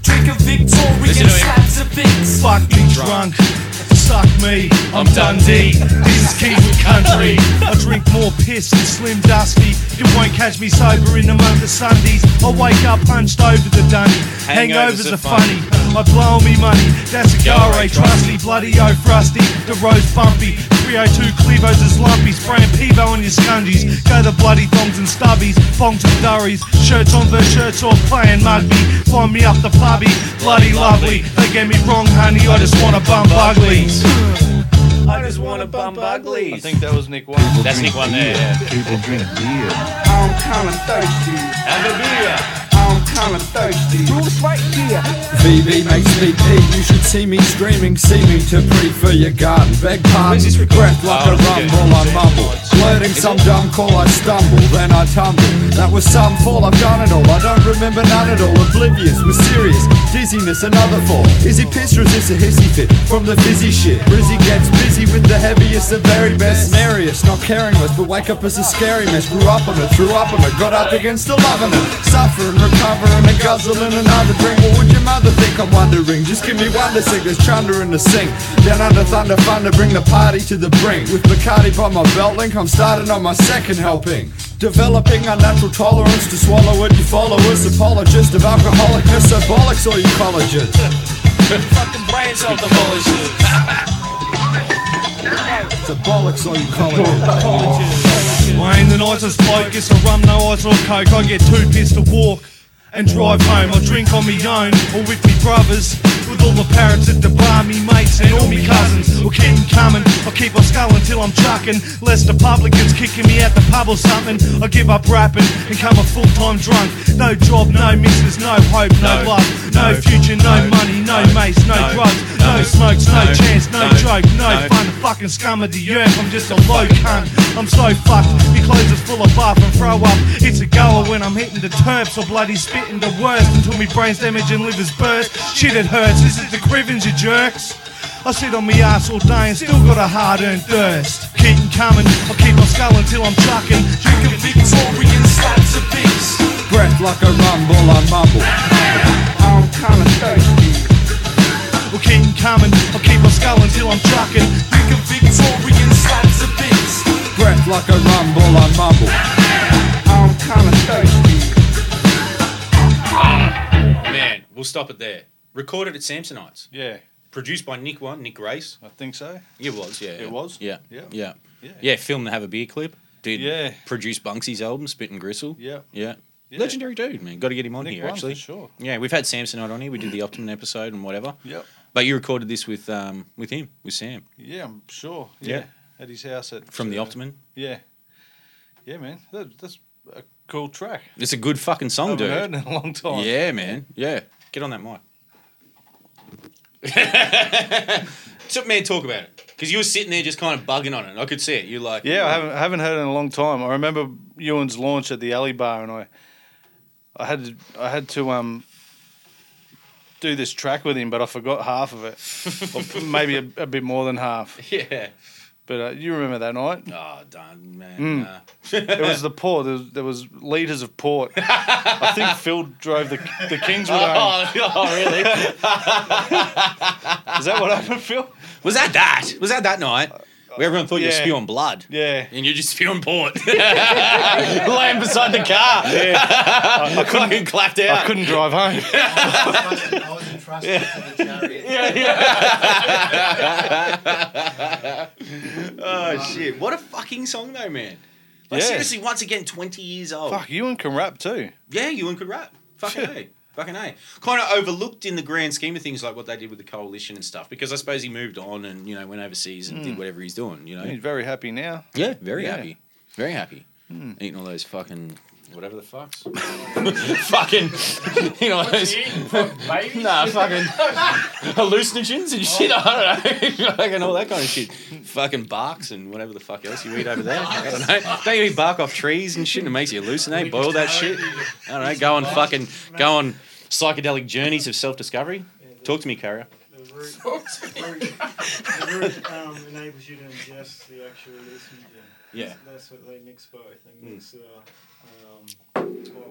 Drink a Victorian, Listen to slaps of Vicks. Fuck me drunk, suck me, I'm Dundee. This is Kiwi country. I drink more piss than Slim Dusty. You won't catch me sober in the month of Sundays. I wake up punched over the dunny. Hangovers Hangovers are funny. I blow me money. That's a Gare, trusty, bloody oh frusty. The road's bumpy. 302 Clevos is lumpy. Spraying Pevo on your scungies. Go the bloody thongs and stubbies. Bongs and durries. Shirts on versus shirts off playing rugby. Find me up the pubby. Bloody lovely. Don't get me wrong, honey. I just wanna bump uglies. Mm. I just want to bump uglies. I think that was Nick One. That's Nick One there. Yeah. People drink beer. I'm kinda thirsty. Have a beer. I'm kinda thirsty. Bruce right here. VB makes me pee. You should see me screaming, see me to pre for your garden. Beg pardon, breath like a rumble, I mumble. Blurting some dumb call, I stumble, then I tumble. That was some fall, I've done it all. I don't remember none at all. Oblivious, mysterious, dizziness, another fall. Is he pissed or is this a hissy fit from the fizzy shit? Brizzy gets busy with the heaviest, the very best. Snariest, not caring less, but wake up as a scary mess. Grew up on it, threw up on it, got up against the loving it. Suffering, recovering, and guzzling another drink. What would your mother think? I'm wondering. Just give me one to sing, there's chunder in the sink. Down under thunder, fun to bring the party to the brink. With Bacardi by my belt link, I'm starting on my second helping. Developing unnatural tolerance to swallow it, you followers. Apologist of alcoholicness, so bollocks all you colleges. Fucking brains off the bullshit. It's a bollocks all you colleges. I ain't the nicest bloke, guess a rum no ice or coke. I get too pissed to walk and drive home. I drink on me own or with me brothers. With all the parents at the bar, me mates and all me cousins. We'll keep 'em coming, I'll keep on sculling till I'm chucking. Less the publicans kicking me out the pub or something. I give up rapping and come a full time drunk. No job, no missus, no hope, no, love. No, future, no, money, no, mates, no, drugs. No, smokes, no, chance, no, joke, no, fun. Fucking scum of the earth, I'm just a low cunt. I'm so fucked, your clothes are full of bath and throw up. It's a goer when I'm hitting the terps or bloody spitting the worst until me brain's damaged and livers burst. Shit, it hurts. This is the Crivens, you jerks. I sit on me ass all day and still got a hard-earned thirst. Keep 'em coming, I'll keep on sculling till I'm chucking. Drinking Victorian slabs of piss. Breath like a rumble, I mumble. I'm kinda thirsty. We'll coming, I'll keep on sculling till I'm chucking. Drinking Victorian slabs of piss. Breath like a rumble, I mumble. I'm kinda thirsty. We'll stop it there. Recorded at Samsonites. Yeah. Produced by Nick One, Nick Grace. I think so. It was, yeah. It was? Yeah. Yeah. Yeah. Yeah. Yeah, filmed the Have a Beer clip. Did Yeah. produce Bunksy's album, Spit and Gristle. Yeah. Yeah. Yeah. Legendary dude, man. Got to get him on Nick here, One, actually. for sure. Yeah, we've had Samsonite on here. We did the [clears throat] Optimum episode and whatever. Yep. But you recorded this with um, with him, with Sam. Yeah, I'm sure. Yeah. Yeah. At his house at From the uh, Optimum. Yeah. Yeah, man. That, that's a cool track. It's a good fucking song, Haven't dude. heard it in a long time. Yeah, man. Yeah. Get on that mic. [laughs] Took me man, talk about it. Because you were sitting there just kind of bugging on it. I could see it. You're like, Yeah, I haven't I haven't heard it in a long time. I remember Ewan's launch at the Alley Bar, and I, I had to, I had to um, do this track with him, but I forgot half of it, [laughs] or maybe a, a bit more than half. Yeah. But uh, you remember that night? Oh, done, man. Mm. Nah. [laughs] it was the port. There was, there was liters of port. [laughs] I think Phil drove the the Kingswood home. Oh, [laughs] oh, really? Is that what happened, Phil? Was that that? Was that that night? Where everyone thought you were Yeah. spewing blood. Yeah. And you're just spewing port. [laughs] Laying beside the car. Yeah. I, [laughs] I couldn't Fucking clapped out. I couldn't drive home. I was entrusted to the chariot. Yeah, yeah. Oh shit! What a fucking song though, man. Like Yeah. seriously, once again, twenty years old. Fuck, Ewan can rap too. Yeah, Ewan could rap. Fucking a. Fucking a. Kind of overlooked in the grand scheme of things, like what they did with the coalition and stuff. Because I suppose he moved on and you know went overseas and did Mm. whatever he's doing. You know. He's very happy now. Yeah, very Yeah. happy. Very happy. Hmm. Eating all those fucking whatever the fucks. [laughs] fucking you know those [laughs] Nah, fucking [laughs] hallucinogens and shit. I don't know. fucking all that kind of shit. Fucking barks and whatever the fuck else you eat over there. I don't know. Don't you eat bark off trees and shit? And it makes you hallucinate. Boil that shit. I don't know. Go on fucking go on psychedelic journeys of self discovery. Talk to me, Carrier. The root, the root um, enables you to ingest the actual hallucinogen. Yeah. That's what they mix both. They Mm. mix uh, um, by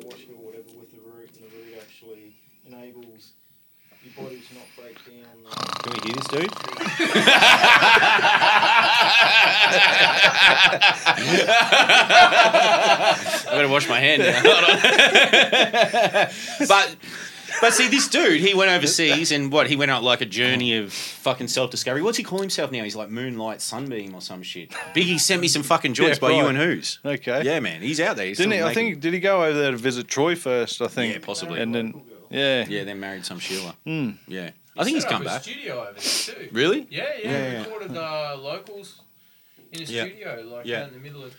washing or whatever with the root, and the root actually enables your body to not break down. Uh, Can we hear this, dude? [laughs] I better wash my hand now. [laughs] [laughs] But but see, this dude, he went overseas and what? He went out like a journey of fucking self discovery. What's he call himself now? He's like Moonlight Sunbeam or some shit. Biggie sent me some fucking joints Yeah, by you right. and who's. Okay. Yeah, man, he's out there. He's Didn't he? still I think did he go over there to visit Troy first? I think. Yeah, possibly. And then, yeah. Yeah, then married some Sheila. Mm. Yeah, I think he's set up come a back. Studio over there too. Really? Yeah, yeah. Yeah, yeah. Recorded uh, locals in a Yeah. studio, like Yeah. out in the middle of.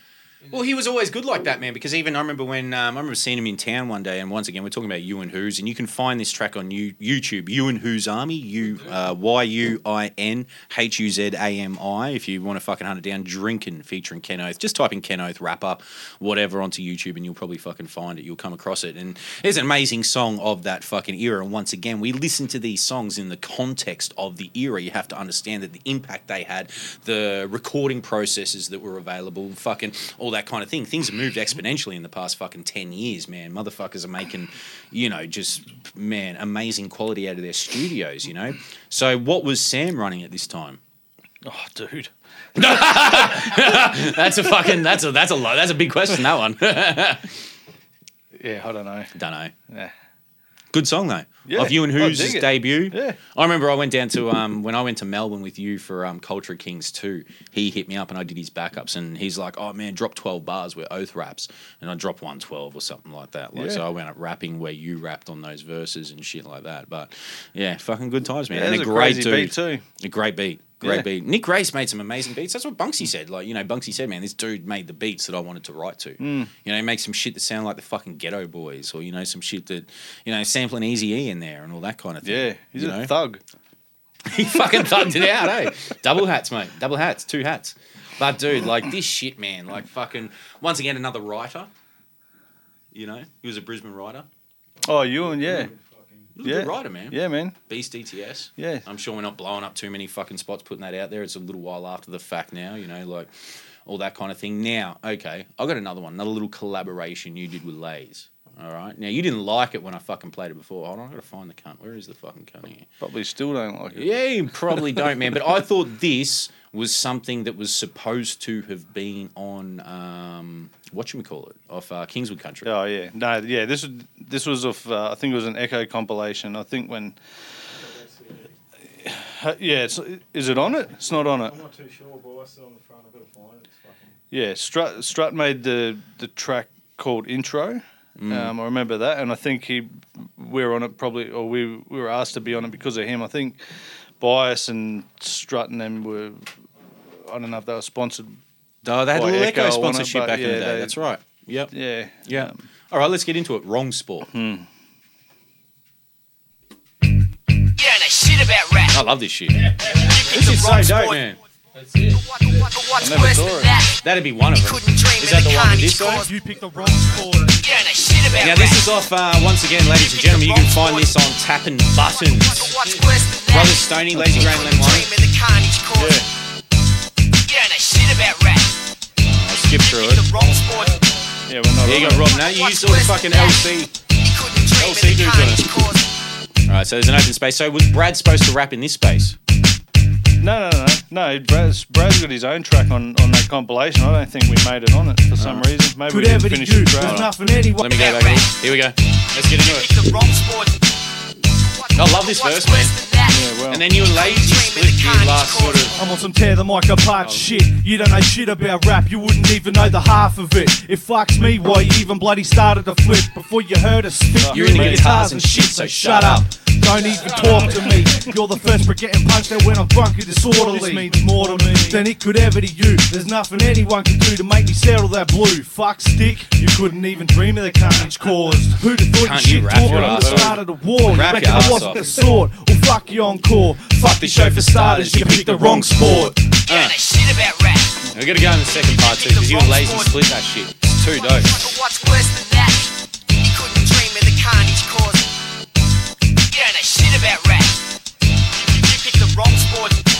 Well, he was always good like that, man. Because even I remember when um, I remember seeing him in town one day, and once again we're talking about you and Who's, and you can find this track on you, YouTube. You and Who's Army, U uh, Y U I N H U Z A M I. If you want to fucking hunt it down, drinking featuring Ken Oath. Just type in Ken Oath rapper, whatever, onto YouTube, and you'll probably fucking find it. You'll come across it, and it's an amazing song of that fucking era. And once again, we listen to these songs in the context of the era. You have to understand that the impact they had, the recording processes that were available, fucking all that kind of thing. Things have moved exponentially in the past fucking 10 years, man. Motherfuckers are making, you know, just, man, amazing quality out of their studios, you know? So, what was Sam running at this time? Oh, dude. [laughs] that's a fucking, that's a, that's a lot, that's a big question, that one. [laughs] Yeah, I don't know. Don't know. Yeah. Good song though. Yeah, Of you and I Who's dig debut. Yeah. I remember I went down to um when I went to Melbourne with you for um Culture Kings 2. He hit me up and I did his backups and he's like, "Oh man, drop 12 bars with oath raps." And I dropped 112 or something like that. Like Yeah. so I went up rapping where you rapped on those verses and shit like that. But yeah, fucking good times, man. Yeah, and a a great dude. beat too. A great beat. Great Yeah. beat. Nick Grace made some amazing beats. That's what Bunksy said. Like, you know, Bunksy said, man, this dude made the beats that I wanted to write to. Mm. You know, he makes some shit that sound like the fucking Geto Boys, or you know, some shit that you know, sampling Eazy E in there and all that kind of thing. Yeah, he's a know? thug. [laughs] he fucking thugged it out, eh? Double hats, mate. Double hats, two hats. But dude, like this shit, man. Like fucking. Once again, another writer. You know, he was a Brisbane writer. Oh, you and yeah. He was a Yeah. good writer, man. Yeah, man. Beast DTS. Yeah. I'm sure we're not blowing up too many fucking spots putting that out there. It's a little while after the fact now, you know, like all that kind of thing. Now, okay, I got another one, another little collaboration you did with Lays. All right. Now you didn't like it when I fucking played it before. Hold on, I gotta find the cunt. Where is the fucking cunt here? Probably still don't like it. Yeah, you probably don't, man. But I thought this was something that was supposed to have been on um, what should we call it? Off uh, Kingswood Country. Oh yeah, no, yeah. This was this was of uh, I think it was an Echo compilation. I think when. [sighs] Yeah, it's, is it on it? It's not on it. I'm not too sure, but I still on the front. I've got to find it. Fucking. Yeah, Strut Strut made the the track called Intro. Mm. Um, I remember that, and I think he we were on it probably, or we we were asked to be on it because of him. I think Bias and Strut and them were. I don't know if they were sponsored. Oh, they had a by little Echo on it, sponsorship but back in the day. they- That's right. Yep. Yeah. Yeah. All right, let's get into it. Wrong sport. Yeah, that shit about rap. I love this shit. This is so dope, man. What's worse than that? That'd be one of them. Is that the one with this guy? You picked the wrong sport. Yeah, that shit about Now this is off uh, once again, ladies and gentlemen. You can find this on Tappin' Buttons. What's worse than Stoney, Lazy Grey, Len One. Dream of the carnage cause. Yeah, skip through it. The wrong sport. Yeah, we're not. There you on go, it. Rob. Now you used all the fucking LC. LC dudes on it. All right, so there's an open space. So was Brad supposed to rap in this space? No, no, no, no. Brad's, Brad's got his own track on, on that compilation. I don't think we made it on it for some reason. Maybe we didn't Whatever finish you the do, track. there's nothing anyone. Let me go back. Here we go. Let's get into it. The wrong sport. I love this verse, man. Yeah, well. And then you and Lazy split your last sort of. I'm on some tear the mic apart shit. You don't know shit about rap, you wouldn't even know the half of it. It fucks me why you even bloody started to flip before you heard us spit. You're in the guitars and shit, so shut up. Don't even talk to me. You're the first for getting punched out when I'm drunk and disorderly. This means more to me than it could ever to you. There's nothing anyone can do to make me settle that blue. Fuck stick, you couldn't even dream of the carnage caused. Who'd have thought Can't you you shit rap your talking would ass have off? started a war? Rap Reckon your I ass wasn't off. the sort. Well, fuck you encore. Fuck the show for starters. You picked the wrong sport. Yeah, that shit about rap. We gotta go in the second part too, because you and Lazy split that shit. It's too dope. What's worse than that? You couldn't dream of the carnage cause. Yeah, that shit about rap. You picked the wrong sport.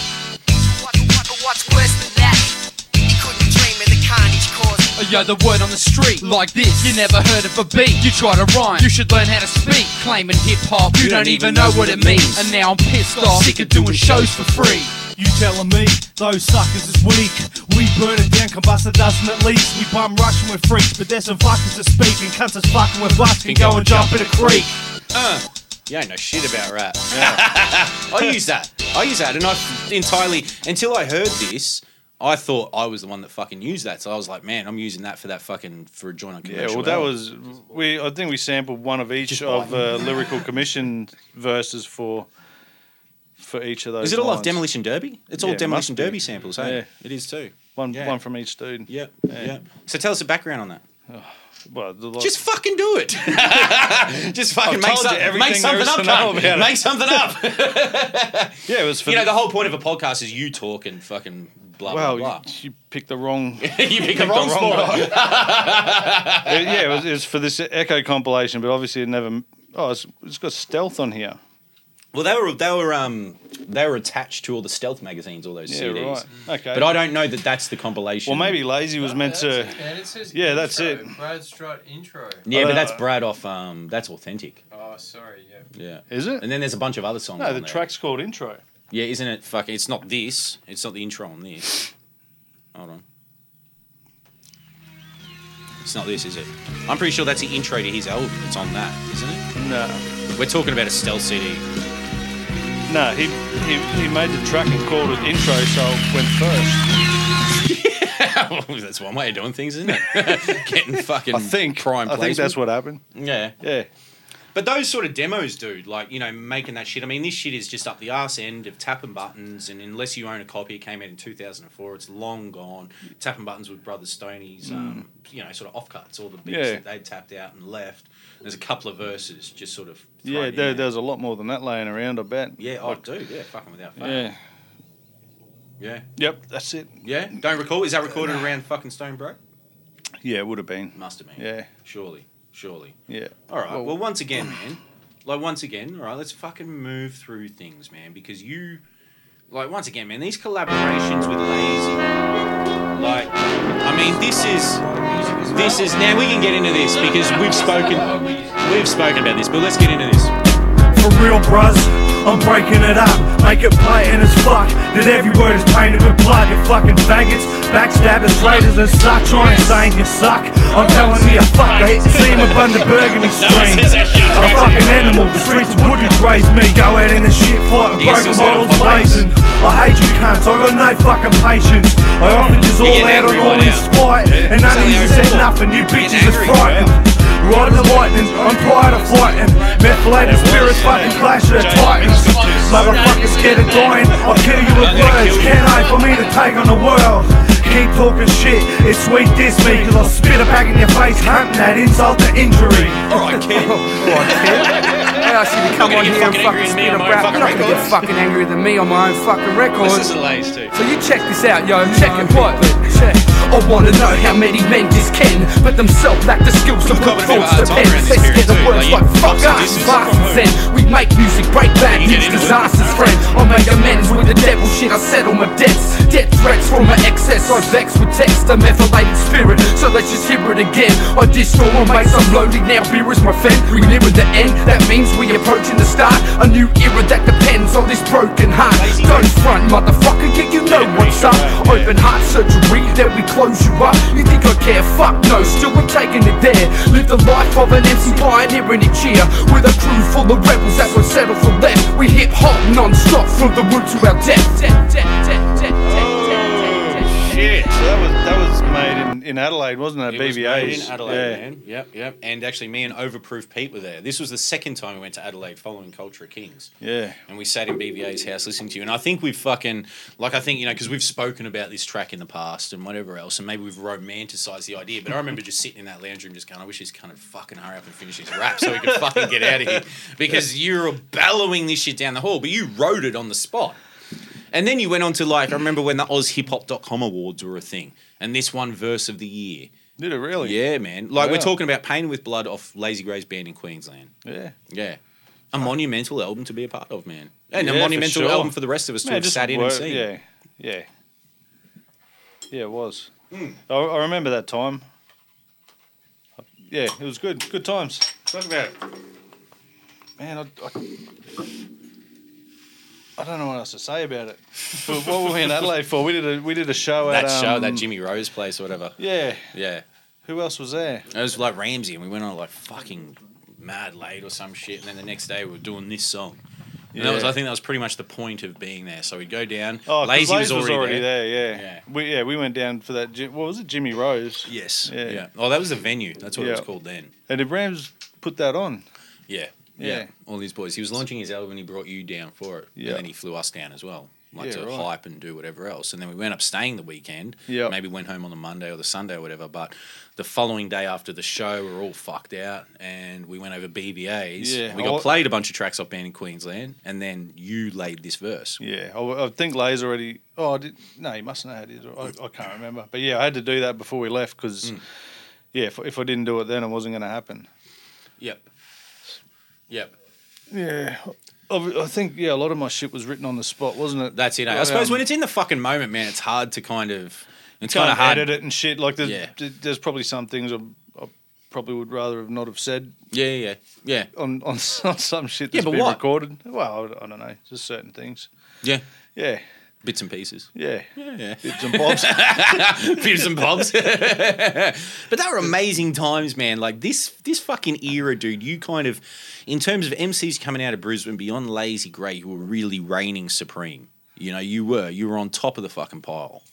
Yo, the word on the street, like this. You never heard of a beat, you try to rhyme. You should learn how to speak. Claiming hip hop, you, don't, even know what it means. And now I'm pissed off, sick of doing shows for free. You telling me those suckers is weak? We burn it down, combust a dozen at least. We bum rushing with freaks, but there's some fuckers that speak and cunts that's fucking with us can go and jump in a creek. Uh, you ain't know shit about rap. [laughs] I use that. I use that, and I entirely until I heard this. I thought I was the one that fucking used that, so I was like, "Man, I'm using that for that fucking for a joint on Yeah, commercial." well, that was we. I think we sampled one of each of uh, lyrical commission verses for for each of those. Is it all off. Demolition Derby? It's all Yeah, it Demolition must be. Derby samples, hey? Yeah. It is too. One, Yeah. one from each dude. Yep. Yeah. So tell us the background on that. [sighs] Well, the, Just fucking do it. [laughs] Just fucking I've make, told you some, everything make there something is up, to know cunt. about it. Make something up. [laughs] yeah, it was for you know, the whole point of a podcast is you talk and fucking blah well, blah blah. You, you picked the wrong. [laughs] you picked the wrong spot. [laughs] It- yeah, it was, it was for this Echo compilation, but obviously it never. Oh, it's, it's got stealth on here. Well, they were they were um they were attached to all the stealth magazines, all those Yeah, CDs. right. Okay. But I don't know that that's the compilation. Well, maybe Lazy was meant to. And it says Yeah, that's it. Brad Strut intro. Yeah, but Uh, that's Brad off. Um, that's authentic. Oh, sorry, yeah. Yeah. Is it? And then there's a bunch of other songs. No, on the there. track's called Intro. Yeah, isn't it? fucking? it's not this. It's not the intro on this. Hold on. It's not this, is it? I'm pretty sure that's the intro to his album. It's on that, isn't it? No. We're talking about a stealth CD. No, he, he he made the track and called it Intro, so it went first. [laughs] that's one way of doing things, isn't it? [laughs] Getting fucking I think. prime I think that's what happened. Yeah. Yeah. But those sort of demos, dude, like, you know, making that shit. I mean, this shit is just up the arse end of tapping buttons, and unless you own a copy, it came out in 2004, it's long gone. Tapping buttons with Brothers Stoney's, um, you know, sort of offcuts, all the beats Mm. Yeah. that they tapped out and left. There's a couple of verses just sort of. Yeah, there, there's a lot more than that laying around, I bet. Yeah, oh, Like, dude, yeah, fucking without fail. Yeah. Yeah. Yep, that's it. Yeah? Don't recall? Is that recorded around fucking Stone Bro? Yeah, it would have been. Must have been. Yeah. Surely. Surely. Yeah. All right. Well, once again, [clears throat] man. Like once again, all right. Let's fucking move through things, man. Because you, like, once again, man. These collaborations with Lazy, like, I mean, this is, this is. Now we can get into this because we've spoken, we've spoken about this. But let's get into this. For real, bruz, I'm breaking it up. Make it blatant as fuck. That every word is painted with blood. You fucking faggots, backstabbers, traitors, and such. I ain't saying you suck. I'm telling you, fuck. I hit the seam of under burgundy screen. I'm a fucking animal. The streets of Woodridge raised me. Go out in the shit fight with broken bottles blazing. I hate you cunts. I got no fucking patience. I offered you all out on all this spite. And none of you said nothing. You bitches are frightened. Riding the lightning, I'm tired of fighting. Methylated spirits fucking clash of the titans. Motherfuckers scared of dying. I'll kill you with words. Can't I for me to take on the world? Keep talking shit, it's sweet this me, cause I'll spit it back in your face, hunting that insult to injury. Alright, kid. [laughs] I asked you to come on here and fucking spit a rap. You're not gonna get fucking angrier than me on my own fucking record. This is a too. So you check this out, yo. Check it, what? Check. I wanna know how many men just can, but themselves lack the skills to put thoughts to pen. They scare the words like fuck us, bastards. And we make music, break bad news, disasters, friend. I make amends with the devil shit. I settle my debts. Death threats from my excess. I vex with text, a methylated spirit. So let's just hear it again. I destroy my mates, I'm loading now. Beer is my friend. We near the end. That means we approaching the start. A new era that depends on this broken heart. Don't front, motherfucker. Yeah, you know what's up. Open heart surgery, then we close you up. You think I care? Fuck no. Still we're taking it there. Live the life of an MC pioneer in each year. With a crew full of rebels that won't settle for less. We hip hop non-stop from the root to our death, death, death, death. In, in Adelaide, wasn't it? It was BBA's. made in Adelaide, yeah. man. Yep, yep. And actually, me and Overproof Pete were there. This was the second time we went to Adelaide following Culture of Kings. Yeah. And we sat in BBA's house listening to you. And I think we've fucking, like, I think, you know, because we've spoken about this track in the past and whatever else, and maybe we've romanticized the idea. But I remember just sitting in that lounge room just going, I wish this kind of fucking hurry up and finish his rap so we could fucking get out of here. [laughs] Because you were bellowing this shit down the hall, but you wrote it on the spot. And then you went on to, like, I remember when the OzHipHop.com awards were a thing. And this one verse of the year. Did it really? Yeah, man. Like we're talking about Pain with Blood off Lazy Grey's Bred in Queensland. Yeah. Yeah. A monumental album to be a part of, man. And Yeah, a for monumental sure. album for the rest of us to have sat in work- and seen. Yeah, yeah, yeah. It was. Hmm. I, I remember that time. Yeah, it was good. Good times. Talk about it. Man, I, I, I don't know what else to say about it. [laughs] But what were we in Adelaide for? We did a we did a show That at that show, um, that Jimmy Rose place or whatever. Yeah. Yeah. Who else was there? It was like Ramsey, and we went on like fucking mad late or some shit. And then the next day we were doing this song. And that was, I think that was pretty much the point of being there. So we'd go down. Oh, Lazy Lazy was already, there. Yeah. yeah, We yeah we went down for that. What was it? Jimmy Rose. Yes. Yeah. Yeah. Oh, that was the venue. That's what it was called then. And did Rams put that on? Yeah. Yeah. all these boys. He was launching his album and he brought you down for it. Yeah. And then he flew us down as well. Like Yeah, to right. hype and do whatever else. And then we went up staying the weekend. Yeah. Maybe went home on the Monday or the Sunday or whatever. But the following day after the show, we were all fucked out and we went over BBAs. Yeah, We got played a bunch of tracks off Bred in Queensland and then you laid this verse. Yeah, I, I think Lay's already. Oh, I did, no, you mustn't have had it. I, I can't remember. But yeah, I had to do that before we left because, Mm. yeah, if, if I didn't do it then, it wasn't going to happen. Yep. Yep. Yeah, I, I think yeah, a lot of my shit was written on the spot, wasn't it? That's it. eh? I suppose um, when it's in the fucking moment, man, it's hard to kind of. It's kind of hard. edit it and shit. Like there's, Yeah. there's probably some things I, I probably would rather have not have said. Yeah, yeah, yeah. On on, on [laughs] some shit Yeah, that's but been what? recorded. Well, I, I don't know, just certain things. Yeah. Yeah. Bits and pieces. Yeah. Yeah. Bits and bobs. [laughs] Bits and bobs. [laughs] but they were amazing times, man. Like this this fucking era, dude. You kind of, in terms of MCs coming out of Brisbane beyond Lazy Grey, you were really reigning supreme. You know, you were. You were on top of the fucking pile.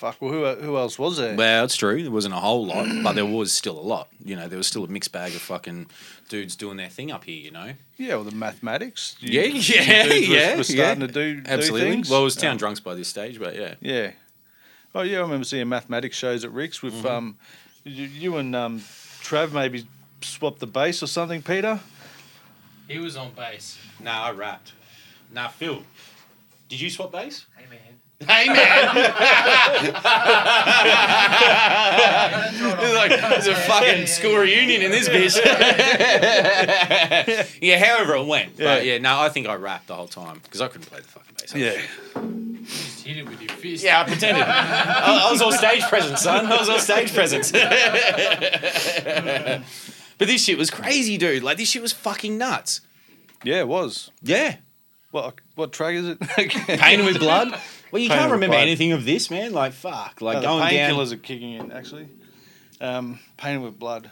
Fuck. Well, who who else was there? Well, it's true. There wasn't a whole lot, but there was still a lot. You know, there was still a mixed bag of fucking dudes doing their thing up here. You know. Yeah, well, the mathematics. You- Yeah, you yeah, dudes were- yeah. Were starting yeah. to do do absolutely. things. well, it was Town Um, Drunks by this stage, but yeah. Yeah. Oh yeah, I remember seeing mathematics shows at Ric's with Mm-hmm. um, you, you and um, Trav maybe swapped the bass or something, Peter. He was on bass. Nah, I rapped. Nah, Phil. Did you swap bass? Hey man. Hey man! [laughs] it's like it's a fucking school reunion in this bitch. [laughs] yeah, however it went. But yeah, no, I think I rapped the whole time because I couldn't play the fucking bass. Yeah. Just hit it with your fist. Yeah, I pretended. I, I was all stage presence, son. I was all stage presence. [laughs] but this shit was crazy, dude. Like this shit was fucking nuts. Yeah, it was. Yeah. What what track is it? Painted with blood. Well, you can't remember Blood. anything of this, man. Like fuck. Like No, the going down. painkillers are kicking in actually. Um, painted with blood.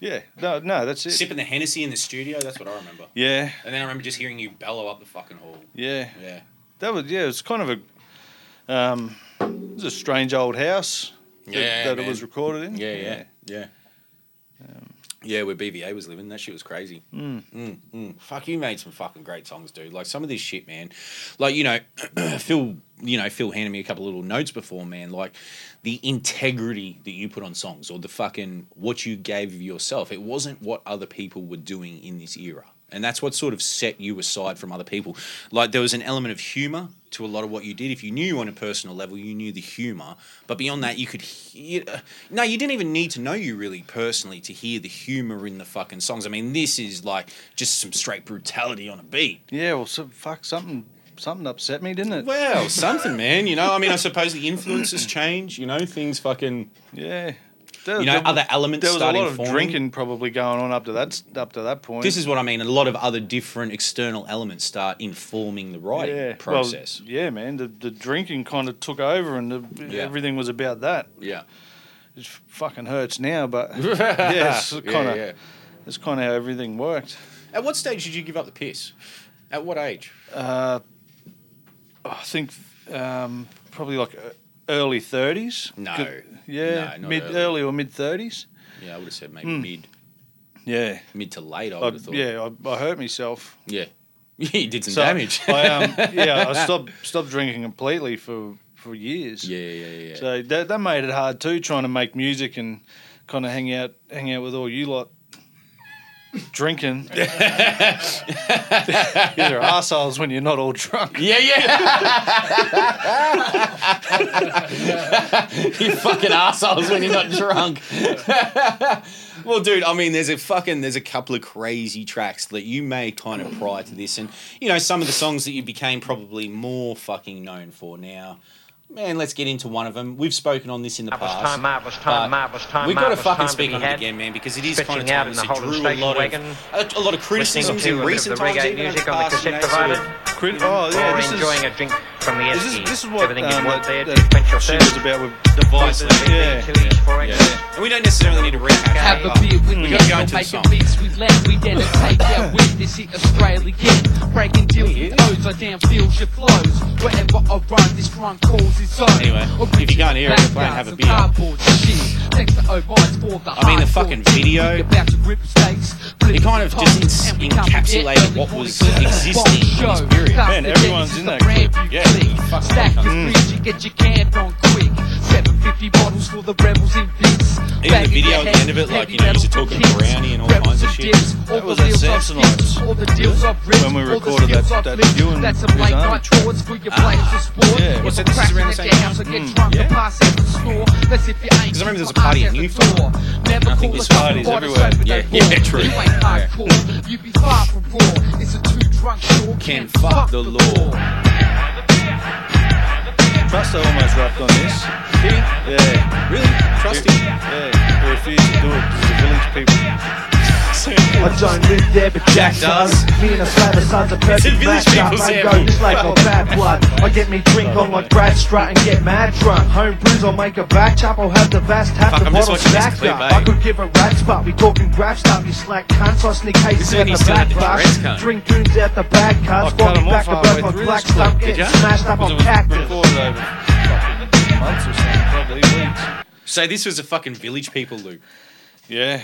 Yeah. No, no, that's it. Sipping the Hennessy in the studio. That's what I remember. Yeah. And then I remember just hearing you bellow up the fucking hall. Yeah. Yeah. That was yeah. It was kind of a um, it was a strange old house. that- Yeah, that, it was recorded in. Yeah, yeah, yeah. yeah, where BVA was living, that shit was crazy. Mm. Mm, mm. Fuck, you made some fucking great songs, dude. Like some of this shit, man. Like you know, [clears throat] Phil, you know, Phil handed me a couple of little notes before, man. Like the integrity that you put on songs, or the fucking what you gave of yourself. It wasn't what other people were doing in this era. And that's what sort of set you aside from other people. Like there was an element of humor to a lot of what you did. If you knew on a personal level, you knew the humor. But beyond that, you could hear. No, you didn't even need to know you really personally to hear the humor in the fucking songs. I mean, this is like just some straight brutality on a beat. Yeah. Well, so, fuck something. Something upset me, didn't it? Well, something, man. You know, I mean, I suppose the influences change. You know, things fucking. Yeah. You know, other elements There was a lot of forming. drinking probably going on up to that up to that point. This is what I mean. A lot of other different external elements start informing the writing yeah. process. Well, yeah, man. The the drinking kind of took over, and the, Yeah. everything was about that. Yeah. It fucking hurts now, but [laughs] [laughs] yeah, it's Yeah, kind of yeah. it's kind of how everything worked. At what stage did you give up the piss? At what age? Uh, I think um, probably like uh, early thirties. No. Yeah, No, mid early. early or mid thirties. Yeah, I would have said maybe Mm. mid. Yeah. Mid to late, I would have thought. yeah, I, I hurt myself. Yeah. [laughs] you did some So, damage. I, um, [laughs] yeah, I stopped stopped drinking completely for for years. Yeah, yeah, yeah. yeah. So that that made it hard too, trying to make music and kind of hang out hang out with all you lot. Drinking. [laughs] You're assholes when you're not all drunk. Yeah, yeah. [laughs] you fucking assholes when you're not drunk. [laughs] well, dude, I mean, there's a fucking there's a couple of crazy tracks that you made kind of prior to this, and you know some of the songs that you became probably more fucking known for now. Man, let's get into one of them. We've spoken on this in the Marvellous past. time, marvellous time, but marvellous time, We've got to fucking time to speak on it again, man, because it is Pitching kind of out timeless. in It drew a lot wagon. of a, a lot of criticisms Listening in to a bit of recent the times, reggae even in music the on the past, you cassette know, sort of- oh yeah, or this is enjoying a drink from the this is this is what Everything you um, want that, there to that quench your shit thirst. was about with device. Yeah. Yeah. And we don't necessarily need to recap. Have it, a but beer with we me, got to go no into the making song. beats we let we dedicate yeah [laughs] with this shit Australian breaking deals with O's I damn feels your flows. Wherever I run, this run calls its own. Anyway, if you can't hear it, play and have a beer. Cardboard shit. Thanks to Ovides for the I mean, the fucking video, About to grip stakes. it kind of just ins- encapsulated what was existing in this period. Man, everyone's in that clip. Yeah, Stack your fridge and get your can on quick. 750 bottles for the rebels in bits. Even the video at the end of it, like, you know, used to talk about brownie and all kinds of shit. That was Samsonites. All the deals I've ripped, When we recorded that- that you and That's some late night chords for your players of sport. Yeah. So I'm this is around the same time. house, I get Mm. Yeah. and pass out the store. That's if you ain't. Because I remember there was a party in at the Newfield. door. Never I think there's parties everywhere. Yeah, yeah, that. [laughs] true. You ain't. You be far from raw. It's a two drunk. Can fuck the law. Truster almost rapped on this. Yeah. Really? Trusty? Yeah. He refused to do it because the village people. I don't live there, but Jack does. Me and a slab of sons are a perfect [laughs] Village match up. People go just like my [laughs] bad blood. I get me drink on like Brad Strut and get mad drunk. Home brews, I'll make a batch up. I'll have the vast tap, Fuck, the I'm just bottle watching stacked up. eh? I could give a rat's but we talking grab stuff. You slack cunts, I sneak This cases is at the back at the rush. Tourette's cunt. Drink goons out the bag I cuts. cut back off to back halfway on black this stuff. Get smashed up on cactus. recorded over fucking months or something, probably weeks. So this was a fucking village people loop. Yeah.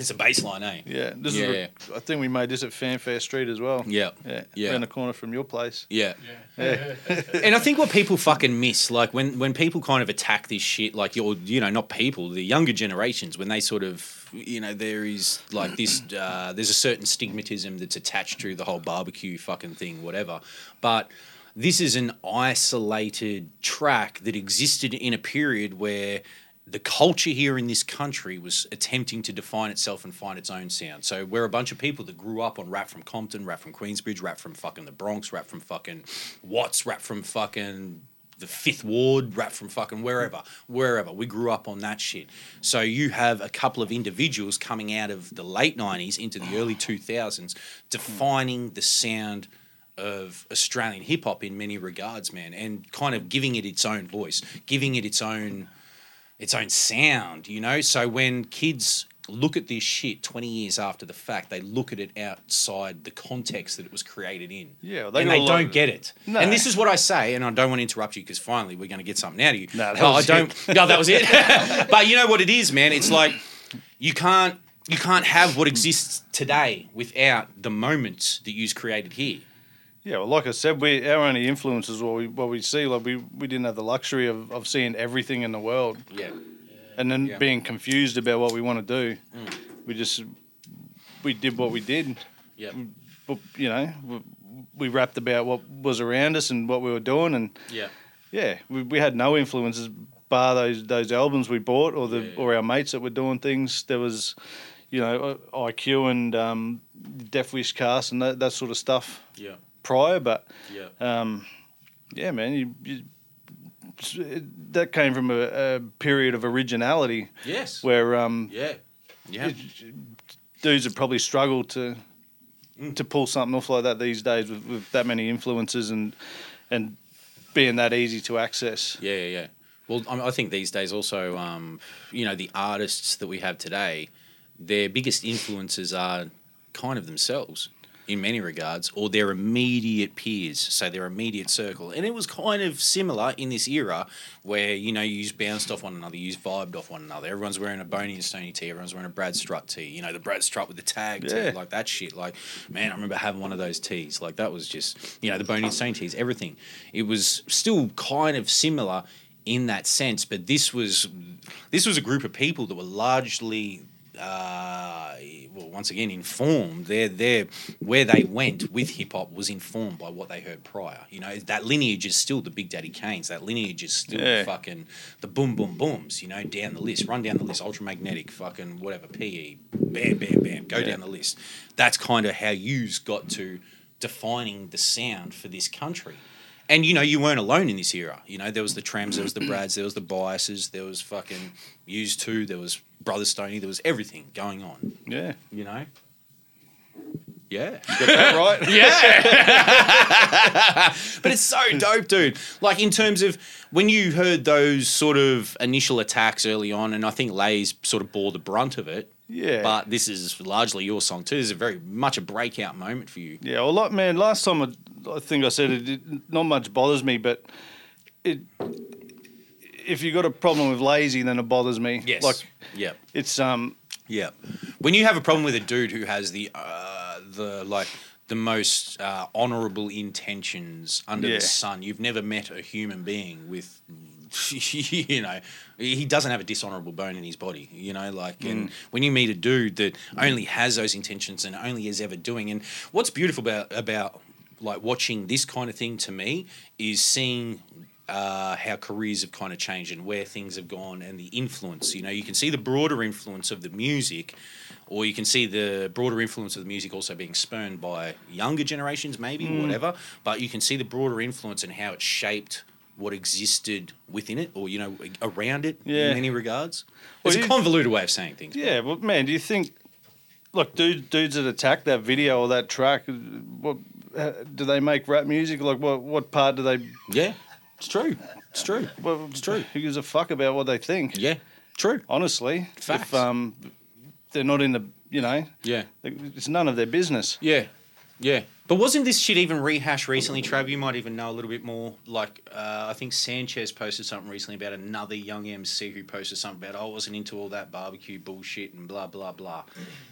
It's a baseline, eh? Yeah. This Yeah, is. Re- I think we made this at Fanfare Street as well. Yeah. Yeah. Yeah. Around the corner from your place. Yeah. Yeah. [laughs] and I think what people [laughs] fucking miss, like when when people kind of attack this shit, like you're, you know, not people, the younger generations, when they sort of, you know, there is like this, [clears throat] uh, there's a certain stigmatism that's attached to the whole barbecue fucking thing, whatever. But this is an isolated track that existed in a period where the culture here in this country was attempting to define itself and find its own sound. So we're a bunch of people that grew up on rap from Compton, rap from Queensbridge, rap from fucking the Bronx, rap from fucking Watts, rap from fucking the Fifth Ward, rap from fucking wherever, wherever. We grew up on that shit. So you have a couple of individuals coming out of the late '90s into the early 2000s, defining the sound of Australian hip hop in many regards, man, and kind of giving it its own voice, giving it its own its own sound, you know? So when kids look at this shit 20 years after the fact, they look at it outside the context that it was created in. Yeah, they and they don't get it. No. And this is what I say, and I don't want to interrupt you because finally we're going to get something out of you. No, that No, was I don't. it. No, that was it. [laughs] but you know what it is, man? It's like you can't you can't have what exists today without the moments that you've created here. Yeah, well, like I said, we our only influence is what we what we see. Like we, we didn't have the luxury of, of seeing everything in the world. Yeah. And then Yeah. being confused about what we want to do. Mm. We just we did what we did. Yep. But you know, we, we rapped about what was around us and what we were doing, and Yeah. yeah, we, we had no influences bar those those albums we bought or the or our mates that were doing things. There was, you know, IQ and um, Def Wish Cast and that, that sort of stuff. Yeah. Prior, but Yeah. um, yeah, man, you, you that came from a, a period of originality. Yes. Where um, Yeah. Yeah. dudes would probably struggle to to pull something off like that these days with, with that many influences and and being that easy to access. Yeah, yeah, yeah. Well, I, I think these days also, um, you know, the artists that we have today, their biggest influences are kind of themselves in many regards, or their immediate peers, so their immediate circle. And it was kind of similar in this era where, you know, you just bounced off one another, you just vibed off one another. Everyone's wearing a Boney and Stony tee, everyone's wearing a Brad Strut tee, you know, the Brad Strut with the tag Yeah. tee, like that shit. Like, man, I remember having one of those tees. Like, that was just, you know, the Boney and Stony tees, everything. It was still kind of similar in that sense, but this was this was a group of people that were largely uh, well, once again, informed. Their their where they went with hip hop was informed by what they heard prior. You know, that lineage is still the Big Daddy Kanes. That lineage is still Yeah. fucking the boom boom booms. You know, down the list, run down the list. Ultramagnetic, fucking whatever. PE, bam bam bam. Go Yeah. down the list. That's kind of how you's got to defining the sound for this country. And you know, you weren't alone in this era. You know, there was the Trems, there was the Brads, there was the Biases, there was fucking Used Two, there was Brother Stoney, there was everything going on. Yeah. You know? Yeah. Got that right? [laughs] yeah. [laughs] but it's so dope, dude. Like in terms of when you heard those sort of initial attacks early on, and I think Lays sort of bore the brunt of it. Yeah. But this is largely your song too. This is a very much a breakout moment for you. Yeah, well, like, man, last time I, I think I said it, it, not much bothers me, but it if you have got a problem with lazy, then it bothers me. Yes. Like, yeah. it's um, Yeah. When you have a problem with a dude who has the uh, the like the most uh, honorable intentions under Yeah. the sun, you've never met a human being with [laughs] you know he doesn't have a dishonorable bone in his body you know like and Mm. when you meet a dude that only has those intentions and only is ever doing and what's beautiful about about like watching this kind of thing to me is seeing uh, how careers have kind of changed and where things have gone and the influence. You know, you can see the broader influence of the music, or you can see the broader influence of the music also being spurned by younger generations, maybe, Mm. whatever. But you can see the broader influence and how it shaped what existed within it or, you know, around it Yeah. in many regards. It's a convoluted way of saying things. yeah. Well, man, do you think, like, dude, dudes that attack that video or that track, what uh, do they make rap music? Like, what what part do they? Yeah, it's true. It's true. Well, it's true. Who gives a fuck about what they think? Yeah, true. Honestly, Facts. if um, they're not in the, you know, Yeah. it's none of their business. Yeah, yeah. But wasn't this shit even rehashed recently, Trav? You might even know a little bit more. Like, uh, I think Sanchez posted something recently about another young MC who posted something about, oh, I wasn't into all that barbecue bullshit and blah, blah, blah.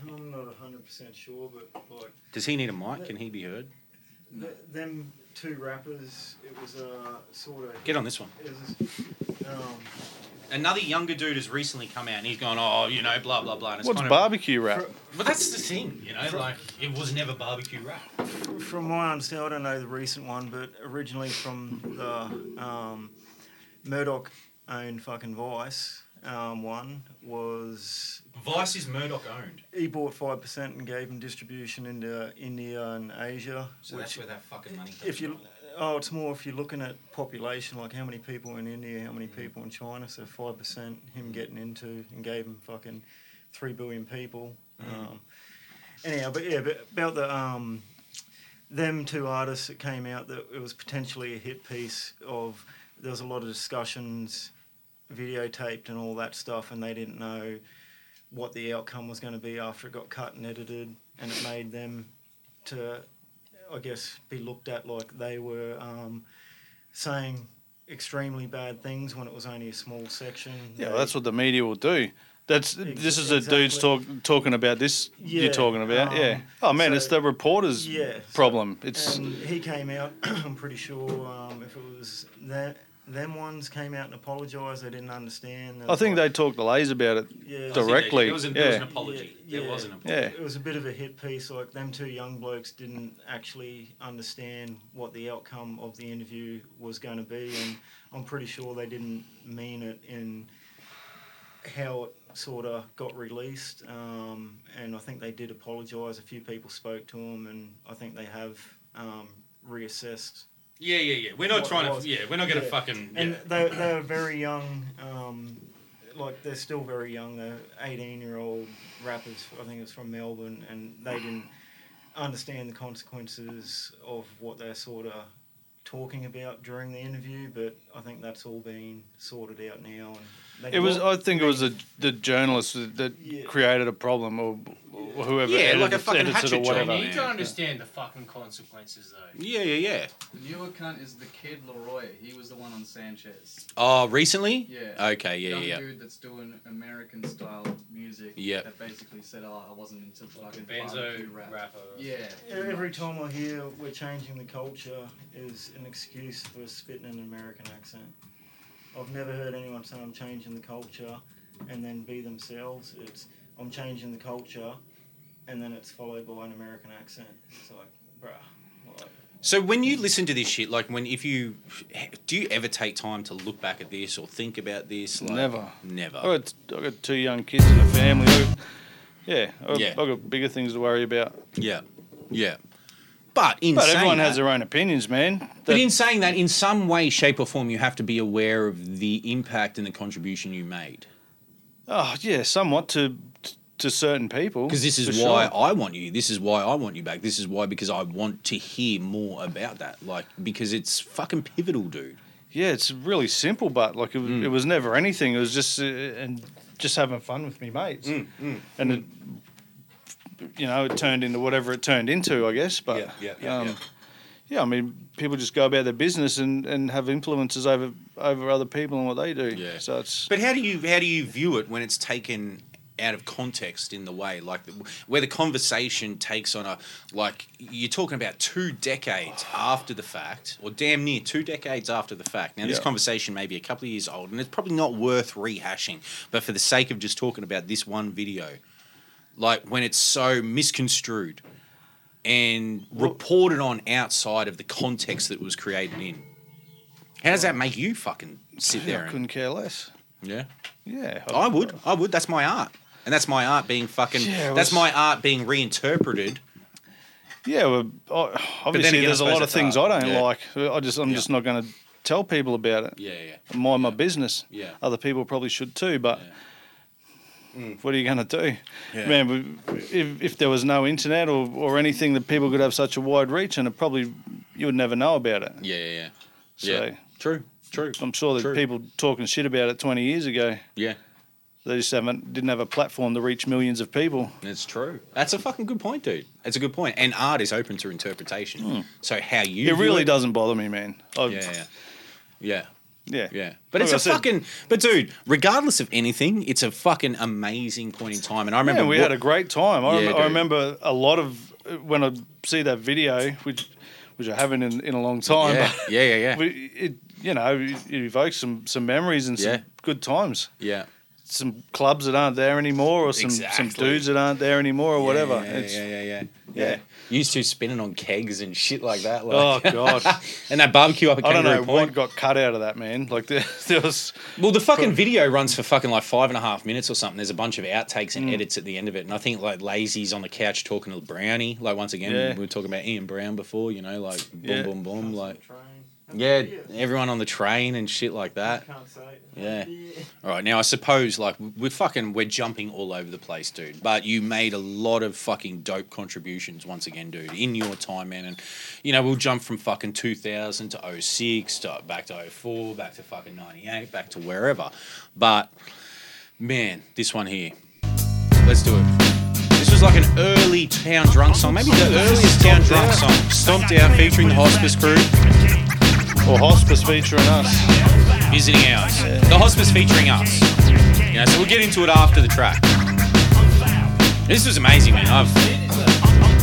I'm not hundred percent sure, but like Does he need a mic? Can he be heard? th- them two rappers, it was uh, sort of Get on this one. It was, um, Another younger dude has recently come out and he's gone, oh, you know, blah, blah, blah. And it's What's kind of- barbecue rap? But that's the thing, you know, like, it was never barbecue rap. from my understanding, I don't know the recent one, but originally from the um, Murdoch owned fucking Vice um, one was Vice is Murdoch owned. he bought five percent and gave him distribution into India and Asia. So that's where that fucking money comes If you oh, it's more if you're looking at population, like how many people in India, how many Mm. people in China. So five percent him getting into and gave him fucking three billion people. Mm. Um, anyhow, but yeah, but about the um, them two artists that came out that it was potentially a hit piece of there was a lot of discussions videotaped and all that stuff and they didn't know what the outcome was going to be after it got cut and edited and it made them to i guess be looked at like they were um, saying extremely bad things when it was only a small section Yeah, They- well, that's what the media will do. That's Ex- this is a dudes talk, talking about this. Yeah, you're talking about, yeah. um, Oh man, so- it's the reporters' Yeah, problem. It's he came out. [clears throat] I'm pretty sure um, if it was that them ones came out and apologised, they didn't understand. I think they talked to Lays about it Yeah. directly. There was an, yeah. there was an apology. Yeah, There was an apology. Yeah. It was a bit of a hit piece. Like them two young blokes didn't actually understand what the outcome of the interview was going to be, and I'm pretty sure they didn't mean it in how it sort of got released. Um, and I think they did apologise. A few people spoke to them, and I think they have um, reassessed. Yeah, yeah, yeah. We're not trying to. Yeah, we're not going to Yeah. fucking. And yeah. they they were very young. Um, like they're still very young. They're eighteen year old rappers. I think it's from Melbourne, and they didn't understand the consequences of what they're sort of talking about during the interview. But I think that's all been sorted out now. And they It was. I think it was the the journalist that that Yeah. created a problem, or, or whoever Yeah, edited, like a fucking edited it hatchet or whatever. You need to understand the fucking consequences, though. Yeah, yeah, yeah. The newer cunt is the kid Leroy. He was the one on Sanchez. Oh, recently? Yeah. Okay, yeah, Young yeah. dude that's doing American style music. Yep. That basically said, "Oh, I wasn't into fucking Benzo barbecue rap." rapper. Yeah. Every time I hear we're changing the culture is an excuse for spitting an American accent. I've never heard anyone say I'm changing the culture and then be themselves. It's I'm changing the culture and then it's followed by an American accent. It's like, bruh. Like, So when you listen to this shit, like when if you do you ever take time to look back at this or think about this? Like, Never. Never. I got, I got two young kids and a family. Yeah, I, Yeah. I got bigger things to worry about. Yeah, yeah. But in but saying everyone that, has their own opinions, man. But in saying that, in some way, shape, or form, you have to be aware of the impact and the contribution you made. oh yeah, somewhat to to certain people. Because this is why sure. I want you. This is why I want you back. This is why because I want to hear more about that. Like because it's fucking pivotal, dude. yeah, it's really simple, but like it, was Mm. it was never anything. It was just uh, and just having fun with me mates, Mm, and it, you know, it turned into whatever it turned into, I guess. But Yeah, yeah, yeah, um, yeah. yeah, I mean, people just go about their business and, and have influences over over other people and what they do. Yeah. So it's But how do you how do you view it when it's taken out of context in the way like the, where the conversation takes on a like you're talking about two decades after the fact or damn near two decades after the fact. Now this conversation may be a couple of years old and it's probably not worth rehashing, but for the sake of just talking about this one video, like when it's so misconstrued and reported on outside of the context that it was created in. How does that make you fucking sit there? I and- couldn't care less. yeah. Yeah. I would. I would. That's my art. And that's my art being fucking. Yeah, that's was- my art being reinterpreted. Yeah, well, obviously again, there's a lot of things art. I don't Yeah. like. I just I'm just not going to tell people about it. Yeah, yeah. Mind my business. Yeah. Other people probably should too, but what are you going to do, Yeah. man? If if there was no internet or or anything that people could have such a wide reach, and it probably you would never know about it. Yeah, yeah, yeah. So, Yeah. True. True. I'm sure that True. people talking shit about it 20 years ago. Yeah. They just haven't didn't have a platform to reach millions of people. That's true. That's a fucking good point, dude. It's a good point. And art is open to interpretation. Hmm. So how you it really doesn't bother me, man. I've- Yeah, yeah. Yeah. Yeah. Yeah. But it's a said- fucking but dude, regardless of anything, it's a fucking amazing point in time. And I remember Yeah, we wa- had a great time. I, Yeah, rem- I remember a lot of when I see that video, which which I haven't in, in a long time. Yeah, but yeah, yeah, yeah. It you know it evokes some some memories and some Yeah. good times. Yeah. Some clubs that aren't there anymore, or some some dudes that aren't there anymore, or whatever. Yeah, yeah, It's- yeah, yeah, yeah. yeah. Used to spinning on kegs and shit like that. Oh Like. god! [laughs] and that barbecue up at I don't know Point. what got cut out of that, man. Like there, [laughs] there was. Well, the fucking video runs for fucking like five and a half minutes or something. There's a bunch of outtakes and Mm. edits at the end of it, and I think like Lazy's on the couch talking to Brownie. Like once again, Yeah. we were talking about Ian Brown before, you know, like boom, Yeah. boom, boom, like yeah, everyone on the train and shit like that. Can't say it. Yeah. All right. Now I suppose like we're fucking we're jumping all over the place, dude. But you made a lot of fucking dope contributions once again, dude, in your time, man. And you know we'll jump from fucking 2000 to 06 to back to 04, back to fucking 98, back to wherever. But man, this one here, let's do it. This was like an early town drunk song, maybe the earliest town drunk song. Stomped out featuring the hospice crew. Or hospice featuring us. Visiting ours. The hospice featuring us. You know, so we'll get into it after the track. This was amazing, man. I've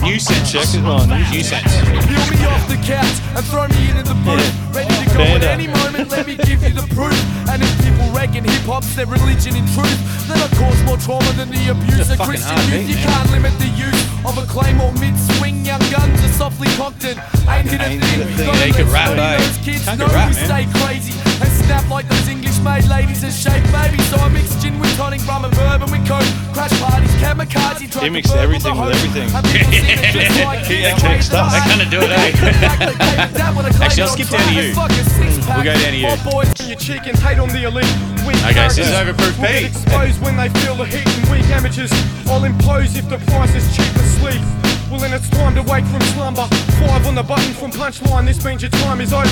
new sense. Check it on. New sense. Peel me off the couch and throw me into the booth. Ready to go at any moment, let me give you the proof. And if people reckon hip hop's their religion in truth, then I cause more trauma than the abuse of Christian youth. beat, You man. can't limit the use of a claymore mid swing. Young guns are softly cocked and ain't hit a thing. hit a thing. Gotta Yeah, you let can rap, eh? Can't get rap, man. and snap like those English made ladies and shape babies. So I mix gin with tonic, rum and bourbon with coke. Crash parties, kamikaze, drunk He mixed everything with everything. And people sing it just like He this, mixed to the That kinda do it, eh? Actually, [laughs] I'll skip down to you. We'll go down to you. your cheek hate on the elite. Okay, so this is Overproof Pete. exposed when they feel the heat and weak amateurs. I'll impose if the price is cheap for sleep. Well, then it's time to wake from slumber. Five on the button from punchline. This means your time is over.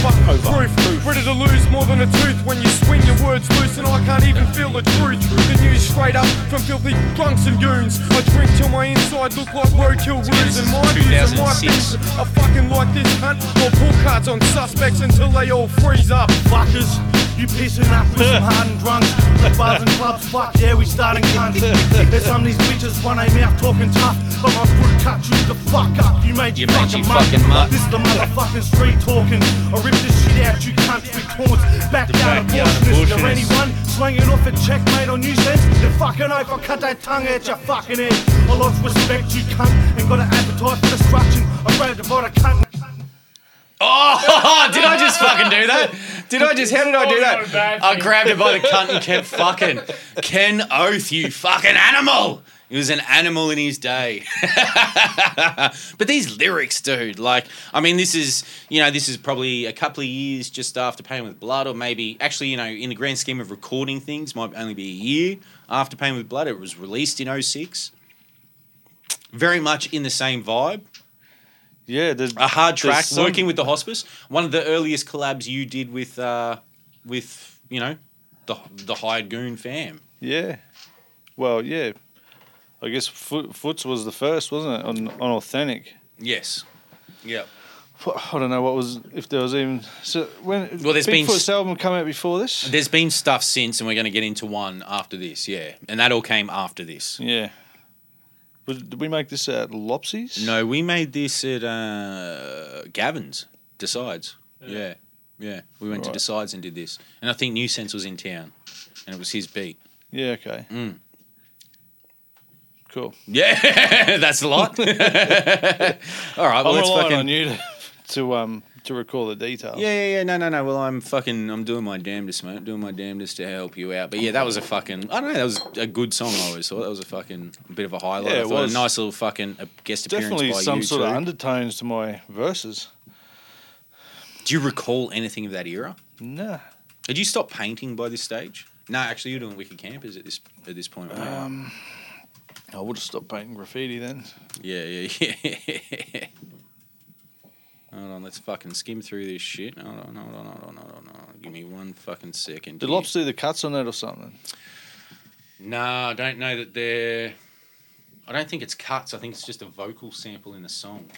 Proof. Ready to lose more than a tooth when you swing your words loose and I can't even feel the truth. The news straight up from filthy drunks and goons. I drink till my inside look like roadkill wounds and my views and my 2006. things are fucking like this cunt. I'll pull cards on suspects until they all freeze up. Fuckers, you pissing up with some hardened drunks. The bars and clubs, fuck yeah, we starting cunts. There's some of these bitches run a mouth talking tough, but my brew cut you the fuck up. You made you, You made fucking you fucking mutt. This the motherfucking street talking. I rip this shit out, you cunts with taunts. Backyard abortionist. Or abortionist. anyone slanging off a checkmate on you sense. You fucking oath, I'll cut that tongue out your fucking head. I lost respect, you cunt, and got an appetite for destruction. I grabbed the bottom cunt. Oh, [laughs] did I just fucking do that? Did I just? How did I do Not a bad that? I grabbed it by the cunt and kept [laughs] fucking. Ken Oath, you fucking animal. He was an animal in his day. [laughs] but these lyrics, dude, like, I mean, this is, you know, this is probably a couple of years just after Painted with Blood, or maybe, actually, you know, in the grand scheme of recording things, might only be a year after Painted with Blood. It was released in 06. Very much in the same vibe. Yeah, there's, a hard track some- working with the hospice. One of the earliest collabs you did with uh, with you know the the hired goon fam. Yeah. Well, yeah. I guess Foot, Foots was the first, wasn't it? On on authentic. Yes. Yeah. [sighs] I don't know what was if there was even so when Well, there's been Bigfoot's album come out before this. There's been stuff since, and we're going to get into one after this. Yeah, and that all came after this. Yeah. Was, did we make this at Lopsy's? No, we made this at uh, Gavin's. Decides. Yeah. yeah, We went Right. to Decides and did this, and I think New Sense was in town, and it was his beat. Yeah. Okay. Mm. Cool. Yeah, [laughs] that's a lot. [laughs] all right, well, I'm let's relying fucking. on you to, to um to recall the details. Yeah, yeah, yeah. No, no, no. Well, I'm fucking. I'm doing my damnedest, mate. Doing my damnedest to help you out. But yeah, that was a fucking. I don't know. That was a good song. I always thought that was a fucking bit of a highlight. Yeah, it was. a nice little fucking uh, guest appearance Definitely by some sort too. of undertones to my verses. Do you recall anything of that era? Nah. Did you stop painting by this stage? No, actually, you're doing Wicked Campers at this at this point. weren't? Um, I would have stopped painting graffiti then. Yeah, yeah, [laughs] yeah. Hold on, let's fucking skim through this shit. Hold on, hold on, hold on, hold on. Hold on. Give me one fucking second. Did here. Lops do the cuts on it or something? No, I don't know that they're. I don't think it's cuts. I think it's just a vocal sample in the song.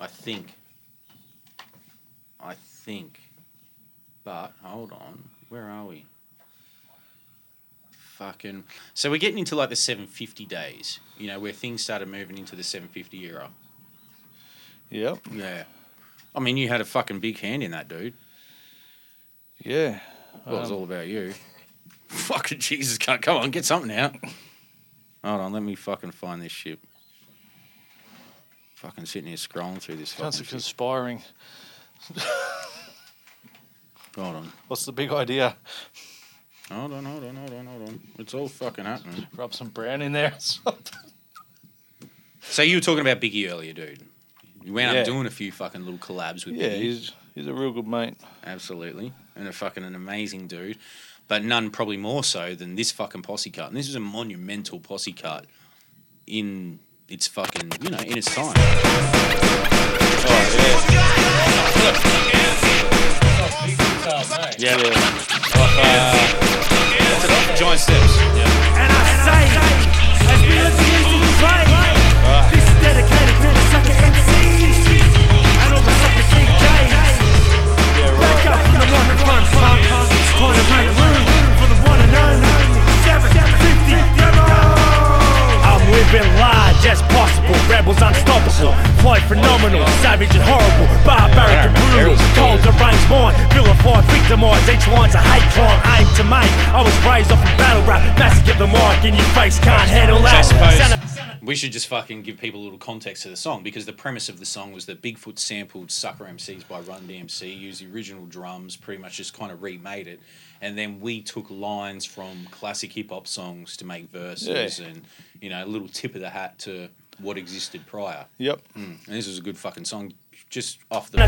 I think. I think. But hold on, where are we? Fucking. So we're getting into like the 750 days, you know, where things started moving into the 750 era. Yep. Yeah. I mean, you had a fucking big hand in that, dude. Yeah. Well, it was Um, all about you. [laughs] fucking Jesus, come come on, get something out. Hold on, let me fucking find this shit. Fucking sitting here scrolling through this. Sounds Fucking conspiring. Hold on. What's the big idea? Hold on, hold on, hold on, hold on. It's all fucking happening. Rub some brown in there. So you were talking about Biggie earlier, dude. You went Yeah. up doing a few fucking little collabs with him. yeah, Biggie. he's he's a real good mate. Absolutely. And a fucking an amazing dude. But none probably more so than this fucking posse cut. And this is a monumental posse cut in its fucking, you know, in its time. Yeah, yeah. Like, uh, what's it off? Giant Steps. Yeah. And I say, as we let the music play, this is dedicated to the sucker MCs flow phenomenal, savage and horrible, barbaric and brutal, cold deranged mind, vilified, victimised, each line's a hate crime, aim to make. I was raised off a battle rap, massacre the mic in your face, can't handle So I that. suppose Sound we should just fucking give people a little context to the song because the premise of the song was that Bigfoot sampled Sucker MCs by Run DMC, used the original drums, pretty much just kind of remade it, and then we took lines from classic hip hop songs to make verses Yeah. and you know a little tip of the hat to what existed prior. Yep. Mm. And this was a good fucking song, just off the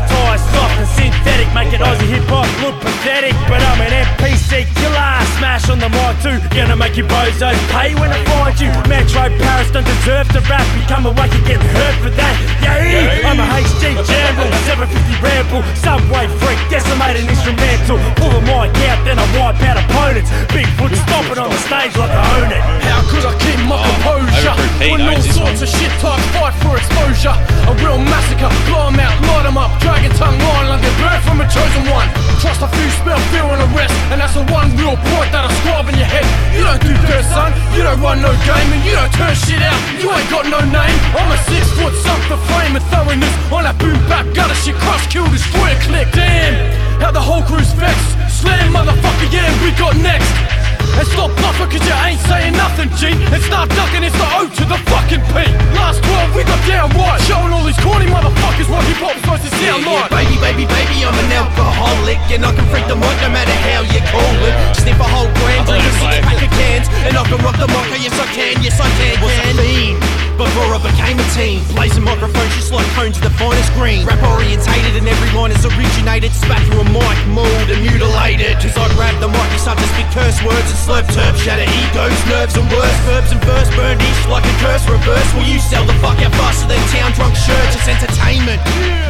The bat. tie synthetic, making Aussie hip hop look pathetic. But I'm an NPC killer, smash on the mic too. Gonna make you bozos pay when I find you. Metro Paris don't deserve to rap, become awake and get hurt for that. Yeah, I'm a HG general, 750 ramble, subway freak, decimated instrumental. Pull the mic out, then I wipe out opponents. Bigfoot stomping on the stage like I own it. How could I keep my composure? over When all sorts of shit types fight for exposure. A real massacre, blow 'em out, light 'em up, dragon tongue line like a bird from a chosen one. Trust a few, spell fear and arrest, and that's the one real point that I scribe in your head. You don't do dirt, son, you don't run no game, and you don't turn shit out, you ain't got no name. I'm a six foot the frame and throwing this on that boom bap, gutter shit, crush, kill, destroy, click. Damn, how the whole crew's vexed. Slam, motherfucker, yeah, we got next. And stop bluffing cause you ain't saying nothing, G. And start ducking, it's the O to the fucking P. Last 12, we got down right Showing all these corny motherfuckers what hip hop's supposed to sound Yeah, yeah, like. baby, baby, baby, I'm an alcoholic And I can freak the mic no matter how you call it. Sniff a whole gram, drink a six pack of cans And I can rock the mic, oh, yes I can, yes I can Was a fiend before I became a teen Blazing microphones just like cones of the finest green Rap orientated and every line is originated Spat through a mic, mauled and mutilated Cause I grab the mic, you start to spit curse words and slurp terp, shatter egos, nerves and words, verbs and verse burned each like a curse reverse. Will you sell the fuck out faster than town drunk shirts? It's entertainment.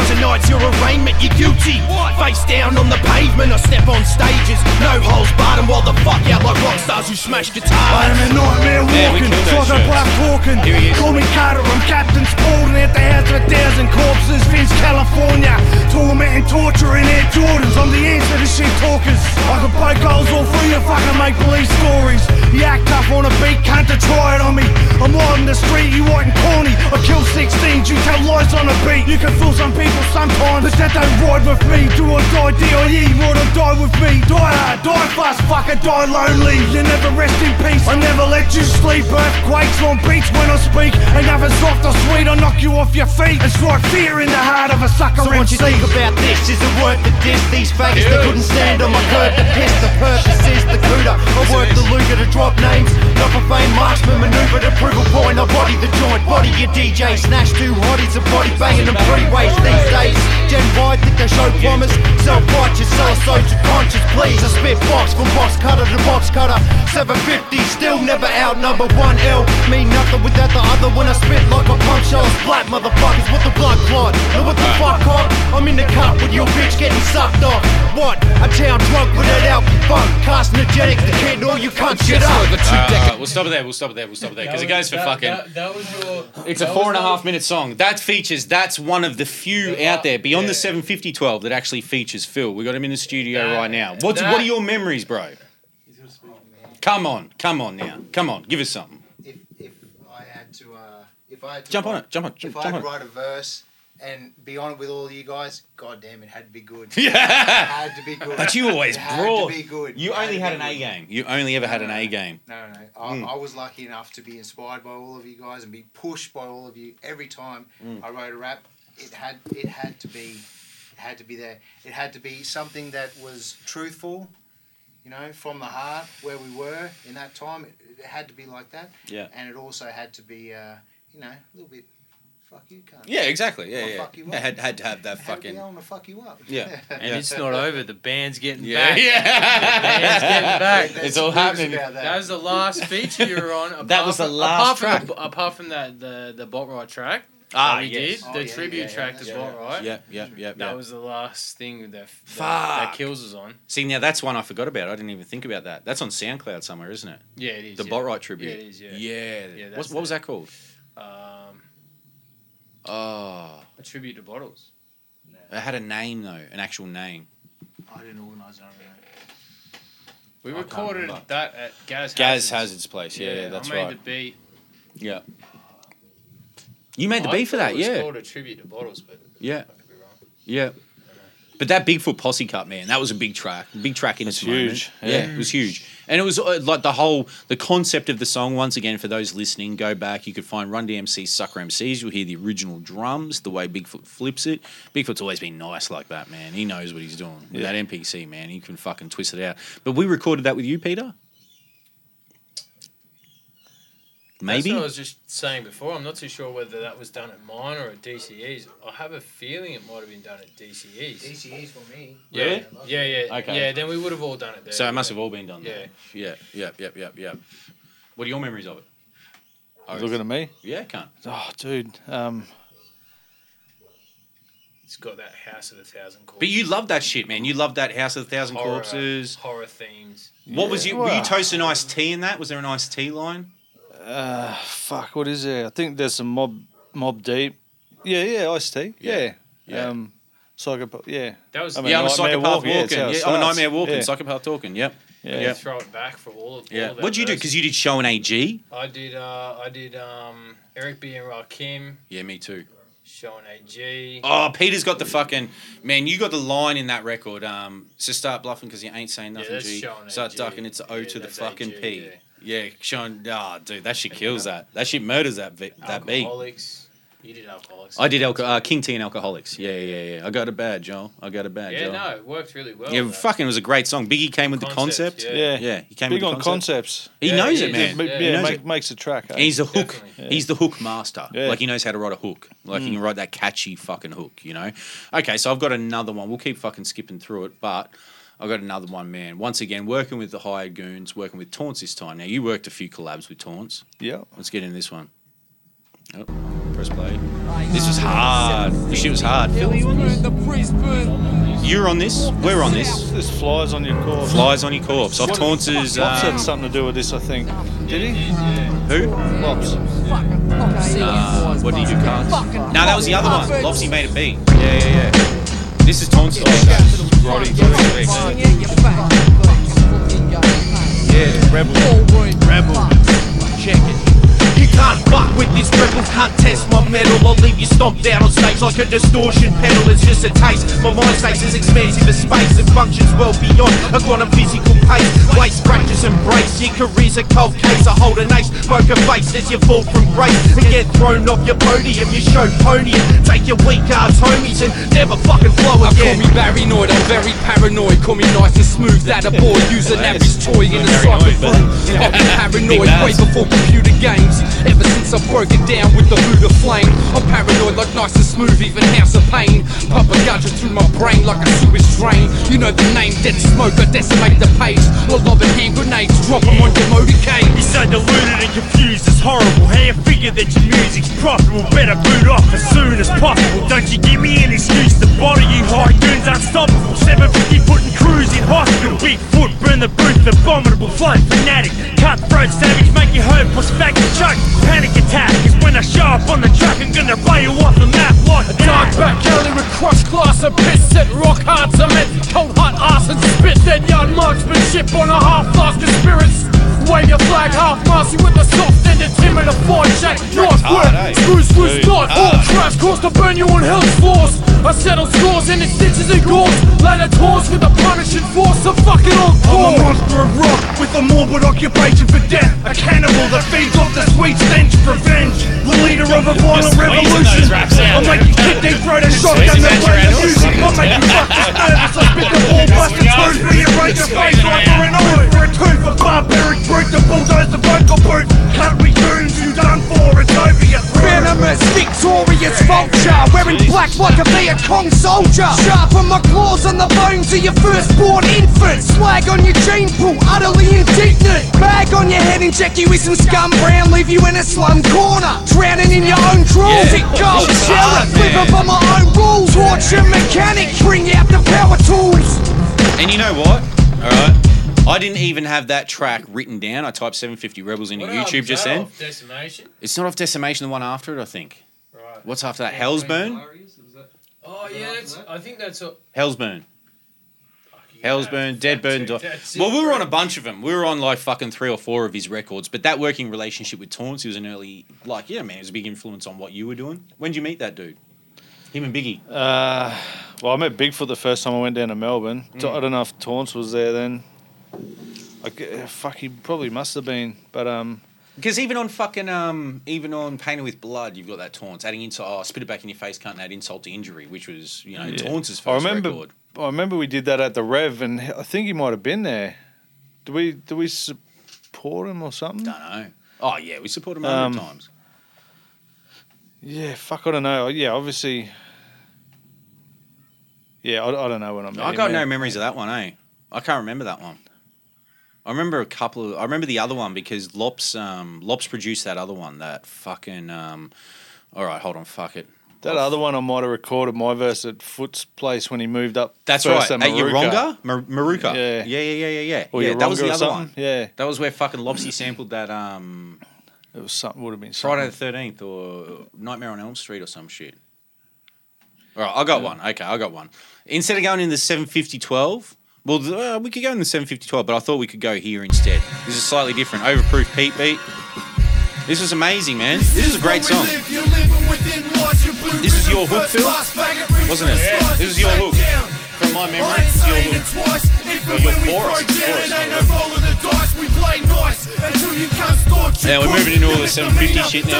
Tonight's your arraignment, you're guilty. Face down on the pavement, I step on stages, no holes barred, and while the fuck out like rock stars who smash guitars. I am a nightmare Yeah, walking, those psycho shirts. black talking. Here he is. Call me Carter, I'm Captain Spaulding at the house of a thousand corpses, Vince, California. Tormenting, torturing in Air Jordans. I'm the answer to shit talkers. I can break goals all through your fucking make believe stories. You act tough on a beat, can't try it on me. I'm out in the street, you white and corny. I kill 16s, you tell lies on a beat. You can fool some people sometimes, but that don't ride with me. Do or die, D.I.E. Ride or die with me. Die hard, die fast, fucker, die lonely. You never rest in peace. I never let you sleep. Earthquakes on beats when I speak. Nothing soft or sweet. I knock you off your feet and strike fear in the heart of a sucker So what you think about this? Is it worth the diss? These faggots they couldn't stand on my curb to piss. The purpose is the cooter. I work the Luger to drop names. Not for fame, marksman maneuver to prove a point. I body the joint, body your DJ. Snatch two hotties and body banging them three ways these days. Gen Y think they show promise. Self righteous, sell so to conscious. Please, I spit box from box cutter to box cutter. 750, still never outnumber one L. Mean nothing without the other when I spit like a pump shells. Black motherfuckers with the blood clot. Now what the fuck, cop? I'm in the cup with your bitch getting sucked off. What? A town drunk with that out funk. Carcinogenic, the kid, all you cunt shit up. Uh, we'll stop it there. We'll stop it there. We'll stop it there because it goes for that, fucking. That, that was your. It's a that four was and a half minute song. That features. That's one of the few out there beyond the 750 12 that actually features Phil. We got him in the studio That- right now. What's that- what are your memories, bro? Come on, come on now, come on, give us something. If if I had to, uh, if I had to Jump on it, jump on, If jump I had on to it. write a verse and be on it with all of you guys, god damn, it had to be good. [laughs] Yeah. it had to be good. But you always It had brought. to be good. You It had only to had be an A good. game. You only ever had an A game. No, no, I, Mm. I was lucky enough to be inspired by all of you guys and be pushed by all of you every time Mm. I wrote a rap. It had it had to be it had to be there. It had to be something that was truthful, you know, from the heart where we were in that time. It, it had to be like that. Yeah. And it also had to be, uh, you know, a little bit. Fuck you, cunt. Yeah, exactly. Yeah, I'll yeah. Fuck you up. Yeah, had- had to have that Had to be, fucking- I want to fuck you up. Yeah. [laughs] And Yeah. it's not over. The band's getting Yeah. back. [laughs] Yeah. The band's getting back. There's It's all happening. about That. that. was the last feature you were on. [laughs] That was the from- last apart From the, apart from that, the the bot ride track. Ah, that we yes. did Oh, the yeah, tribute yeah, track yeah, to yeah, bot yeah. right. Yeah, yeah, yeah, That yeah. was the last thing that that, that kills us on. See, now that's one I forgot about. I didn't even think about that. That's on SoundCloud somewhere, isn't it? Yeah, it is, The yeah. Bot Right tribute. Yeah, it is, yeah. Yeah. Yeah, What's, what was that called? Um, Oh. a tribute to bottles. It had a name though, an actual name. I didn't organise none of. We I recorded that at Gaz. Gaz Hazard's. Hazard's place. Yeah, yeah, that's I made right. the beat. Yeah. You made the I beat for that, it was yeah. called a tribute to bottles, but Yeah. Yeah. But that Bigfoot posse cut, man, that was a big track. Big track in its moment. huge, Yeah. yeah. it was huge. And it was uh, like the whole, the concept of the song, once again, for those listening, go back. You could find Run DMC's Sucker MCs. You'll hear the original drums, the way Bigfoot flips it. Bigfoot's always been nice like that, man. He knows what he's doing. With Yeah. that MPC, man, he can fucking twist it out. But we recorded that with you, Peter? Maybe? That's what I was just saying before. I'm not too sure whether that was done at mine or at DCE's. I have a feeling it might have been done at DCE's. DCE's for me. Yeah, Really? yeah, yeah. Okay. Yeah, then we would have all done it there. So it must have all been done Yeah. there. Yeah, yeah, yeah, yeah, yeah. What are your memories of it? Looking at me? Yeah, can't. Oh, dude. Um, It's got that House of a Thousand Corpses. But you love that shit, man. You love that House of a Thousand horror, Corpses. Horror themes. What was Yeah, you? Were you well- toasting Ice-T in that? Was there an Ice-T line? Uh, fuck, what is there? I think there's some mob, Mobb Deep. Yeah, yeah, Ice-T. Yeah. Yeah. Um, psychopath. Yeah. That was- I mean, yeah, I'm a psychopath Walking, walking. it's how it Yeah, I'm a nightmare walking. Yeah. Psychopath talking. Yep. Yeah. Yep. Throw it back for all of. Yeah. All of What'd you do? Because you did show an AG. I did. Uh, I did. Um, Eric B and Rakim. Yeah, me too. Showing AG. Oh, Peter's got the fucking man. You got the line in that record. Um, so start bluffing because you ain't saying Yeah, nothing. that's G. showing Start AG. ducking. It's O Yeah, to the fucking AG, P. yeah. Sean. showing. Ah, dude, that shit kills that. That shit murders that vi- that beat. Alcoholics. You did alcoholics. I did alco- uh, King Tee and Alkaholiks. Yeah, yeah, yeah. I got a bad, Joel. I got a bad, Yeah, Joel. no, it worked really well. Yeah, that. fucking was a great song. Biggie came with the Concept, concept. yeah. Yeah. yeah, he came Big with the on concept. concepts. He Yeah, knows he it, is. man. Yeah, Yeah, He yeah, knows make, it. makes a track. eh? And he's the hook. Definitely. He's the hook master. Yeah. Like he knows how to write a hook. Like he can write that catchy fucking hook. You know. Okay, so I've got another one. We'll keep fucking skipping through it, but I got another one, man. Once again, working with the hired goons, working with Taunts this time. Now you worked a few collabs with Taunts. Yeah. Let's get in this one. Oh, press play. This was hard. This shit was hard. Phil, you on this? You're on this. We're on this. There's flies on your corpse. Flies on your corpse. Off Taunts' Lops um, had something to do with this, I think. Did he? Who? Lops. Uh, what did you do, Cards? No, that was the other one. Lopsy made a beat. Yeah, yeah, yeah. This is Taunts' Roddy. Yeah, rebel. Rebel. Check it. You can't fuck with this rebel, can't test my metal. I'll leave you stomped out on stage like a distortion pedal. It's just a taste. My mind space is expansive as space and functions well beyond a quantum physical pace. Waste scratches and breaks. Your career's a cold case. I hold an ace, poker face as you fall from grace and get thrown off your podium. You show podium, take your weak ass homies and never fucking flow I call again. me paranoid, I'm very paranoid. Call me nice and smooth, that a boy. Use an average toy in a cypher phone. I've been [laughs] paranoid way before computer games. Ever since I broke it down with the Buddha flame. I'm paranoid like nice and smooth, even House of Pain. Pump a gudger through my brain like a sewage drain. You know the name, dead smoke, I decimate the page. I love it, hand grenades, drop 'em on your motorcade. You're deluded and confused, it's horrible. How you figure that your music's profitable? Better boot off as soon as possible. Don't you give me an excuse to bother you high goons unstoppable. 750 putting crews in hospital. Bigfoot, burn the booth, abominable flow, fanatic. Cutthroat savage, make your home push back choke. Panic attack is when I show up on the track. I'm gonna blow you off the map like Dark that. back alley with cross class and piss set rock hard cement Cold hot ass and spit dead yard marksmanship on a half flask of spirits Wave your flag half massy with a soft ended timid a fine shack North hard, work, eh? screws was Dude, not ah. all hard. trash course to burn you on hell's floors I settle scores and it stitches and gores Ladder tours with a punishing force of fucking on I'm a monster of rock with a morbid occupation for death. A cannibal that feeds off the sweet stench revenge. The leader of a violent revolution. I'll make you kick deep throat and shotgun the play the music. I'll make you fuck this nervous. I'll spit the ball buster tooth. Rearrange your face like for an eye for a tooth. A barbaric brute to bulldoze the vocal booth. Country tunes you done for. It's over your throat. Venomous, victorious vulture Wearing black like a Viet Cong soldier Sharpen my claws on the bones of your firstborn infant Swag on your gene pool, utterly indignant Bag on your head, and inject you with some scum brown Leave you in a slum corner Drowning in your own drools Yeah. It goes, Shit's shell hard, it, flip man. up on my own rules Torture mechanic, bring out the power tools And you know what? All right. I didn't even have that track written down. I typed 750 Rebels into What YouTube album's just then. off? Decimation? It's not off Decimation, the one after it, I think. Right. What's after that? Hellsburn? Oh yeah, that's, I think that's a, Hellsburn. Hellsburn, Deadburn. Di- that's it, well, we were on a bunch of them. We were on like fucking three or four of his records. But that working relationship with Taunts, he was an early, like, yeah, man, it was a big influence on what you were doing. When did you meet that dude? Him and Biggie. Uh, well, I met Bigfoot the first time I went down to Melbourne. So I don't know if Taunts was there then. I g- fuck, he probably must have been. But um, Because even on fucking um, even on Painted with Blood, you've got that taunts adding insult. Oh, spit it back in your face, can't add insult to injury, which was you know yeah. taunts' first I remember. record. I remember we did that at the Rev, and I think he might have been there. Do we? Do we support him or something? Don't know. Oh yeah, we support him a Um, hundred times. Yeah, fuck, I don't know. Yeah, obviously. Yeah, I, I don't know when I met I got no memories of that one, eh? I can't remember that one. I remember a couple of. I remember the other one because Lops um, Lops produced that other one. That fucking. Um, all right, hold on. Fuck it. That other one I might have recorded my verse at Foot's place when he moved up. That's right. At At Maruka. Yoronga, Mar- Maruka. Yeah. yeah, yeah, yeah, yeah, yeah. Or yeah that was the or other something? one. Yeah. That was where fucking Lopsy sampled that. Um, it was something. Would have been Friday the Thirteenth or Nightmare on Elm Street or some shit. All right, I got one. Okay, I got one. Instead of going in the 750-12, well, uh, we could go in the 750-12, but I thought we could go here instead. This is slightly different. Overproof Pete beat. This was amazing, man. This is a great song. This is your hook, Phil? Wasn't it? This is your hook. From my memory, this is your hook. Or your chorus. Yeah, we're moving into all this 750 shit now.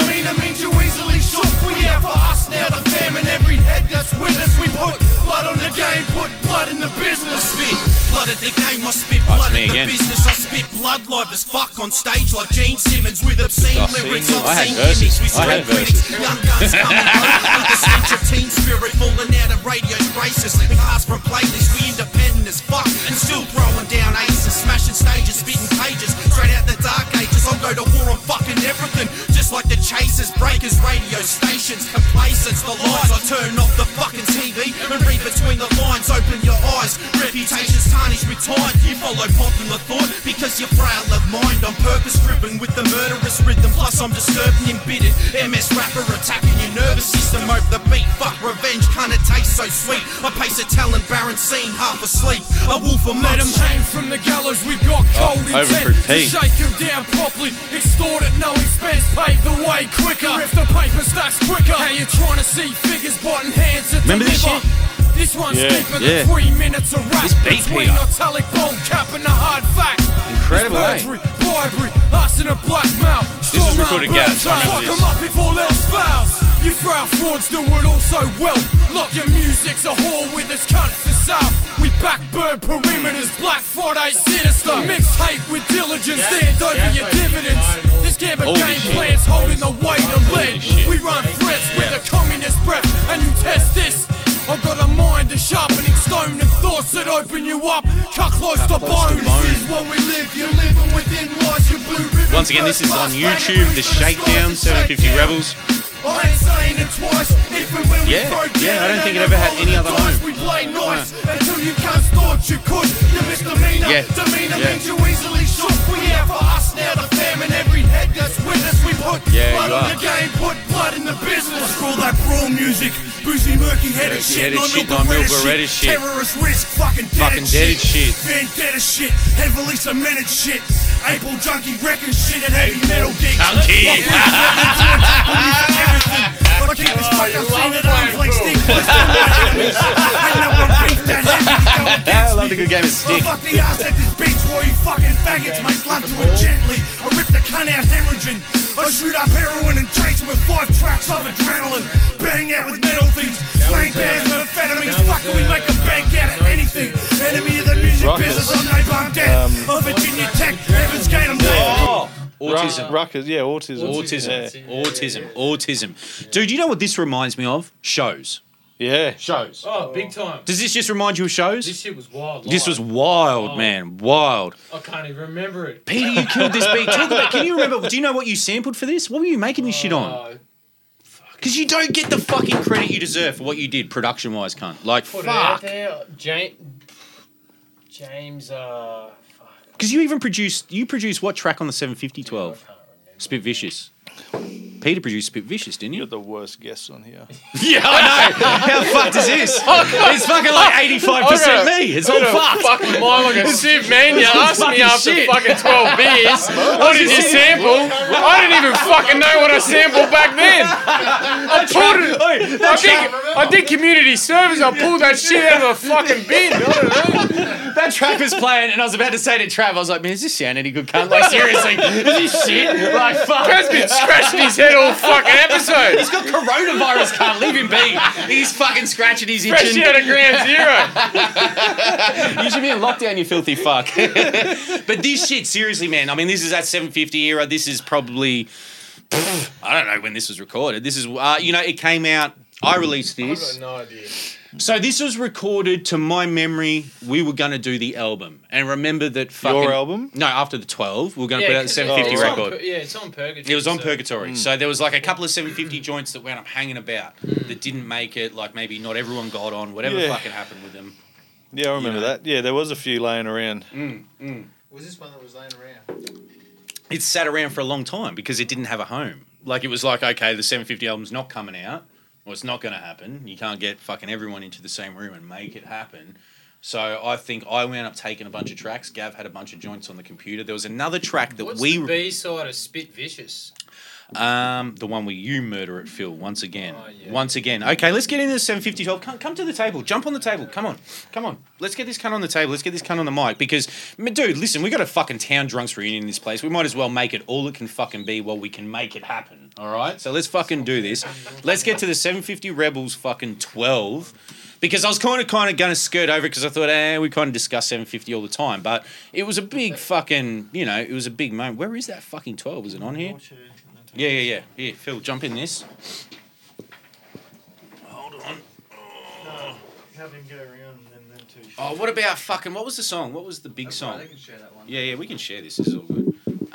Blood me again. business, I spit blood live as fuck on stage like Gene Simmons with obscene oh, lyrics, I've seen verses. I had verses. Young guns coming with the stench of teen spirit falling out of radio braces. We pass from playlists, we independent as fuck, and still throwing down aces, smashing stages, spitting pages, straight out the Zeit angeht. Some go to war on fucking everything, just like the chasers, breakers, radio stations, complacence, the lies. I turn off the fucking TV and read between the lines. Open your eyes, reputations tarnished with time. You follow popular thought because you're frail of mind. On purpose driven with the murderous rhythm, plus I'm disturbed and embittered. MS rapper attacking your nervous system over the beat. Fuck revenge, kinda taste so sweet. I pace a talent barren scene, half asleep. A wolf of Let him hang from the gallows, we got cold oh, intent. To shake him down, pop properly. Extort it, no expense, pave the way quicker. If the paper stacks quicker, how you trying to see figures, button hands to Remember this deliver? This one's Yeah. deeper Yeah. than three minutes of rap This beat between here. italic bold cap and a hard fact. Incredible, It's eh? perjury, bribery, us in a black mouth. This was recorded Gaz, I remember Fuck this. 'em up if all else fails. You fraud frauds do it all so well. Lock your music's a whore with its cunt for south. We backburn perimeters, Black Friday sinister. Mixtape with diligence, stand over your dividends. This game of game shit. plan's holding the weight of lead. We run threats with a communist breath, and you test this. I've got a mind, a sharpening stone, and thoughts that open you up. Cut close to close to bone. what we live. You're living within lies. You blue ribbon. Once again, this is on YouTube. The Shakedown 750 Rebels. I ain't saying it twice. If and when Yeah, we throw yeah, I don't think it ever had any other home. We play nice until you can't thought you could. You misdemeanor. Yeah, Demeanor yeah. means you easily shook. We here for us now, the every head that's with us. We put Yeah, blood you on are. Music. Boozy, murky headed shit. non shit, non-Milk-Beretta shit. Terrorist risk, fucking dead Fucking deaded shit. Vendetta shit. Heavily cemented shit. April junkie wrecking shit and heavy metal gigs. Junkie. I keep this oh, fucking scene at arm's like Steve Clifton. [laughs] I know I'm beef that heavy to go against I love me. the good game of stick. Well, fuck the ass at this bitch while you fucking faggots make love to it gently. I rip the cunt out hemorrhaging. I shoot up heroin and drinks with five tracks of adrenaline. Bang out with metal things. Slang bears, methamphetamines. Fuck it, we make a bank out of anything. Enemy of the music Ruckus. business. I'm no bum death. Of Virginia Tech, Evans Gate, I'm dead. Oh, autism. Ruckus, yeah, autism. Autism. Autism. Autism. Dude, you know what this reminds me of? Shows. Yeah. Shows. Oh, big time. Does this just remind you of shows? This shit was wild. This was live. wild, Oh. man. Wild. I can't even remember it. Peter, you killed this beat. Talk about. Can you remember? Do you know what you sampled for this? What were you making this shit on? Oh, Because you don't get the fucking credit you deserve for what you did production wise, cunt. Like put it out fuck. there. James. James. Uh. Because you even produced. You produced what track on the 75012? Spit Vicious. Peter produced Spit Vicious, didn't you? You're the worst guest on here. [laughs] Yeah, I know. How fucked is this? [laughs] It's fucking like 85% me. It's all fucked. Fucking mind like a sieve, man. You asked me after shit. fucking 12 beers, what did you sample? I didn't even fucking know what I sampled back then. I pulled it. I did, I did community service. I pulled that shit out of the fucking bin. [laughs] I don't know. That track was playing, and I was about to say to Trav, I was like, man, does this sound any good, cunt? Like, seriously, is this shit? Like, fuck. Kev's been scratching his head all fucking episode. He's got coronavirus, cunt. Leave him be. He's fucking scratching his Fresh itching. out of ground zero. [laughs] you should be in lockdown, you filthy fuck. [laughs] but this shit, seriously, man. I mean, this is that 750 era. This is probably. I don't know when this was recorded. This is, uh, you know, it came out. I released this. I've got no idea. So this was recorded to my memory. We were going to do the album, and remember that fucking Your album? No, after the twelve, we were going to Yeah, put out the 750 it's on record. Pur- yeah, it's on Purgatory. It was on so- Purgatory. So there was like a couple of 750 joints that wound up hanging about that didn't make it. Like maybe not everyone got on. Whatever Yeah. fucking happened with them. Yeah, I remember know. that. Yeah, there was a few laying around. Mm, mm. Was this one that was laying around? It sat around for a long time because it didn't have a home. Like it was like okay, the 750 album's not coming out. Well, it's not going to happen. You can't get fucking everyone into the same room and make it happen. So I think I wound up taking a bunch of tracks. Gav had a bunch of joints on the computer. There was another track that What's we the B side of Spit Vicious? Um, the one where you murder it, Phil. Once again, Oh, once again. Okay, let's get into the seven fifty twelve. Come, come to the table. Jump on the table. Come on, come on. Let's get this cunt on the table. Let's get this cunt on the mic because, dude, listen, we got a fucking Towndrunxx reunion in this place. We might as well make it all it can fucking be while we can make it happen. All right, so let's fucking do this. Let's get to the seven fifty Rebels fucking twelve. Because I was kind of kind of going to skirt over it because I thought, eh, we kind of discuss 750 all the time, but it was a big fucking, you know, it was a big moment. Where is that fucking 12? Is it on here? Yeah, yeah, yeah. Here, Phil, jump in this. Hold on. Oh. Have him go around and then them two. Oh, what about fucking? What was the song? What was the big song? They can share that one. Yeah, yeah, we can share this. This is all good.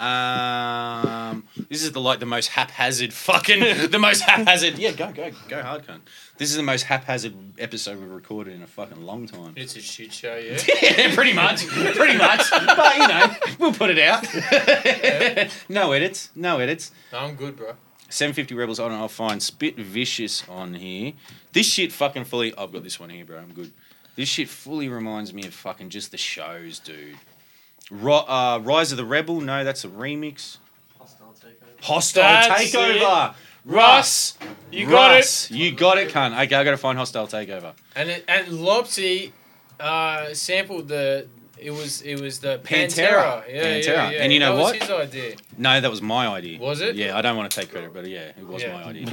Um, This is the like the most haphazard fucking [laughs] the most haphazard. Yeah, go go go hard, cunt. This is the most haphazard episode we've recorded in a fucking long time. It's a shit show, yeah. [laughs] yeah, pretty much, pretty much. But you know, we'll put it out. [laughs] no edits, no edits. No, I'm good, bro. 750 Rebels on, I'll find Spit Vicious on here. This shit fucking fully. I've got this one here, bro. I'm good. This shit fully reminds me of fucking just the shows, dude. Ro- uh, Rise of the Rebel, no, that's a remix. Hostile Takeover. Hostile That's Takeover. it. Russ, you got Russ, You got it, cunt. Okay, I gotta find Hostile Takeover. And it, and Lopsy uh, sampled the. It was it was the Pantera. Pantera. Yeah, Pantera. yeah, yeah. And you know that what? Was his idea. No, that was my idea. Was it? Yeah, I don't want to take credit, but yeah, it was Yeah. my [laughs] idea.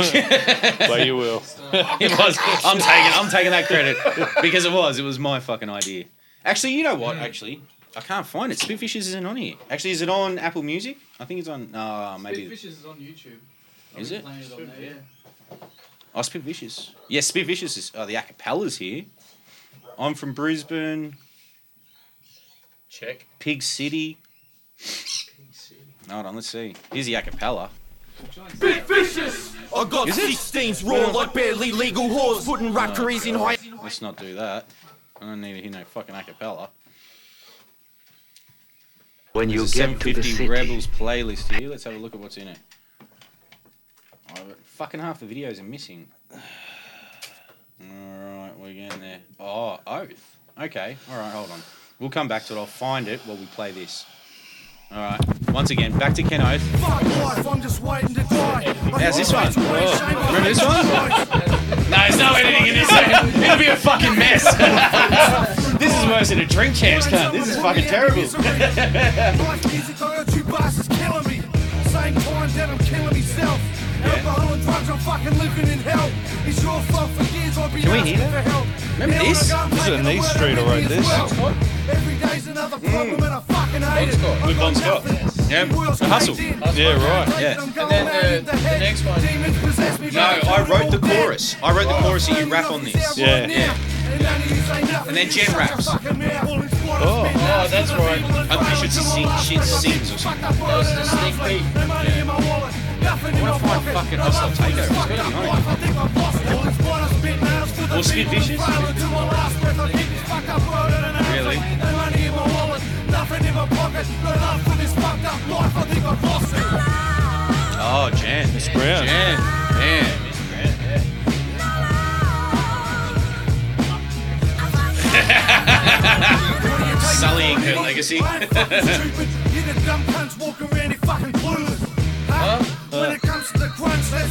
but you will. [laughs] it was. I'm taking. I'm taking that credit because it was. It was my fucking idea. Actually, you know what? Actually, I can't find it. Spit Vicious isn't on here. Actually, is it on Apple Music? I think it's on. Uh, maybe. Vicious is on YouTube. Is it? Playing it on there, yeah. Oh, Spit Vicious. Yeah, Spit is. Oh, the acapella's here. I'm from Brisbane. Check. Pig City. Hold on, let's see. Here's the acapella. Big vicious! I got Is it? 16s raw like barely legal whores, putting rap careers in high. Let's not do that. I don't need to hear no fucking acapella. When you There's a get to the 750 city. Rebels playlist here. Let's have a look at what's in it. Oh, but fucking half the videos are missing. [sighs] Alright, we're getting there. Oh, Oath. Okay, alright, hold on. We'll come back to it. I'll find it while we play this. Alright, once again, back to Ken Oath. Fuck life, I'm just waiting to die. How's this one? Oh, remember this one? [laughs] no, there's no editing in this. It'll be a fucking mess. [laughs] this is worse than a drink champs, cunt. This is fucking terrible. Life music, I heard you bastards killing me. Same time that I'm killing myself. Alcohol and drugs, I'm fucking living in hell. It's your fault for years I've been Can we asking hear for that? help. Remember this? I go and This is take an the East Street, of I wrote this. well. Every day's another mm. problem and I fucking hate it. With Bon Scott. Yeah, the hustle. Yeah, right. Yeah. And then uh, the, the next one. Demons possess me. No, I wrote the chorus. I wrote the chorus and you rap on this. Yeah. Yeah. And then Jen raps. Oh. Oh, that's right. I think she should sing, she sings or something. That was the sneak peek. I want to find fucking hostile takeover. It's gotta be on it. Or Spit Vicious? Really? Oh, Jan. Miss Brown. Jan. Man. Crunch, her legacy. [laughs]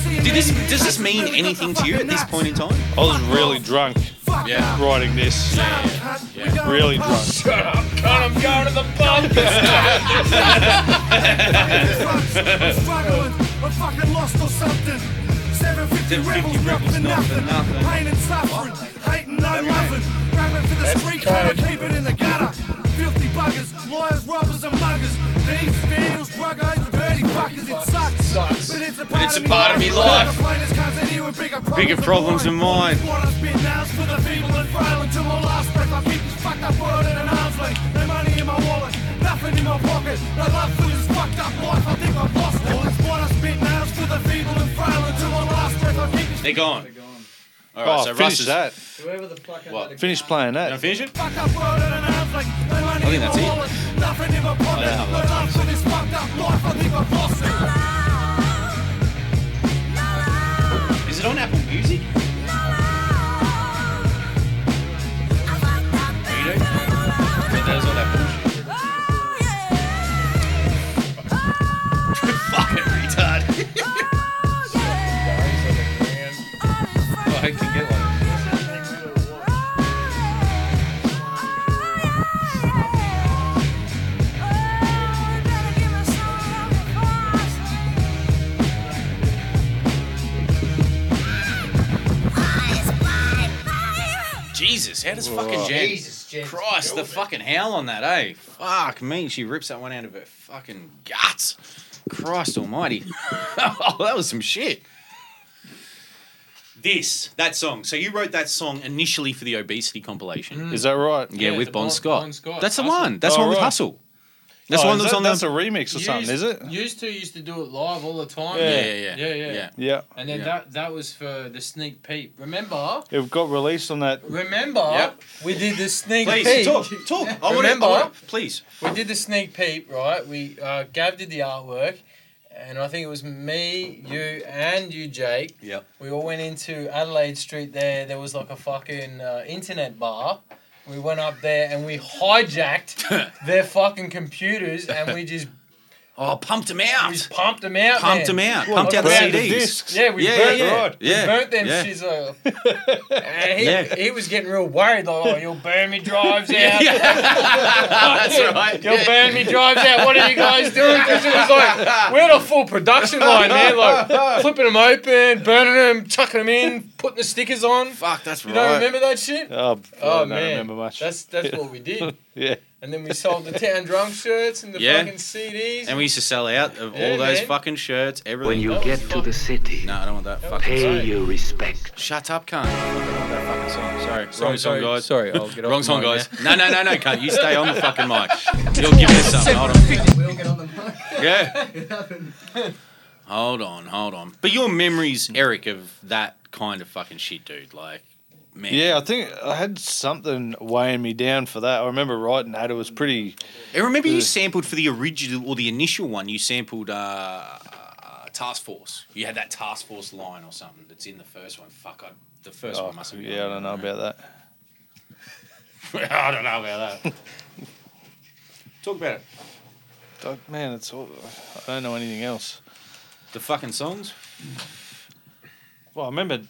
see Did this, does this mean anything to you at this point in time? I was really drunk Yeah. writing this. Yeah. Really drunk. Shut up, cunt, I'm going to the pub. I'm [laughs] [laughs] fucking lost or something. 750 rebels, not for nothing. Pain and suffering, hating, no loving. Rapping for the street, trying to keep it in the gutter. Filthy buggers, liars, robbers, and muggers. Thieves, vandals, drug addicts, dirty fuckers, it sucks. But it's a part, it's a of, me part of me life. The plainest cunts in bigger problems, than mine. What I spit now is for the feeble and frail until my last breath. I keep this fucked up world at an arm's length. No money in my wallet, nothing in my pocket. No love for this fucked up life. I think I've lost it. It's what I now breath. I keep this They're gone. All right, Oh, so finish Russ is, that. Whoever the fuck had What? that Finish playing You that. wanna finish it? fucked up world at an arm's length. No money I think in that's it. wallet, nothing in my pocket. Yeah, No love for this fucked up life. I think I've lost it. Is it on Apple Music? Jesus, how does fucking Jen? Jesus, Jen. Christ, the fucking howl on that, eh? Fuck me, she rips that one out of her fucking guts. Christ almighty. [laughs] oh, that was some shit. This, that song. So you wrote that song initially for the obesity compilation. Is that right? Yeah, Yeah, with the Bon, Bon- Scott. Bon Scott. That's the Hustle. one. That's Oh, the one with right. Hustle. That's Oh, one is that's that- on the. that's a remix or something, is it? Used to used to do it live all the time. Yeah. Yeah, yeah, yeah, yeah. yeah. Yeah. And then Yeah. that that was for the sneak peek. Remember? It got released on that. Remember? Yep. We did the sneak Please, peek. talk, talk. I wanna- I Remember? wanna- please. We did the sneak peek, right? We uh, Gav did the artwork, and I think it was me, you, and you, Jake. Yep. We all went into Adelaide Street. There, there was like a fucking uh, internet bar. We went up there and we hijacked [laughs] their fucking computers, and we just Oh, pumped them out. we just pumped them out. Pumped man. them out. Well, Pumped out the burnt CDs. discs. Yeah, we Yeah, burnt yeah, yeah. them. Yeah, We burnt them yeah. shits. [laughs] And he, Yeah. he was getting real worried, like, oh, you'll burn me drives out. [laughs] Yeah, yeah. That's right. You'll Yeah. burn me drives out. What are you guys doing? 'Cause it was like, we had a full production line, man. Like, flipping them open, burning them, chucking them in, putting the stickers on. Fuck, that's You don't remember that shit? Oh, Oh, I don't man. remember much. That's, that's what we did. [laughs] yeah. And then we sold the Towndrunxx shirts and the Yeah. fucking CDs. And we used to sell out of Yeah, all those man. fucking shirts, everything. When you get to the city, No, I don't want that. Fucking pay song. your respect. Shut up, cunt. I don't want that fucking song. Sorry, Sorry, wrong song, guys. sorry, I'll get [laughs] off Wrong song, guys. No, no, no, no, cunt. You stay on the fucking mic. [laughs] You'll give me something. Hold on. We all get on the mic. Yeah. Hold on, hold on. But your memories, Eric, of that kind of fucking shit, dude. Like, man. Yeah, I think I had something weighing me down for that. I remember writing that. It was pretty. I remember you sampled for the original or the initial one. You sampled uh, uh, Task Force. You had that Task Force line or something that's in the first one. Fuck, I, the first Oh, one must have. been yeah, [laughs] I don't know about that. I don't know about that. Talk about it. Man, it's all, I don't know anything else. The fucking songs. Well, I remember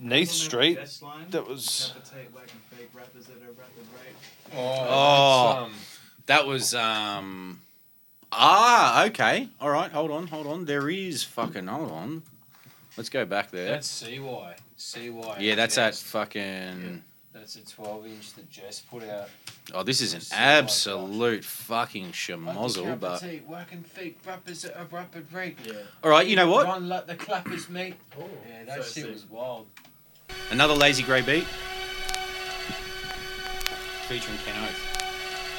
Neath Street. Best line? That was. Appetite, whack and fake rappers at a rapid rate. Oh, that was um. Ah, okay. All right. Hold on. Hold on. There is fucking. Hold on. Let's go back there. That's CY. CY. yeah, that's that Jess. fucking. That's a 12 inch that Jess put out. Oh, this is an CY absolute fucking schmozzle, but. working feet, rappers at a rapid rate. Yeah. All right, you know what? Run like the clappers, mate. Oh, yeah, that so shit sick. was wild. Another Lazy Grey beat. Featuring Ken Oath.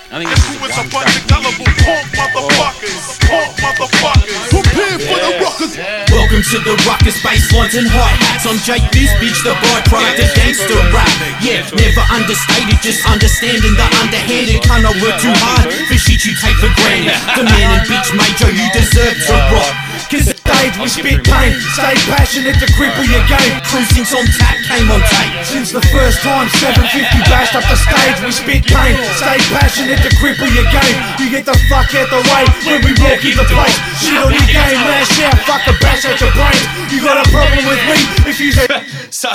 I think this is It's one a bunch of gullible punk motherfuckers. Punk motherfuckers. Prepare for the ruckus. Welcome to the ruckus baselines and hi hats. I'm Jake this bitch, the byproduct of gangster rap. Yeah, never understated, just understanding the underhanded. Can't I work too hard for shit you take for granted. The man and bitch major, you deserve to rot. Cause stage we spit pain, stay passionate to cripple your game. Cruising's on tap, came on tape. Since the first time 750 bashed up the stage, we spit pain. Stay passionate to cripple your game. You get the fuck out the way when we walk in the place. Shit on your game, lash out, fuck a bash out your brains. You got a problem with me if you say. [laughs] So,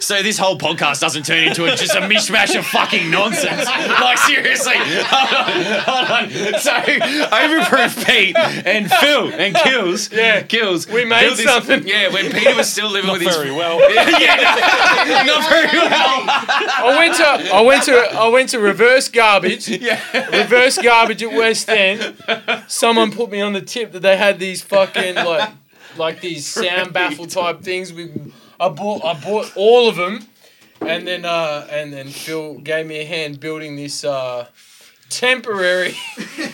so this whole podcast doesn't turn into a, just a mishmash of fucking nonsense. Like seriously, [laughs] hold on, hold on. So, overproof Pete and Phil and Kilz, yeah, Kilz. We made built this- something. Yeah, when Peter was still living Not with his very well. [laughs] yeah, yeah, not very well. I went to I went to I went to reverse garbage. [laughs] Yeah. Reverse garbage at West End. Someone put me on the tip that they had these fucking like like these [laughs] sound baffle type things. We I bought I bought all of them, and then uh and then Phil gave me a hand building this uh temporary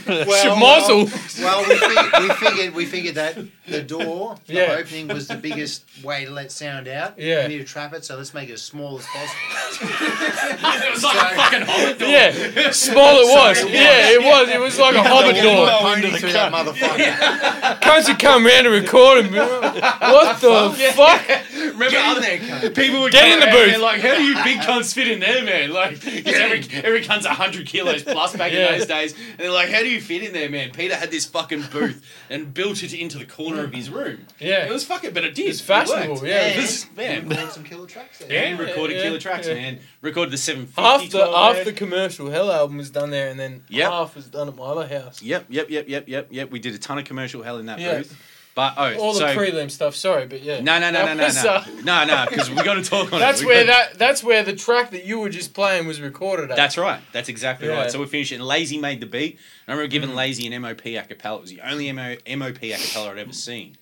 schmozzle. Well, we, fig- we figured we figured that the door, [laughs] the Yeah. opening was the biggest way to let sound out. Yeah. We need to trap it, so let's make it as small as possible. [laughs] It was like a fucking hobbit door. Yeah, small it was. Yeah, it was. It was like a hobbit door. Pony through that motherfucker. Cunts would come round and record him. be what the fuck? Remember, Get in other- there, cunt. people would Get in the booth. and like, how do you big cunts fit in there, man? Like, [laughs] 'cause every every cunt's hundred kilos plus back Yeah. in those days, and they're like, how do you fit in there, man? Peter had this fucking booth and built it into the corner of his room. Yeah. it was fucking, but it did. It's fashionable, It worked. yeah. It was- man. Record some killer tracks there. Yeah, Yeah, recorded yeah, killer tracks, yeah. man. Recorded the 750. Half the half man. the commercial Hell album was done there, and then Yep. half was done at my other house. Yep, yep, yep, yep, yep, yep. We did a ton of commercial hell in that Yeah. booth. But oh, All the so prelim stuff. Sorry, but yeah. no, no, no, no, no, no, uh, no, no, because we got to talk on That's it. We where got- that. That's where the track that you were just playing was recorded at. That's right. That's exactly Yeah. right. So we finished it. And Lazy made the beat. I remember giving Mm. Lazy an MOP acapella. It was the only MO, MOP acapella I'd ever seen.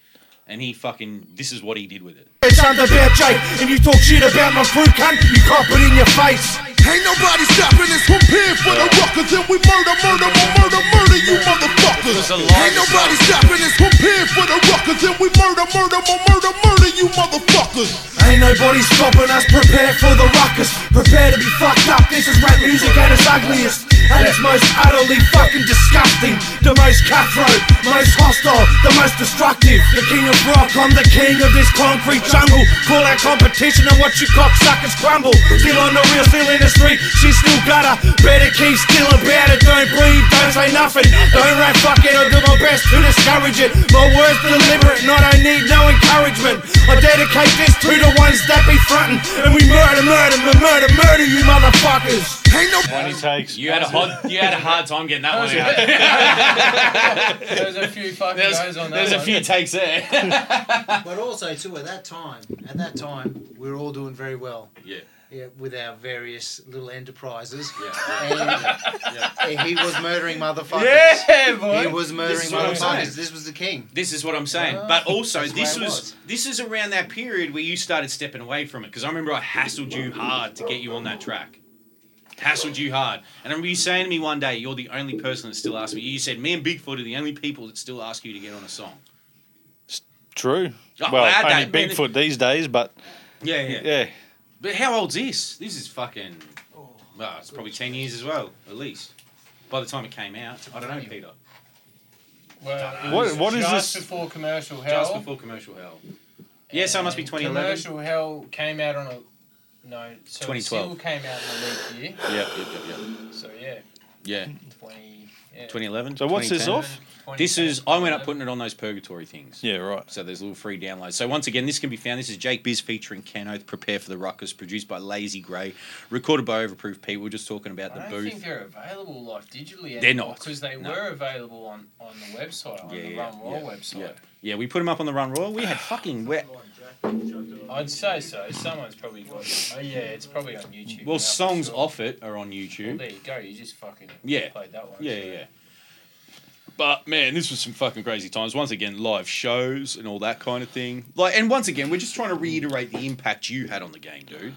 And he fucking, this is what he did with it. It's under about Jake, and you talk shit about my crew, cunt, you cop it in your face. Ain't nobody stopping us from here for the ruckus. And we murder, murder, murder, murder you a Ain't nobody stopping us. Prepare for the ruckus and we murder, murder, murder, murder you motherfuckers. Ain't nobody stopping us, prepare for the ruckus. Prepare to be fucked up, this is rap music at its ugliest. Most utterly fucking disgusting. The most cutthroat, most hostile, the most destructive. The king of rock, I'm the king of this concrete jungle. Call out competition and watch you cocksuckers crumble. Still on the real, still in the street, she's still gutter. Better keep still about it, don't breathe, don't say nothing. Don't rap fuck it, I'll do my best to discourage it. My words deliberate, I need no encouragement. I dedicate this to the ones that be frontin', and we murder, murder, murder, murder you motherfuckers. Ain't no Twenty takes. You had a hard, you had a hard time getting that one out. There's a few fucking There's, guys on that there's a one. few takes there. [laughs] but also too at that time, at that time, we were all doing very well. Yeah. Yeah, with our various little enterprises. Yeah. And, and he was murdering motherfuckers. Yeah, boy. He was murdering is what motherfuckers. This was the king. This is what I'm saying. Ah, but also, this was, was. this is around that period where you started stepping away from it. Because I remember I hassled you hard to get you on that track. Hassled you hard. And I remember you saying to me one day, you're the only person that still asks me. You said, me and Bigfoot are the only people that still ask you to get on a song. True. Oh, well, I had only that, man. Bigfoot these days, but Yeah, yeah. yeah. But how old's this? This is fucking. Well, it's probably 10 years as well, at least. By the time it came out. I don't know, Peter. Well, it What- what is just this- before commercial hell. Just before commercial hell. Yeah, so it must be And 2011. Commercial hell came out on a no. So 2012. Single came out in a leap year. Yep, yep, yep, yep. So yeah. Yeah. Twenty. Yeah. 2011. So what's this off? This is I went up putting it on those purgatory things. Yeah, right. So there's little free downloads. So once again, this can be found. This is Jake Biz featuring Ken Oath. Prepare for the ruckus. Produced by Lazy Grey. Recorded by Overproof Pete. We are just talking about I the don't booth. think they're available like digitally. They're not. because they No. were available on, on the website on Yeah, the yeah, Run Raw yeah, website. yeah. Yeah, we put them up on the Run Royal. We had fucking wet. I'd say so. Someone's probably got. Oh yeah, it's probably on YouTube. Well, now, for songs sure. off it are on Well, YouTube. there you go. You just fucking Yeah. played that one. Yeah, so. yeah, yeah. But man, this was some fucking crazy times. Once again, live shows and all that kind of thing. Like, and once again, we're just trying to reiterate the impact you had on the game, dude. You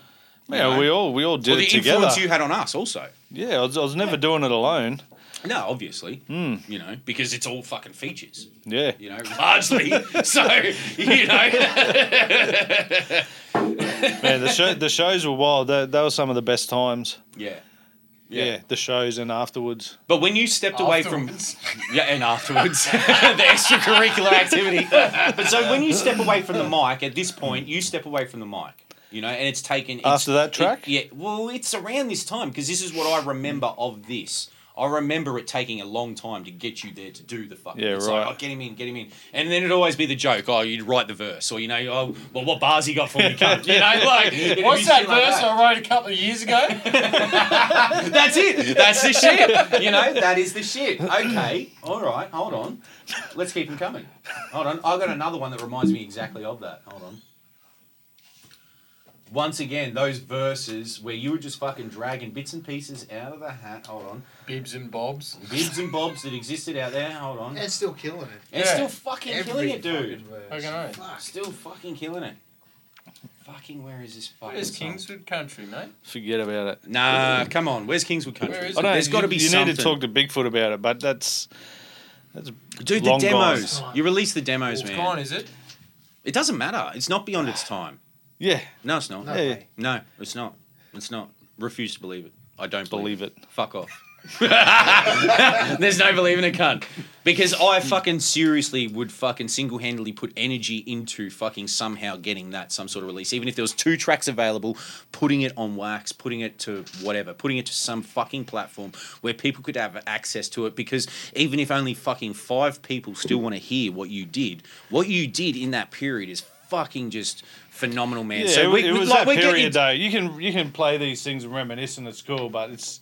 Yeah, know? we all we all did Or the it together. influence you had on us, also. Yeah, I was, I was never doing it alone. No, obviously. Hmm. You know, because it's all fucking features. Yeah. You know, largely. [laughs] so, you know. Man, the show the shows were wild. They, they were some of the best times. yeah. Yeah. the shows and afterwards. But when you stepped away from [laughs] yeah, and afterwards [laughs] the extracurricular activity. But so when you step away from the mic, at this point, you step away from the mic. You know, and it's taken it's- After that track? it- yeah. Well, it's around this time because this is what I remember of this. I remember it taking a long time to get you there to do the fucking. Yeah, it's right. Like, oh, get him in, get him in, and then it'd always be the joke. Oh, you'd write the verse, or you know, oh, well, what bars he got for me, cunt? [laughs] You know, like What's that shit like verse that. I wrote a couple of years ago? [laughs] [laughs] That's it. That's the shit. You know, that is the shit. Okay, all right, hold on. Let's keep him coming. Hold on. I've got another one that reminds me exactly of that. Hold on. Once again, those verses where you were just fucking dragging bits and pieces out of the hat. Hold on. Bibs and bobs. Bibs and bobs that existed out there. Hold on. And still killing it. And Yeah. still fucking Every killing it, dude. fucking verse. Fucking oath. Fuck. Still fucking killing it. Fucking where is this fucking Where's song? Kingswood Country, mate? Forget about it. Nah, come on. Where's Kingswood Country? Where is I don't, There's got to you- be You something. need to talk to Bigfoot about it, but that's that's Dude, the long gone. demos. You release the demos, man It's man. gone, is it? It doesn't matter. It's not beyond its time. Yeah, No, it's not. No Yeah. No, it's not. It's not. Refuse to believe it. I don't believe, believe it. Fuck off. [laughs] There's no believing a cunt. Because I fucking seriously would fucking single handedly put energy into fucking somehow getting that some sort of release. Even if there was two tracks available, putting it on wax, putting it to whatever, putting it to some fucking platform where people could have access to it. Because even if only fucking five people still want to hear what you did, what you did in that period is fucking just phenomenal, man. Yeah, so it, we, it we- was like, that we're getting period into- though. You can you can play these things and reminisce and it's cool, but it's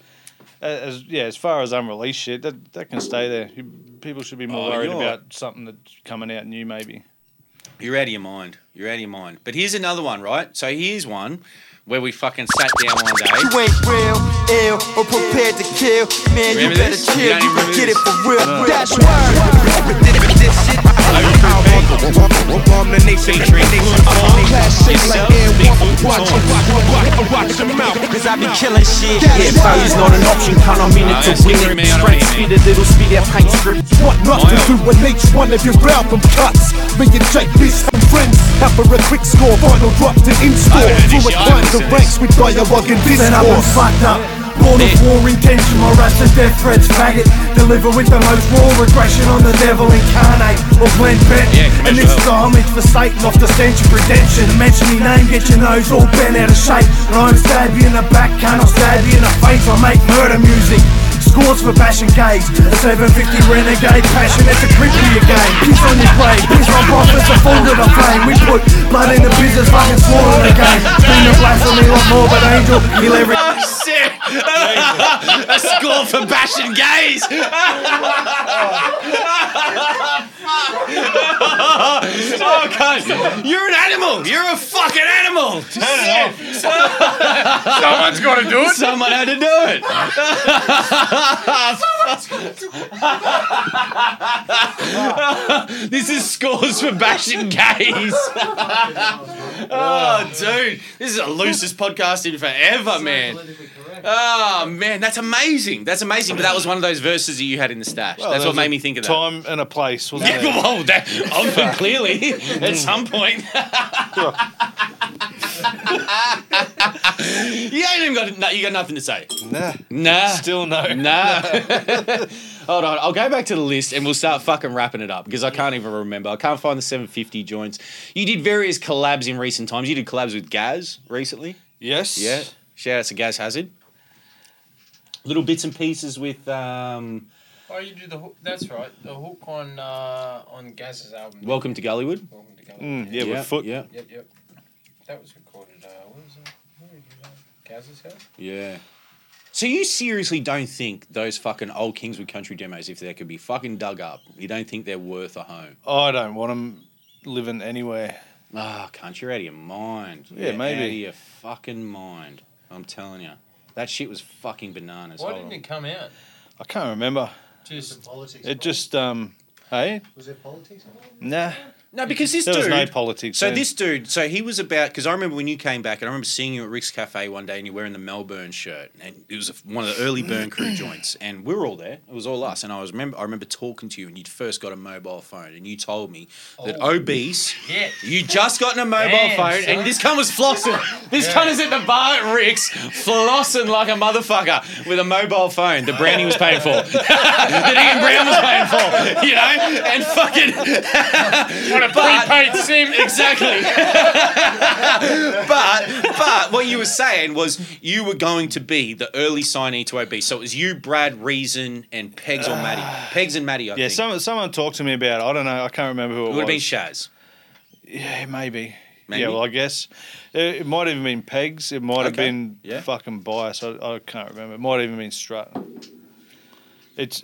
as yeah as far as unreleased shit that that can stay there. People should be more Oh, worried you're- about something that's coming out new maybe. You're out of your mind. You're out of your mind. But here's another one, right? So here's one where we fucking sat down one day. You ain't real, ill, or prepared to kill. Man, Remember you better this? Chill. don't You even remember get it for real. No. Uh. That's word. This shit Bomb the nation, Featuring yourself, Bigfoot, Watch Tom. watch, watch your mouth, cause I be killing shit. Yeah, failure's not an option, count on me No, to win through it. me, I don't Straight speed, a little speed, that paint script. What not to do when each one of your album cuts. Me and Jake, this and friends, have for a quick score, final drop to in-store. I heard this Through shit, a I climb listened the to ranks with dialogue and discourse. Then I was fucked up. Born of war intention, my are death threats, faggot. Deliver with the most raw aggression on the devil incarnate or Glenn Bent. Yeah, and this is the homage for Satan off the stench of redemption. Mention me name, get your nose all bent out of shape. And I'm stab you in the back, can't I stab you in the face? I make murder music. Scores for bashing gays. A 750 renegade passion, it's a in game. Piss on your grave, piss on prophets, a full of the flame. We put blood in the business, fucking slaughter the game. Scream the blasphemy like morbid angel, kill every. A score for bashing gays. [laughs] oh god, you're an animal. You're a fucking animal. Someone's got to do it. Someone had to do it. this is scores for bashing gays. oh, dude, this is the loosest podcast in forever, man. Oh man, that's amazing. That's amazing. But that was one of those verses that you had in the stash. Well, that's what made a me think of that. Time and a place, wasn't Yeah, there? well, that, oh, [laughs] clearly, at some point. [laughs] you ain't even got, no, you got nothing to say. Nah. Nah. Still no. Nah. [laughs] Hold on, I'll go back to the list and we'll start fucking wrapping it up because I can't even remember. I can't find the 750 joints. You did various collabs in recent times. You did collabs with Gaz recently. Yes. Yeah. Shout out to Gaz Hazard. Little bits and pieces with um, Oh, you do the hook. That's right. The hook on uh, on Gaz's album. Welcome to Gullywood. Welcome to Gullywood. Mm, yeah, with Foot. Yeah. Yep, yep. That was recorded. Uh, what was it? Where did you know? Gaz's house. Yeah. So you seriously don't think those fucking old Kingswood Country demos, if they could be fucking dug up, you don't think they're worth a home? I don't want them living anywhere. Ah, cunt, you're out of your mind. Yeah, You're maybe. Out of your fucking mind. I'm telling you. That shit was fucking bananas. Why Hold didn't on. it come out? I can't remember. Just politics. It just um, hey, Was there politics involved? nah. No, because this there dude. was no politics. So then. this dude, so he was about because I remember when you came back, and I remember seeing you at Ric's Cafe one day, and you're wearing the Melbourne shirt, and it was one of the early Burn Crew [clears throat] joints, and we were all there. It was all us, and I was remember I remember talking to you, and you'd first got a mobile phone, and you told me that Oh. obese, Yeah. you just gotten a mobile Damn, phone, son. and this cunt was flossing. This Yeah. cunt is at the bar at Ric's, flossing like a motherfucker with a mobile phone that Brownie was paying for, [laughs] that Ian Brown was paying for, you know, and fucking on a But- prepaid [laughs] SIM. Exactly. but but what you were saying was you were going to be the early signee to OB. So it was you, Brad, Reason, and Pegz or Matty. Pegz and Matty, I yeah, think. someone someone talked to me about. it. I don't know. I can't remember who it, was. it would have been was. Shaz. Yeah, maybe. Maybe? Yeah, well, I guess it, it might have even been Pegz. It might have Okay. been Yeah. fucking Bias. I, I can't remember. It might have even been Strut. It's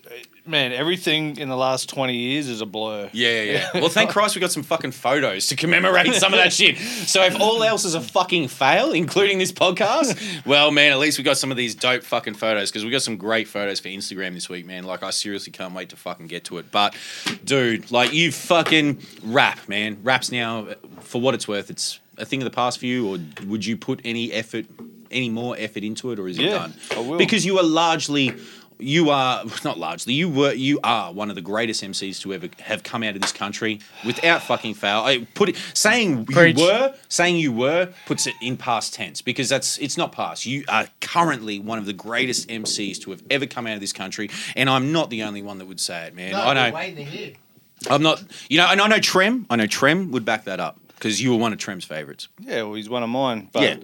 man, everything in the last twenty years is a blur. Yeah, yeah, yeah. Well, thank [laughs] Christ we got some fucking photos to commemorate some of that shit. So if all else is a fucking fail, including this podcast, well, man, at least we got some of these dope fucking photos because we got some great photos for Instagram this week, man. Like, I seriously can't wait to fucking get to it. But, dude, like, you fucking rap, man. Rap's now, for what it's worth, it's a thing of the past for you, or would you put any effort, any more effort into it, or is it Yeah, done? I will. Because you are largely you are [laughs] not largely you were you are one of the greatest MCs to ever have come out of this country without fucking fail. I put it saying Preach. you were saying you were puts it in past tense because that's it's not past. You are currently one of the greatest MCs to have ever come out of this country, and I'm not the only one that would say it, man. No, I know. we're waiting. I'm not. You know, and I know Trem. I know Trem would back that up because you were one of Trem's favorites. Yeah, well, he's one of mine. But Yeah.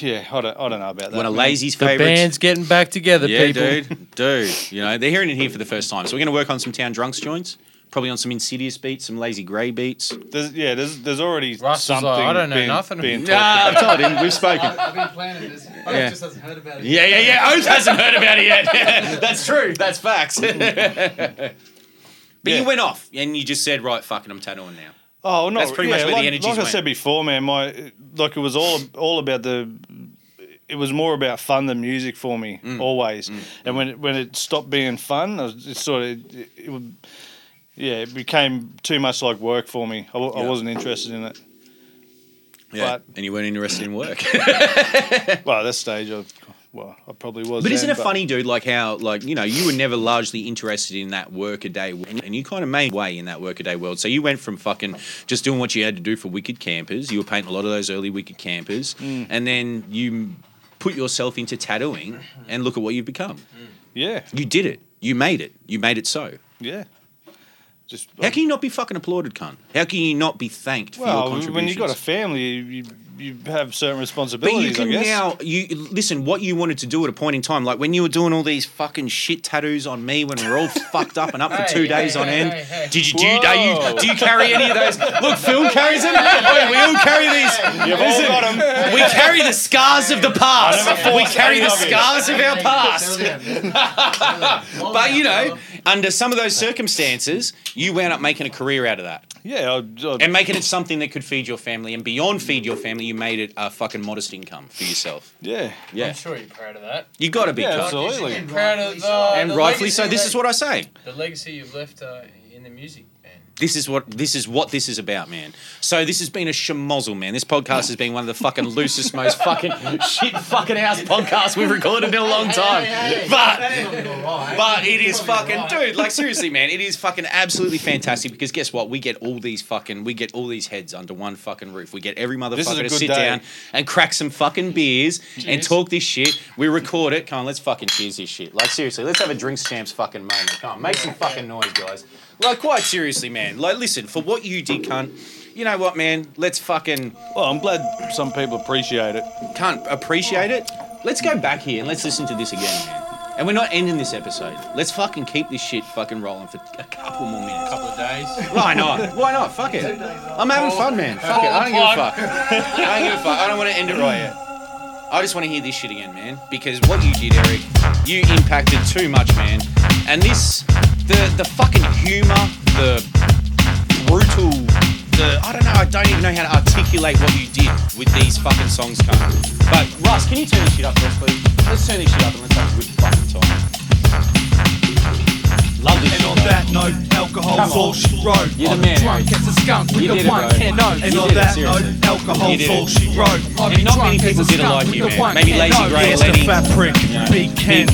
Yeah, I don't, I don't know about that. One of man. Lazy's The favorites. band's getting back together, yeah, people. dude, dude. You know, they're hearing it here for the first time. So we're going to work on some Towndrunxx joints. Probably on some Insideus beats, some Lazy Grey beats. There's, yeah, there's there's already Russ is something. like, I don't know being, nothing Being about- Nah, I've told him. We've spoken. I've been planning this. I Yeah. just hasn't heard about it. Yeah, yeah, yeah. Oath hasn't heard about it yet. [laughs] That's true. That's facts. [laughs] but Yeah. you went off and you just said, right, fucking, I'm tattooing now. Oh no, That's pretty yeah, much where the like, energies Like I said before, man, my like it was all all about the. It was more about fun than music for me Mm. always, and when it, when it stopped being fun, I it sort of it, it would. yeah, it became too much like work for me. I, Yeah. wasn't interested in it. Yeah. and you weren't interested in work. [laughs] well, at that stage, I, well, I probably was. But isn't then, it funny, dude? Like how, like you know, you were never largely interested in that workaday, and you kind of made way in that workaday world. So you went from fucking just doing what you had to do for Wicked Campers. You were painting a lot of those early Wicked Campers, Mm. and then you put yourself into tattooing, and look at what you've become. Yeah, you did it. You made it. You made it so. Yeah. Just How can you not be fucking applauded, cunt? How can you not be thanked for your Well, contributions? when you've got a family, you, you, you have certain responsibilities. But responsibilities. you can I guess. now you listen what you wanted to do at a point in time, like when you were doing all these fucking shit tattoos on me when we are all [laughs] fucked up and up for Hey, two hey, days on hey, end. hey, hey. Did you do you, are you do you carry any of those? [laughs] Look, Phil carries them. Oi, we all carry [laughs] these. You've all got 'em. We carry the scars of the past. We carry the scars of our past. but you know, under some of those circumstances, you wound up making a career out of that. Yeah, I, I, And making it something that could feed your family, and beyond feed your family, you made it a fucking modest income for yourself. Yeah, yeah. I'm sure you're proud of that. You got to be, Yeah, cunt. absolutely. Proud of uh, And the rightfully so. This that- is what I say. The legacy you've left uh, in the music. This is what this is what this is about, man. So this has been a schmozzle, man. This podcast has been one of the fucking [laughs] loosest, most fucking shit fucking house podcasts we've recorded in a long time. But but it is fucking dude, like seriously, man, it is fucking absolutely [laughs] fantastic because guess what? We get all these fucking we get all these heads under one fucking roof. We get every This is a motherfucker to sit day. down and crack some fucking beers and talk this shit. We record it. Come on, let's fucking cheers this shit. Like seriously, let's have a drinks champs fucking moment. Come on, make some fucking noise, guys. Like quite seriously, man. Like listen, for what you did, cunt. You know what, man? Let's fucking. Well, I'm glad some people appreciate it. Can't appreciate it. Let's go back here and let's listen to this again, man. And we're not ending this episode. Let's fucking keep this shit fucking rolling for a couple more minutes. A couple of days. Why not? Why not? Fuck it. I'm having fun, man. [laughs] Fuck it. I don't give a fuck. I don't give a fuck. I don't want to end it right yet. I just want to hear this shit again, man. Because what you did, Eric, you impacted too much, man. And this, the the fucking humor, the brutal, the I don't know. I don't even know how to articulate what you did with these fucking songs, cunt. But Russ, can you turn this shit up us, please? Let's turn this shit up and let's have a good fucking time. This And on that note, alcohol's all she wrote. You're the man, drunk as a skunk with You the one can. You And on that note, alcohol's You all she wrote. And not many people did it skunk like you, man. Maybe Lazy. Grey, Yes, Lenny. fat prick, Big Ken.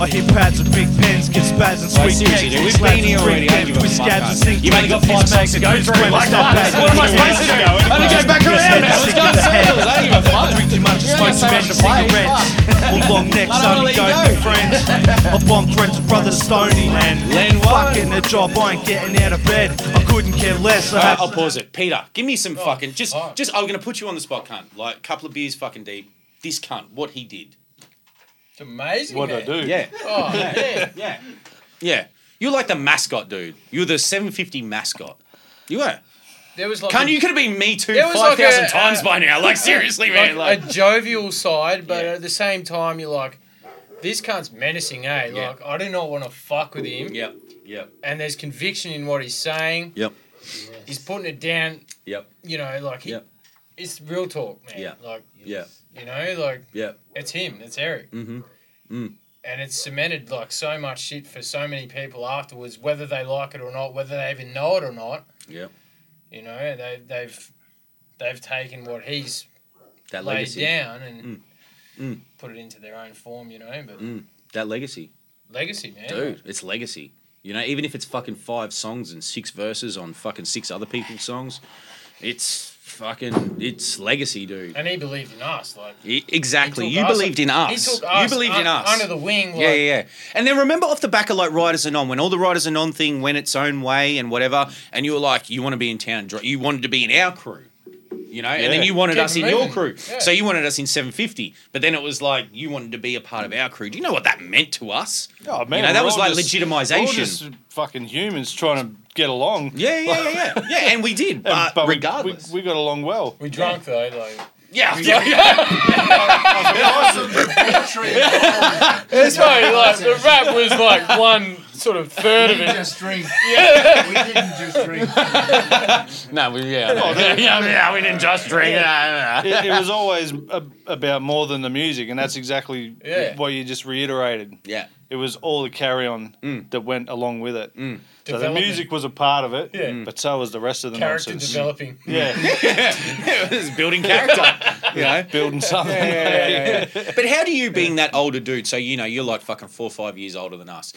I hit pads with big pens, get spaz and sweet cakes. we've been here already. drink I don't give a with fuck, scabs and cunt. sink You've only got five songs to go through. square Like, step what? Am I supposed to do? drink. Only go back around now. Let's go of the in head. circles. I don't give a fuck. Drink too much, smoke too many cigarettes. All long necks, only go with friends. I bomb threats with brother Stoney. And Len, what? fuck getting a job, I ain't getting out of bed. I couldn't care less. I Alright, had I'll pause it. Peter, give me some Oh, fucking just just I'm gonna put you on the spot, cunt. Like a couple of beers fucking deep. This cunt, what he did. It's amazing. What'd I do? Yeah. Oh, yeah, yeah. [laughs] yeah. Yeah. You're like the mascot, dude. You're the 750 mascot. You were. There was like Cunt, a- you could have been me too 5,000 like times a- by now. Like, seriously, [laughs] man. like, Like, a jovial side, but at the same time, you're like, this cunt's menacing, eh? Yeah. Like, I do not want to fuck with him. Yep, yep, And there's conviction in what he's saying. yep, He's putting it down. yep, You know, like he, Yep. it's real talk, man. Yeah. Like, yep, you know, like yep. it's him. It's Eric. Mm-hmm. Mm. and it's cemented like so much shit for so many people afterwards, whether they like it or not, whether they even know it or not. Yep. You know, they they've they've taken what he's That laid legacy. down and Mm. Mm. put it into their own form. You know, but Mm. That legacy. legacy, man. Dude, it's legacy. You know, even if it's fucking five songs and six verses on fucking six other people's songs, it's fucking it's legacy, dude. And he believed in us, like E- Exactly. He You us- believed in he us. took you us believed in us. under the wing, yeah, like- yeah, yeah. And then remember off the back of like Riders and On, when all the Riders and On thing went its own way and whatever, and you were like, you want to be in town, you wanted to be in our crew. You know, and then you wanted Keep us it in your crew. Yeah. So you wanted us in 750. But then it was like you wanted to be a part of our crew. Do you know what that meant to us? Oh man, you know, that was like just- legitimization. we're all just fucking humans trying to get along. Yeah, yeah, yeah, yeah. [laughs] yeah, and we did. But, And- but we- regardless. we, we got along well. We drunk though, like yeah, we- [laughs] yeah, [laughs] yeah. It's funny, like the rap was like one sort of third of it. just drink. [laughs] Yeah. We didn't just drink. no, we, yeah, yeah, yeah, yeah, we didn't just drink. Yeah. it, it was always a, about more than the music, and that's exactly Yeah. what you just reiterated. Yeah. it was all the carry on mm. that went along with it. Mm. So the music was a part of it, Yeah. Mm. but so was the rest of the Character nonsense. developing. Yeah, [laughs] it's building character. [laughs] You know, building something. Yeah, yeah, yeah. but how do you, being that older dude, so you know you're like fucking four or five years older than us.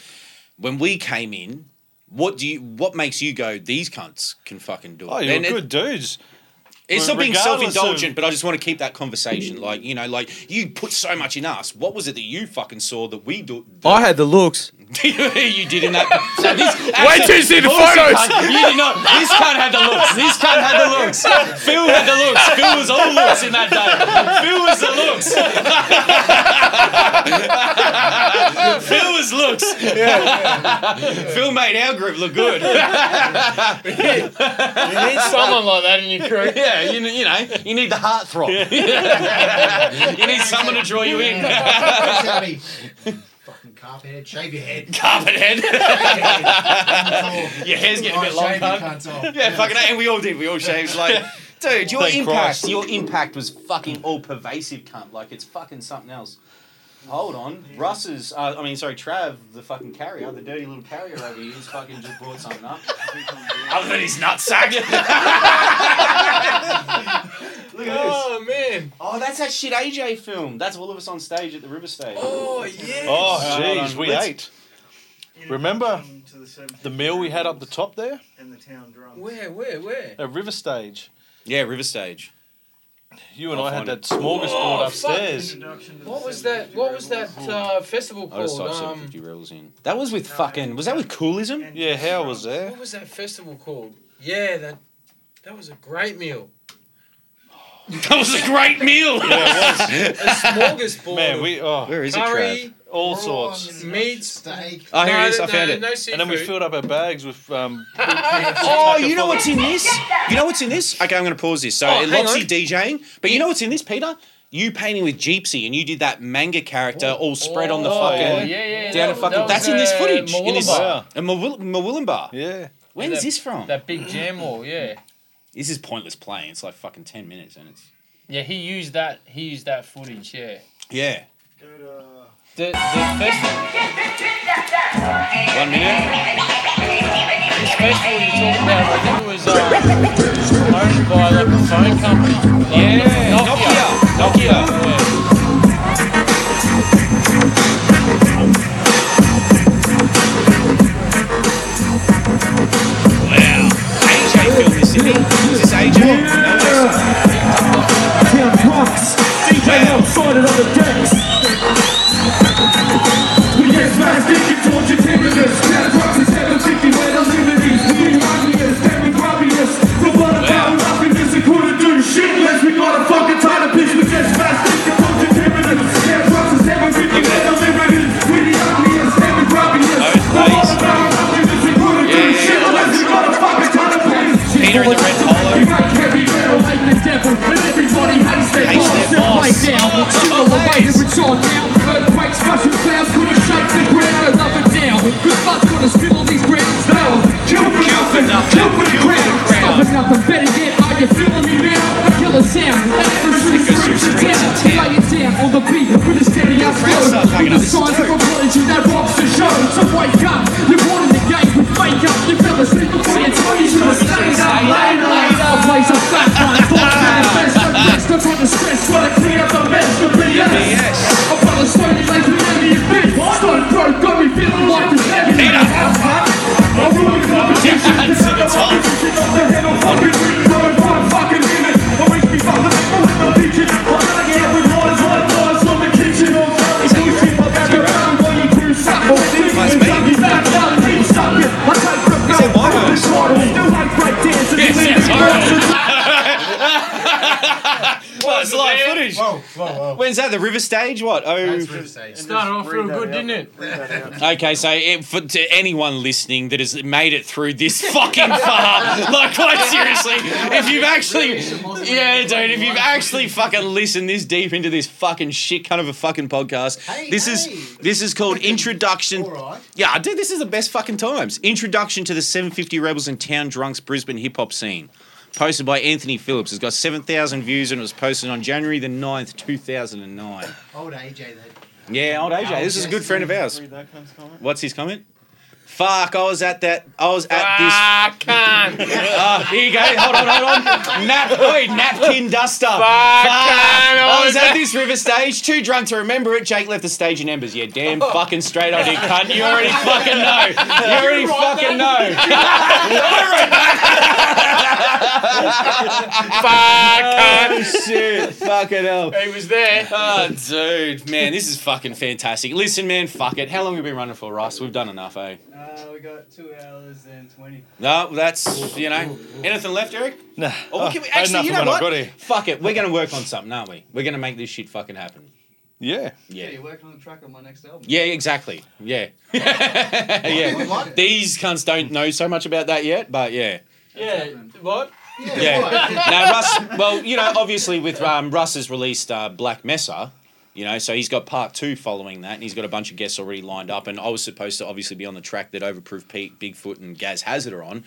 When we came in, what do you? What makes you go? These cunts can fucking do it. Oh, you're And it- good dudes. It's Well, not being self-indulgent, of- but I just want to keep that conversation. Like you know, like you put so much in us. What was it that you fucking saw that we do? I had the looks. [laughs] you did in that. So this, [laughs] Wait till you see the Bullshit, photos. cunt. You did not. This cunt had the looks. This cunt had the looks. Phil had the looks. Phil was all looks in that day. Phil was the looks. [laughs] Phil was looks. Phil made our group look good. You need someone like that in your crew. Yeah, you, know- you know, you need the heart throb. you need someone to draw you in. Fucking carpet head, shave your head. [laughs] Carpet head. [laughs] your hair's getting a bit long, shave your cunt. off. Yeah, fucking, and we all did. We all shaved. Like, [laughs] dude, your Thank impact, Christ. your impact was fucking all pervasive, cunt. Like, it's fucking something else. Hold on, Russ's. Uh, I mean, sorry, Trav, the fucking carrier, the dirty little carrier over here, he's fucking just brought something up. Other than his nutsack. [laughs] Look at this. Oh man. Oh, that's that shit AJ film. That's all of us on stage at the River Stage. Oh yeah. Oh, jeez, we let's- ate. Remember the the meal we had up the top there and the town drums. Where, where, where? at River Stage? Yeah, River Stage. You and I'll I had that it. smorgasbord Oh, upstairs. What was that? What was that uh, festival I just called? typed Um, 750 Rebels in. That was with fucking. Was that with Coolism? Yeah, how was that? what was that festival called? Yeah, that that was a great meal. That was a great meal. [laughs] A smorgasbord. Man, we oh Where is it, curry, Trav? All sorts. meats. Steak. Oh, here no, it is. I found no, it. No And then we filled up our bags with um. [laughs] Oh, you know what's in this? You know what's in this? Okay, I'm going to pause this. So, Oh, it hang lots DJing, but you know what's in this, Peter? You painting with Jeepsy, and you did that manga character all spread on the Oh, fucking yeah, yeah, down that- the fucking. that That's was, in this uh, footage. In this, Murwillumbah. a Mawil- Murwillumbah. Yeah. When Yeah, is that- this from? That big jam wall, yeah. This is pointless playing. It's like fucking ten minutes, and it's Yeah, he used that. He used that footage. Yeah. yeah. Go to, The the festival. One minute. This festival you're talking about, I think it was uh, owned by like a phone company. Like Yeah, Nokia. Nokia. Yeah. Wow. AJ filmed this, didn't way oh, that it's on now. Earthquakes, rushing clouds, couldn't shake the ground up and down. Good fuck's gonna spill all these grounds down. Kill for nothing, kill for the crown. Stop for nothing, better yet, are you feeling me now? I kill a sound, and shoot a switch it down. Lay it down on the beat with a steady ass flow. With the signs of a prodigy that rocks the show. So wake up, you're born in the game with fake up. You fell asleep before later. A place of fat manifest. No rest, don't try to stress, gotta clean whoa, whoa, whoa. When's that? The River Stage? What? Oh. River Stage. Started off real good, didn't it? [laughs] Okay, so it, for, to anyone listening that has made it through this fucking far, like quite seriously, if you've actually, yeah, dude, if you've actually fucking listened this deep into this fucking shit kind of a fucking podcast, Hey, this hey. is this is called introduction. Alright. Yeah, dude, this is the best fucking times. Introduction to the 750 Rebels and Towndrunxx Brisbane hip hop scene. Posted by Anthony Phillips. It's got 7,000 views and it was posted on January the 9th, 2009. Old AJ, that Yeah, old AJ. This is a good friend of ours. Read that comment. What's his comment? Fuck, I was at that. I was at this. Ah, can't. Oh, here you go. Hold on, hold on. Nap, oi, napkin duster. Fuck, cunt, I was at this river stage, too drunk to remember it. Jake left the stage in embers. Yeah, damn fucking straight I did, cunt. You already [laughs] fucking know. You already fucking know. [laughs] Fuck, shit. Fucking hell. He was there. Oh, dude, man, this is fucking fantastic. Listen, man, fuck it. How long have we been running for, Russ? We've done enough, eh? Uh, we got two hours and 20. No, that's you know. Anything left, Eric? Nah. Oh, what can we, I actually, enough you know what? got here. Fuck it. We're gonna work on something, aren't we? We're gonna make this shit fucking happen. Yeah. Yeah, Yeah. you're working on the track on my next album. Yeah, exactly. Yeah. [laughs] [laughs] yeah. These cunts don't know so much about that yet, but yeah. Yeah. What? Yeah. [laughs] now Russ, well, you know, obviously with um, Russ has released uh, Black Mesa, you know, so he's got part two following that, and he's got a bunch of guests already lined up. And I was supposed to obviously be on the track that Overproof Pete, Bigfoot, and Gaz Hazard are on.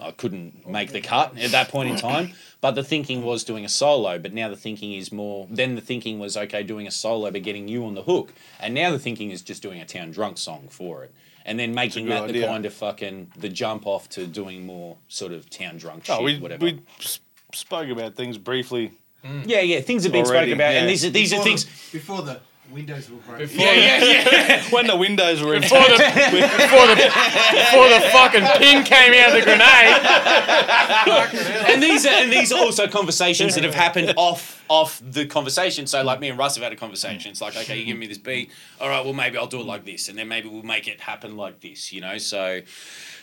I couldn't make the cut at that point in time, but the thinking was doing a solo. But now the thinking is more. Then the thinking was okay, doing a solo, but getting you on the hook. And now the thinking is just doing a town drunk song for it, and then making that the kind of fucking the jump off to doing more sort of town drunk oh, shit, Oh, we, whatever. we spoke about things briefly. Mm. Yeah, yeah, things have been Already, spoken about, and these are these are things. The, before the windows were broken. Yeah, yeah, yeah. [laughs] when the windows were. Before the, before the, before the fucking pin came out of the grenade. [laughs] and these are and these are also conversations that have happened off off the conversation. So like me and Russ have had a conversation. It's like, okay, you give me this beat. All right, well maybe I'll do it like this, and then maybe we'll make it happen like this. You know, so.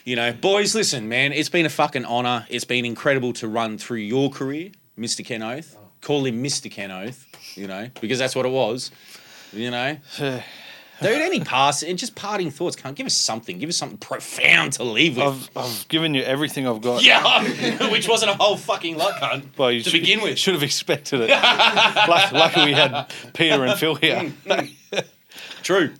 You know, boys, listen, man, it's been a fucking honour. It's been incredible to run through your career, Mr. Ken Oath. Call him Mr. Ken Oath, you know, because that's what it was. You know? [sighs] Dude, any pass and just parting thoughts. Can't give us something. Give us something profound to leave with. I've, I've given you everything I've got. Yeah, [laughs] which wasn't a whole fucking lot, cunt. Well, you to should- begin with. Should have expected it. Luck- lucky we had Peter and Phil here. [laughs] True.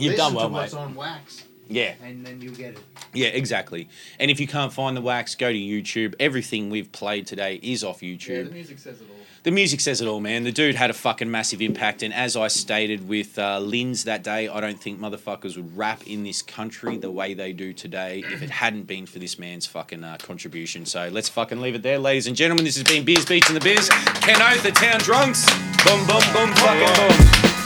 You've done well, to what's mate. on wax. Yeah. And then you'll get it. Yeah, exactly. And if you can't find the wax, go to YouTube. Everything we've played today is off YouTube. Yeah, YouTube. the music says it all. The music says it all, man. The dude had a fucking massive impact, and as I stated with uh, Linz that day, I don't think motherfuckers would rap in this country the way they do today if it hadn't been for this man's fucking uh, contribution. So let's fucking leave it there, ladies and gentlemen. This has been Beers, Beats, and the Biz. Ken Oath, the Towndrunxx. Boom, boom, boom, fucking boom.